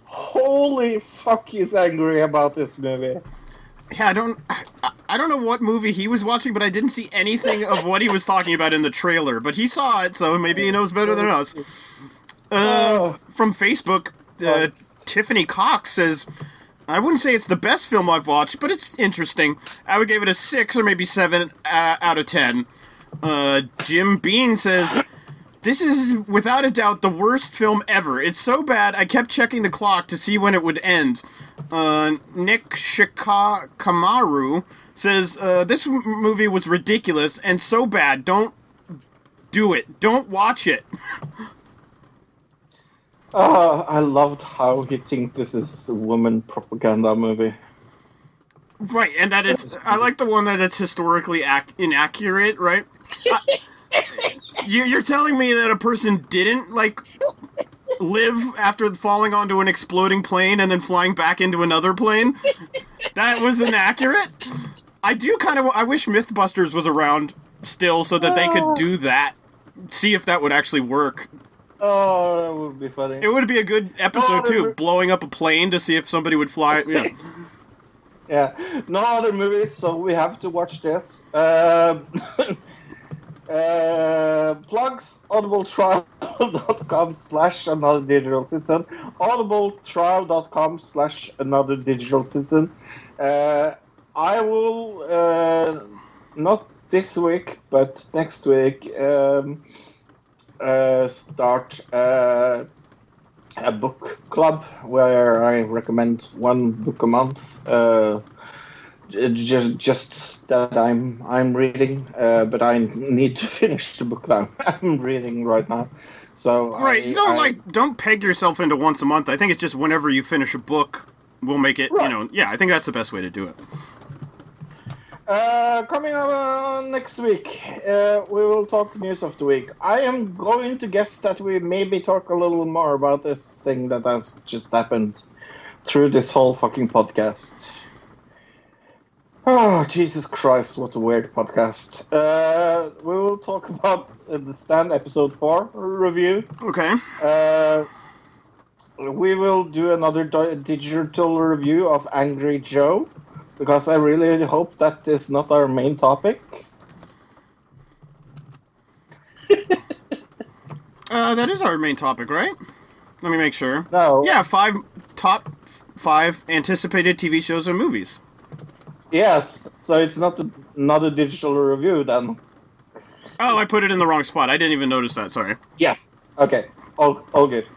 Holy fuck, he's angry about this movie. Yeah, I don't. I, I don't know what movie he was watching, but I didn't see anything of what he was talking about in the trailer. But he saw it, so maybe he knows better than us. Uh, Oh. from Facebook, uh, Tiffany Cox says, "I wouldn't say it's the best film I've watched, but it's interesting. I would give it a six or maybe seven uh, out of ten. Uh, Jim Bean says." This is without a doubt the worst film ever. It's so bad I kept checking the clock to see when it would end. Uh, Nick Shikamaru says uh, this movie was ridiculous and so bad. Don't do it. Don't watch it. *laughs* Oh, I loved how he think this is a woman propaganda movie. Right, and that it's. I like the one that it's historically ac- inaccurate. Right. I- you, you're telling me that a person didn't like live after falling onto an exploding plane and then flying back into another plane? That was inaccurate. I do kind of. I wish MythBusters was around still so that they could ah. do that. See if that would actually work. Oh, that would be funny. It would be a good episode too, there- blowing up a plane to see if somebody would fly. *laughs* Yeah. Yeah, no other movies, so we have to watch this. Uh, *laughs* uh, plugs audibletrial.com slash another digital citizen. audibletrial.com slash another digital citizen. Uh, I will, uh, not this week, but next week, um, uh, start uh, a book club where I recommend one book a month. Uh, just just that I'm I'm reading, uh, but I need to *laughs* finish the book now. I'm reading right now, so Right. I, don't I- like don't peg yourself into once a month. I think it's just whenever you finish a book, we'll make it. Right. You know. Yeah, I think that's the best way to do it. Uh, coming up uh, next week, uh, we will talk news of the week. I am going to guess that we maybe talk a little more about this thing that has just happened through this whole fucking podcast. Oh, Jesus Christ, what a weird podcast. Uh, we will talk about uh, the Stand episode 4 review. Okay. Uh, we will do another di- digital review of Angry Joe because I really hope that is not our main topic. *laughs* Uh, that is our main topic, right? Let me make sure. No. Yeah, five top five anticipated TV shows and movies. Yes, so it's not a, not a digital review then. Oh, I put it in the wrong spot. I didn't even notice that. Sorry. Yes. Okay. All, all good.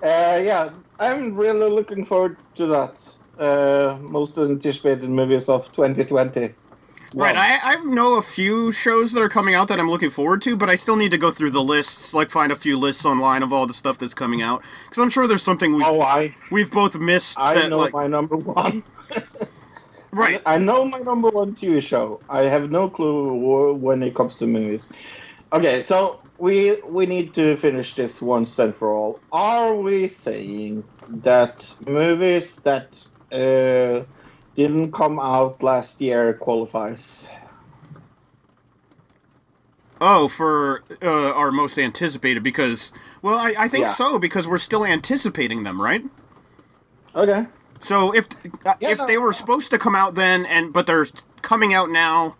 Uh, yeah, I'm really looking forward to that. Uh, most anticipated movies of 2020. Right, I, I know a few shows that are coming out that I'm looking forward to, but I still need to go through the lists, like find a few lists online of all the stuff that's coming out, because I'm sure there's something we Oh, I we've both missed. I that, know like, my number one. *laughs* right. I know my number one TV show. I have no clue when it comes to movies. Okay, so we we need to finish this once and for all. Are we saying that movies that uh, didn't come out last year qualifies? Oh, for uh, our most anticipated, because well, I, I think Yeah. so because we're still anticipating them, right? Okay. So if uh, Yeah, if no. they were supposed to come out then, and but they're coming out now,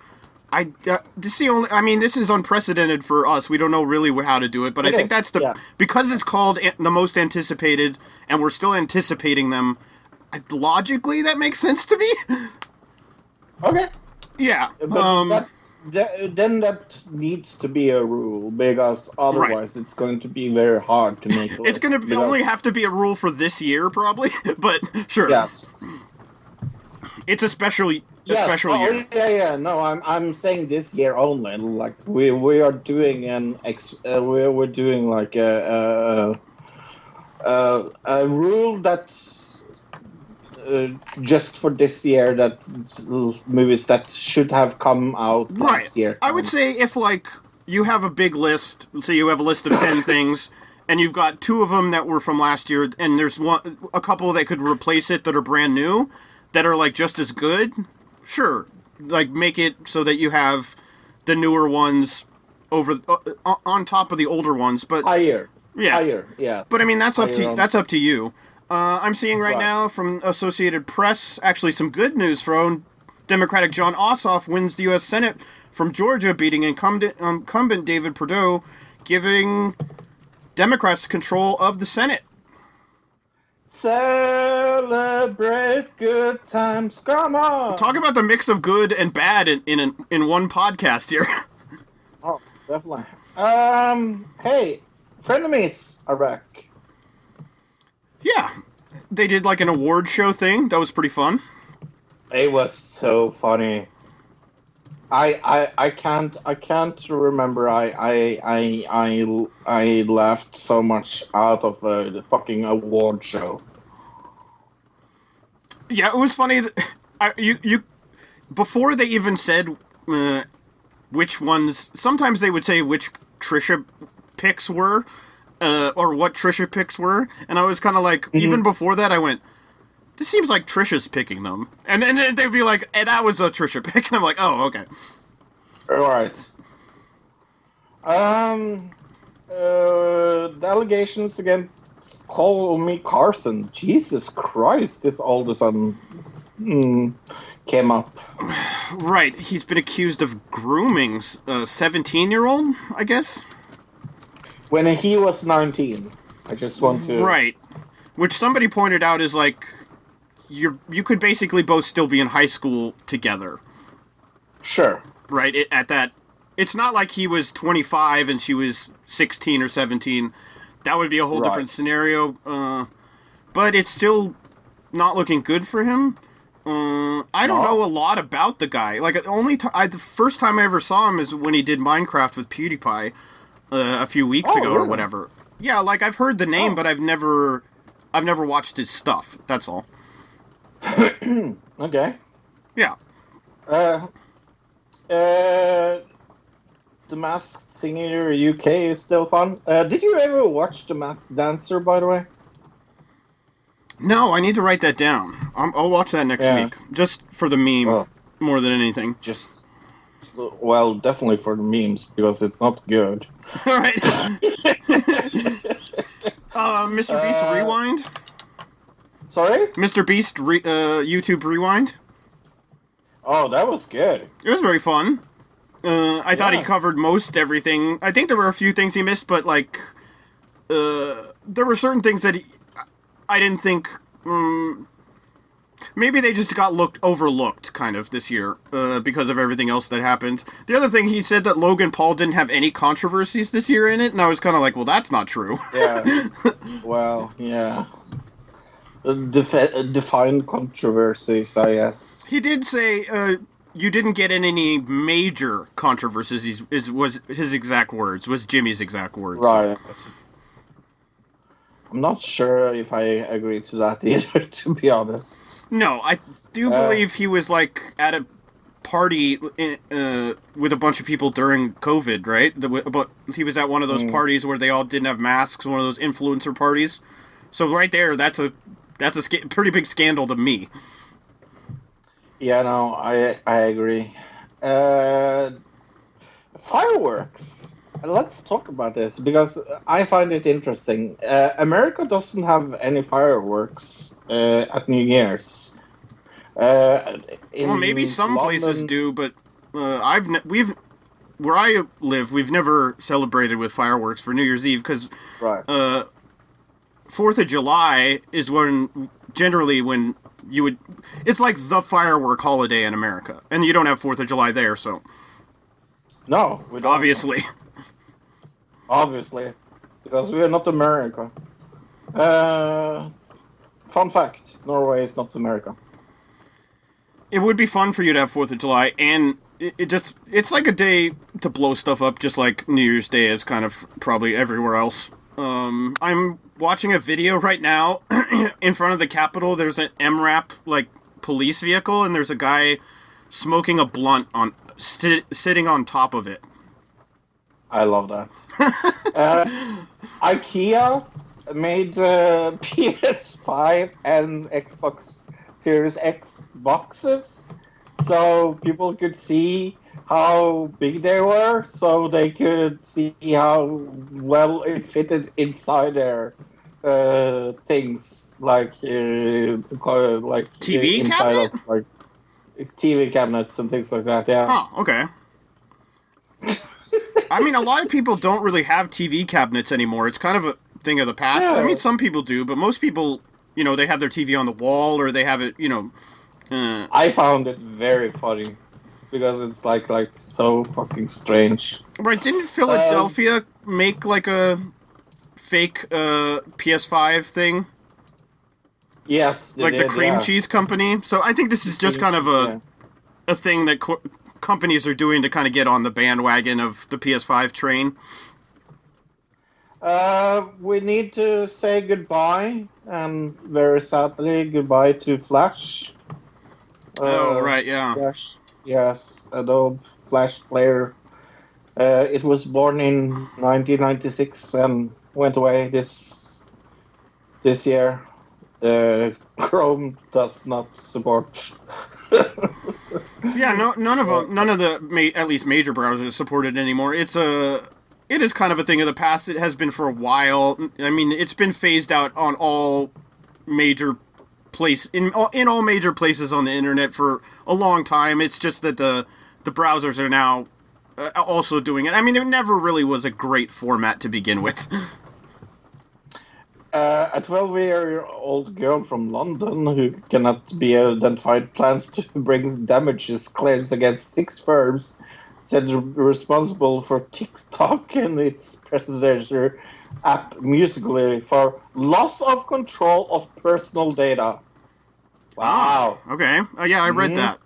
I uh, this is the only. I mean, this is unprecedented for us. We don't know really how to do it, but It I think is, that's the yeah. because it's called the most anticipated, and we're still anticipating them. Logically, that makes sense to me. Okay. yeah. But Um, that, that, then that needs to be a rule because otherwise it's going to be very hard to make. *laughs* it's going to only have to be a rule for this year, probably. *laughs* but sure, Yes. it's a special a Yes. special oh, year. Yeah, yeah. No, I'm I'm saying this year only. Like we we are doing an ex. Uh, we're we're doing like a a, a, a rule that's uh, just for this year that movies that should have come out Right. last year. I would say if like you have a big list, say you have a list of *coughs* ten things, and you've got two of them that were from last year, and there's one, a couple that could replace it that are brand new, that are like just as good. Sure, like make it so that you have the newer ones over uh, on top of the older ones. But higher. yeah, Higher. Yeah. but I mean, that's up to Higher. that's up to you. Uh, I'm seeing right, Right. now from Associated Press actually some good news from Democratic Jon Ossoff wins the U.S. Senate from Georgia, beating incumbent, incumbent David Perdue, giving Democrats control of the Senate. Celebrate good times. Come on. Talk about the mix of good and bad in in, an, in one podcast here. *laughs* Oh, definitely. Um, hey, frenemies are back. Yeah, they did like an award show thing. That was pretty fun. It was so funny. I I I can't I can't remember I I I I, I laughed so much out of uh, the fucking award show. Yeah, it was funny. That, I, you you before they even said uh, which ones. Sometimes they would say which Trisha picks were, uh, or what Trisha picks were, and I was kind of like, even before that, I went. This seems like Trisha's picking them, and then they'd be like, "And that was a Trisha *laughs* pick," and I'm like, "Oh, okay." All right. Um, uh, the allegations against Call Me Carson. Jesus Christ! This all of a sudden mm, came up. *sighs* Right, he's been accused of grooming a 17 year old, I guess. When he was nineteen, I just want to. Right, which somebody pointed out is like, you're you could basically both still be in high school together. Sure. right it, at that it's not like he was 25 and she was 16 or 17 that would be a whole Right. different scenario uh, but it's still not looking good for him uh, I don't No. know a lot about the guy. Like the only t- I, the first time I ever saw him is when he did Minecraft with PewDiePie uh, a few weeks Oh, ago or whatever. Yeah, like I've heard the name, Oh. but I've never, I've never watched his stuff. That's all. *clears throat* Okay. Yeah. Uh, uh, the Masked Singer UK is still fun. Uh, did you ever watch The Masked Dancer, by the way? No, I need to write that down. I'm, I'll watch that next Yeah. week, just for the meme Well. more than anything. Just, well, definitely for the memes because it's not good. All right. *laughs* uh, Mr. Beast Uh, Rewind. Sorry? Mr. Beast re- uh, YouTube Rewind. Oh, that was good. It was very fun. Uh, I thought he covered most everything. I think there were a few things he missed, but like, uh, there were certain things that he, I didn't think. Um, maybe they just got looked overlooked, kind of this year, uh, because of everything else that happened. The other thing he said that Logan Paul didn't have any controversies this year in it, and I was kind of like, well, that's not true. Yeah. *laughs* well, yeah. Defi- uh, define controversies, I guess. He did say uh, you didn't get in any major controversies. Is, is was his exact words? Was Jimmy's exact words? Right. I'm not sure if I agree to that *laughs* either, to be honest. No, I do Uh, believe he was like at a party uh, with a bunch of people during COVID, right? The, but he was at one of those Mm. parties where they all didn't have masks. One of those influencer parties. So right there, that's a that's a sca- pretty big scandal to me. Yeah, no, I I agree. Uh, fireworks. Let's talk about this because I find it interesting. Uh, America doesn't have any fireworks uh, at New Year's. Uh, well, maybe some places do, but uh, I've ne- we've where I live, we've never celebrated with fireworks for New Year's Eve because Right. uh, Fourth of July is when generally when you would. It's like the firework holiday in America, and you don't have Fourth of July there, so no, obviously. Obviously, because we are not America. Uh, fun fact: Norway is not America. It would be fun for you to have Fourth of July, and it, it just it's like a day to blow stuff up, just like New Year's Day is kind of probably everywhere else. Um, I'm watching a video right now *clears throat* in front of the Capitol. There's an MRAP like police vehicle, and there's a guy smoking a blunt on sit, sitting on top of it. I love that. *laughs* uh, IKEA made uh, *laughs* PS5 and Xbox Series X boxes so people could see how big they were, so they could see how well it fitted inside their uh, things, like uh, like TV cabinet? of like TV cabinets and things like that. Yeah. Huh, okay. *laughs* I mean, a lot of people don't really have TV cabinets anymore. It's kind of a thing of the past. I mean, some people do, but most people, you know, they have their TV on the wall or they have it, you know. Uh, I found it very funny because it's like like so fucking strange. right? Didn't Philadelphia make like a fake uh, PS5 thing, Yes, like the cream yeah. cheese company? So I think this is just kind of a Yeah. a thing that co- companies are doing to kind of get on the bandwagon of the PS5 train. Uh, we need to say goodbye, and very sadly, goodbye to Flash. oh, Uh, right, yeah. Flash, yes, Adobe Flash player. Uh, it was born in 1996 and went away this this year. Uh, *laughs* Chrome does not support. *laughs* Yeah, no, none of them, none of the ma- at least major browsers support it anymore. It's a, it is kind of a thing of the past. It has been for a while. I mean, it's been phased out on all major place in all, in all major places on the internet for a long time. It's just that the the browsers are now uh, also doing it. I mean, it never really was a great format to begin with. *laughs* Uh, a 12 year old girl from London who cannot be identified plans to *laughs* bring damages claims against six firms said responsible for TikTok and its predecessor app Musical.ly for loss of control of personal data. Wow. Okay. Uh, yeah, I read Mhm. that.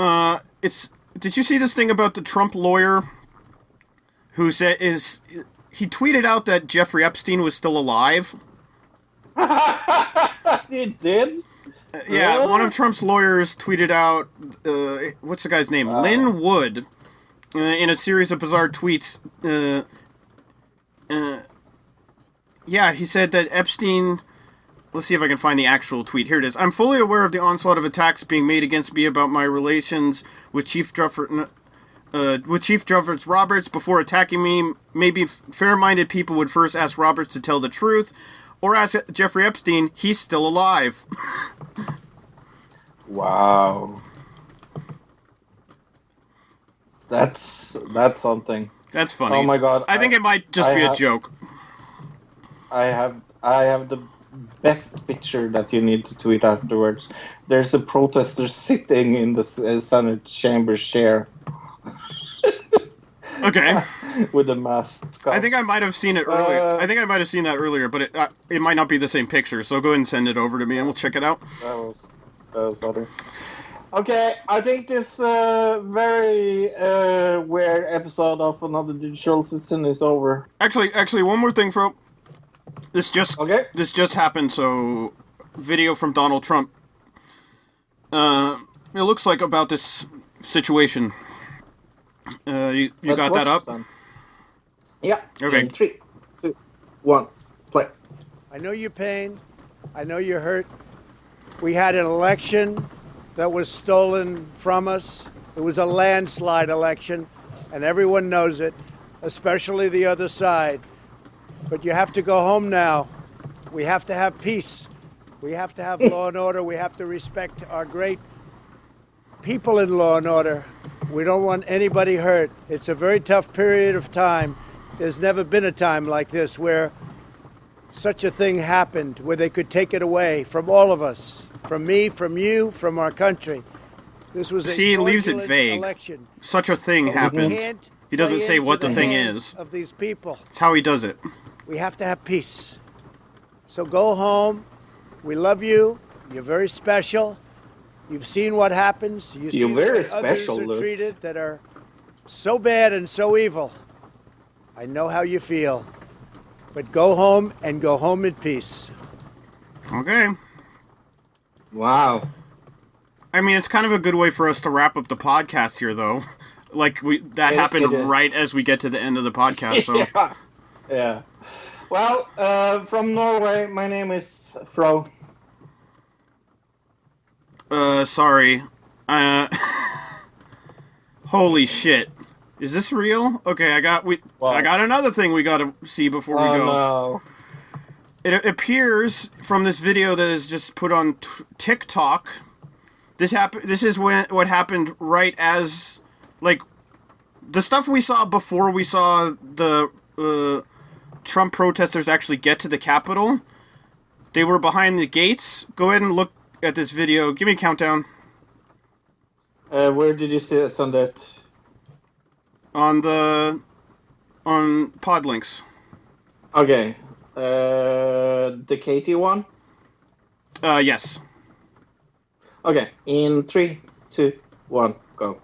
Uh, it's. Did you see this thing about the Trump lawyer who said is he tweeted out that Jeffrey Epstein was still alive? *laughs* it did? Uh, yeah, Really? one of Trump's lawyers tweeted out. Uh, what's the guy's name? Lin Wood. Uh, in a series of bizarre tweets. Uh, uh, yeah, he said that Epstein. Let's see if I can find the actual tweet. Here it is. I'm fully aware of the onslaught of attacks being made against me about my relations with Chief Drufford, uh, with Chief Jeffords Roberts. Before attacking me, maybe fair-minded people would first ask Roberts to tell the truth, or ask Jeffrey Epstein. He's still alive. *laughs* Wow. That's that's something. That's funny. Oh my god. I think it might just I be a joke. I have I have the best picture that you need to tweet afterwards. There's a protester sitting in the uh, Senate chamber chair Okay. *laughs* with the mask. I think I might have seen it earlier. Uh, I think I might have seen that earlier, but it uh, it might not be the same picture. So go ahead and send it over to me, and we'll check it out. that was that was. Okay, I think this uh, very uh, weird episode of another digital citizen is over. Actually, actually, one more thing, Fro. This just Okay. this just happened. So, video from Donald Trump. Uh, it looks like about this situation. Uh, you you Let's got that up? then. Yeah. Okay. In three, two, one, play. I know your pain. I know you're hurt. We had an election that was stolen from us. It was a landslide election, and everyone knows it, especially the other side. But you have to go home now. We have to have peace. We have to have *laughs* law and order. We have to respect our great people in law and order. We don't want anybody hurt. It's a very tough period of time. There's never been a time like this where such a thing happened where they could take it away from all of us, from me, from you, from our country. This was a See, he leaves it vague. election. Such a thing happened. He doesn't say what the thing is. Of these people, It's how he does it. we have to have peace. So go home. We love you. You're very special. You've seen what happens. You see You're the very way special, Others are Luke. treated that are so bad and so evil. I know how you feel. But go home and go home in peace. Okay. Wow. I mean, it's kind of a good way for us to wrap up the podcast here, though. *laughs* Like we that It- happened it is. right as we get to the end of the podcast. So *laughs* yeah. Yeah. Well, uh, from Norway, my name is Fro. Uh, sorry. Uh, *laughs* holy shit. Is this real? Okay, I got we. I got another thing we got to see before we Oh go. no. It appears from this video that is just put on t- TikTok. This happen. This is when what happened right as, like, the stuff we saw before we saw the uh, Trump protesters actually get to the Capitol, they were behind the gates. Go ahead and look at this video. Give me a countdown Uh, where did you see send it? on the on Podlinks. Okay. Uh, the Katie one. Uh, yes. Okay. In three, two, one, go.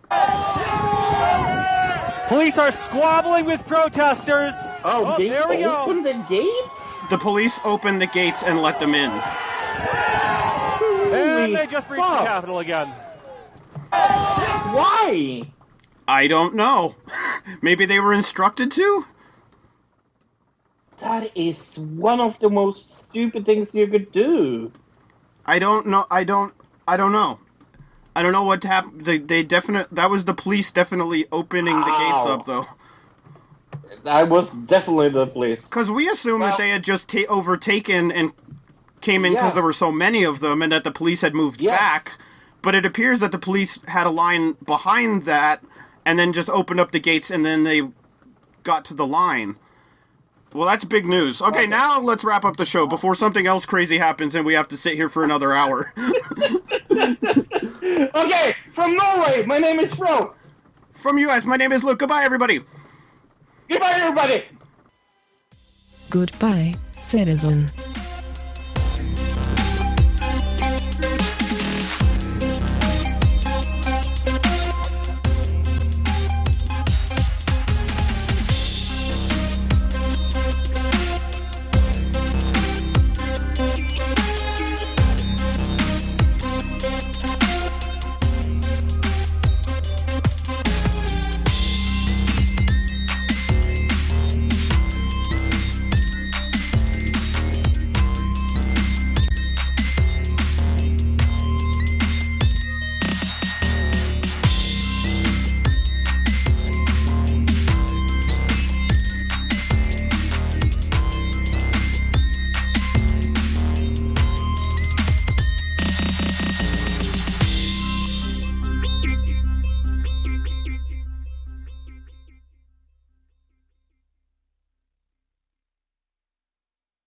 Police are squabbling with protesters. Oh, they there we go. opened the gate. The police opened the gates and let them in. And they just reached the fuck. Capitol again. Why? I don't know. *laughs* Maybe they were instructed to? That is one of the most stupid things you could do. I don't know. I don't. I don't know. I don't know what happened. They, they definite. That was the police definitely opening the gates Ow. up, though. That was definitely the police. Because we assumed Well- that they had just ta- overtaken and came in because Yes. there were so many of them, and that the police had moved Yes. back. But it appears that the police had a line behind that, and then just opened up the gates, and then they got to the line. Well, that's big news. Okay, now let's wrap up the show before something else crazy happens and we have to sit here for another hour. *laughs* *laughs* Okay, from Norway, my name is Fro. From US, my name is Luke. Goodbye, everybody. Goodbye, everybody. Goodbye, citizen.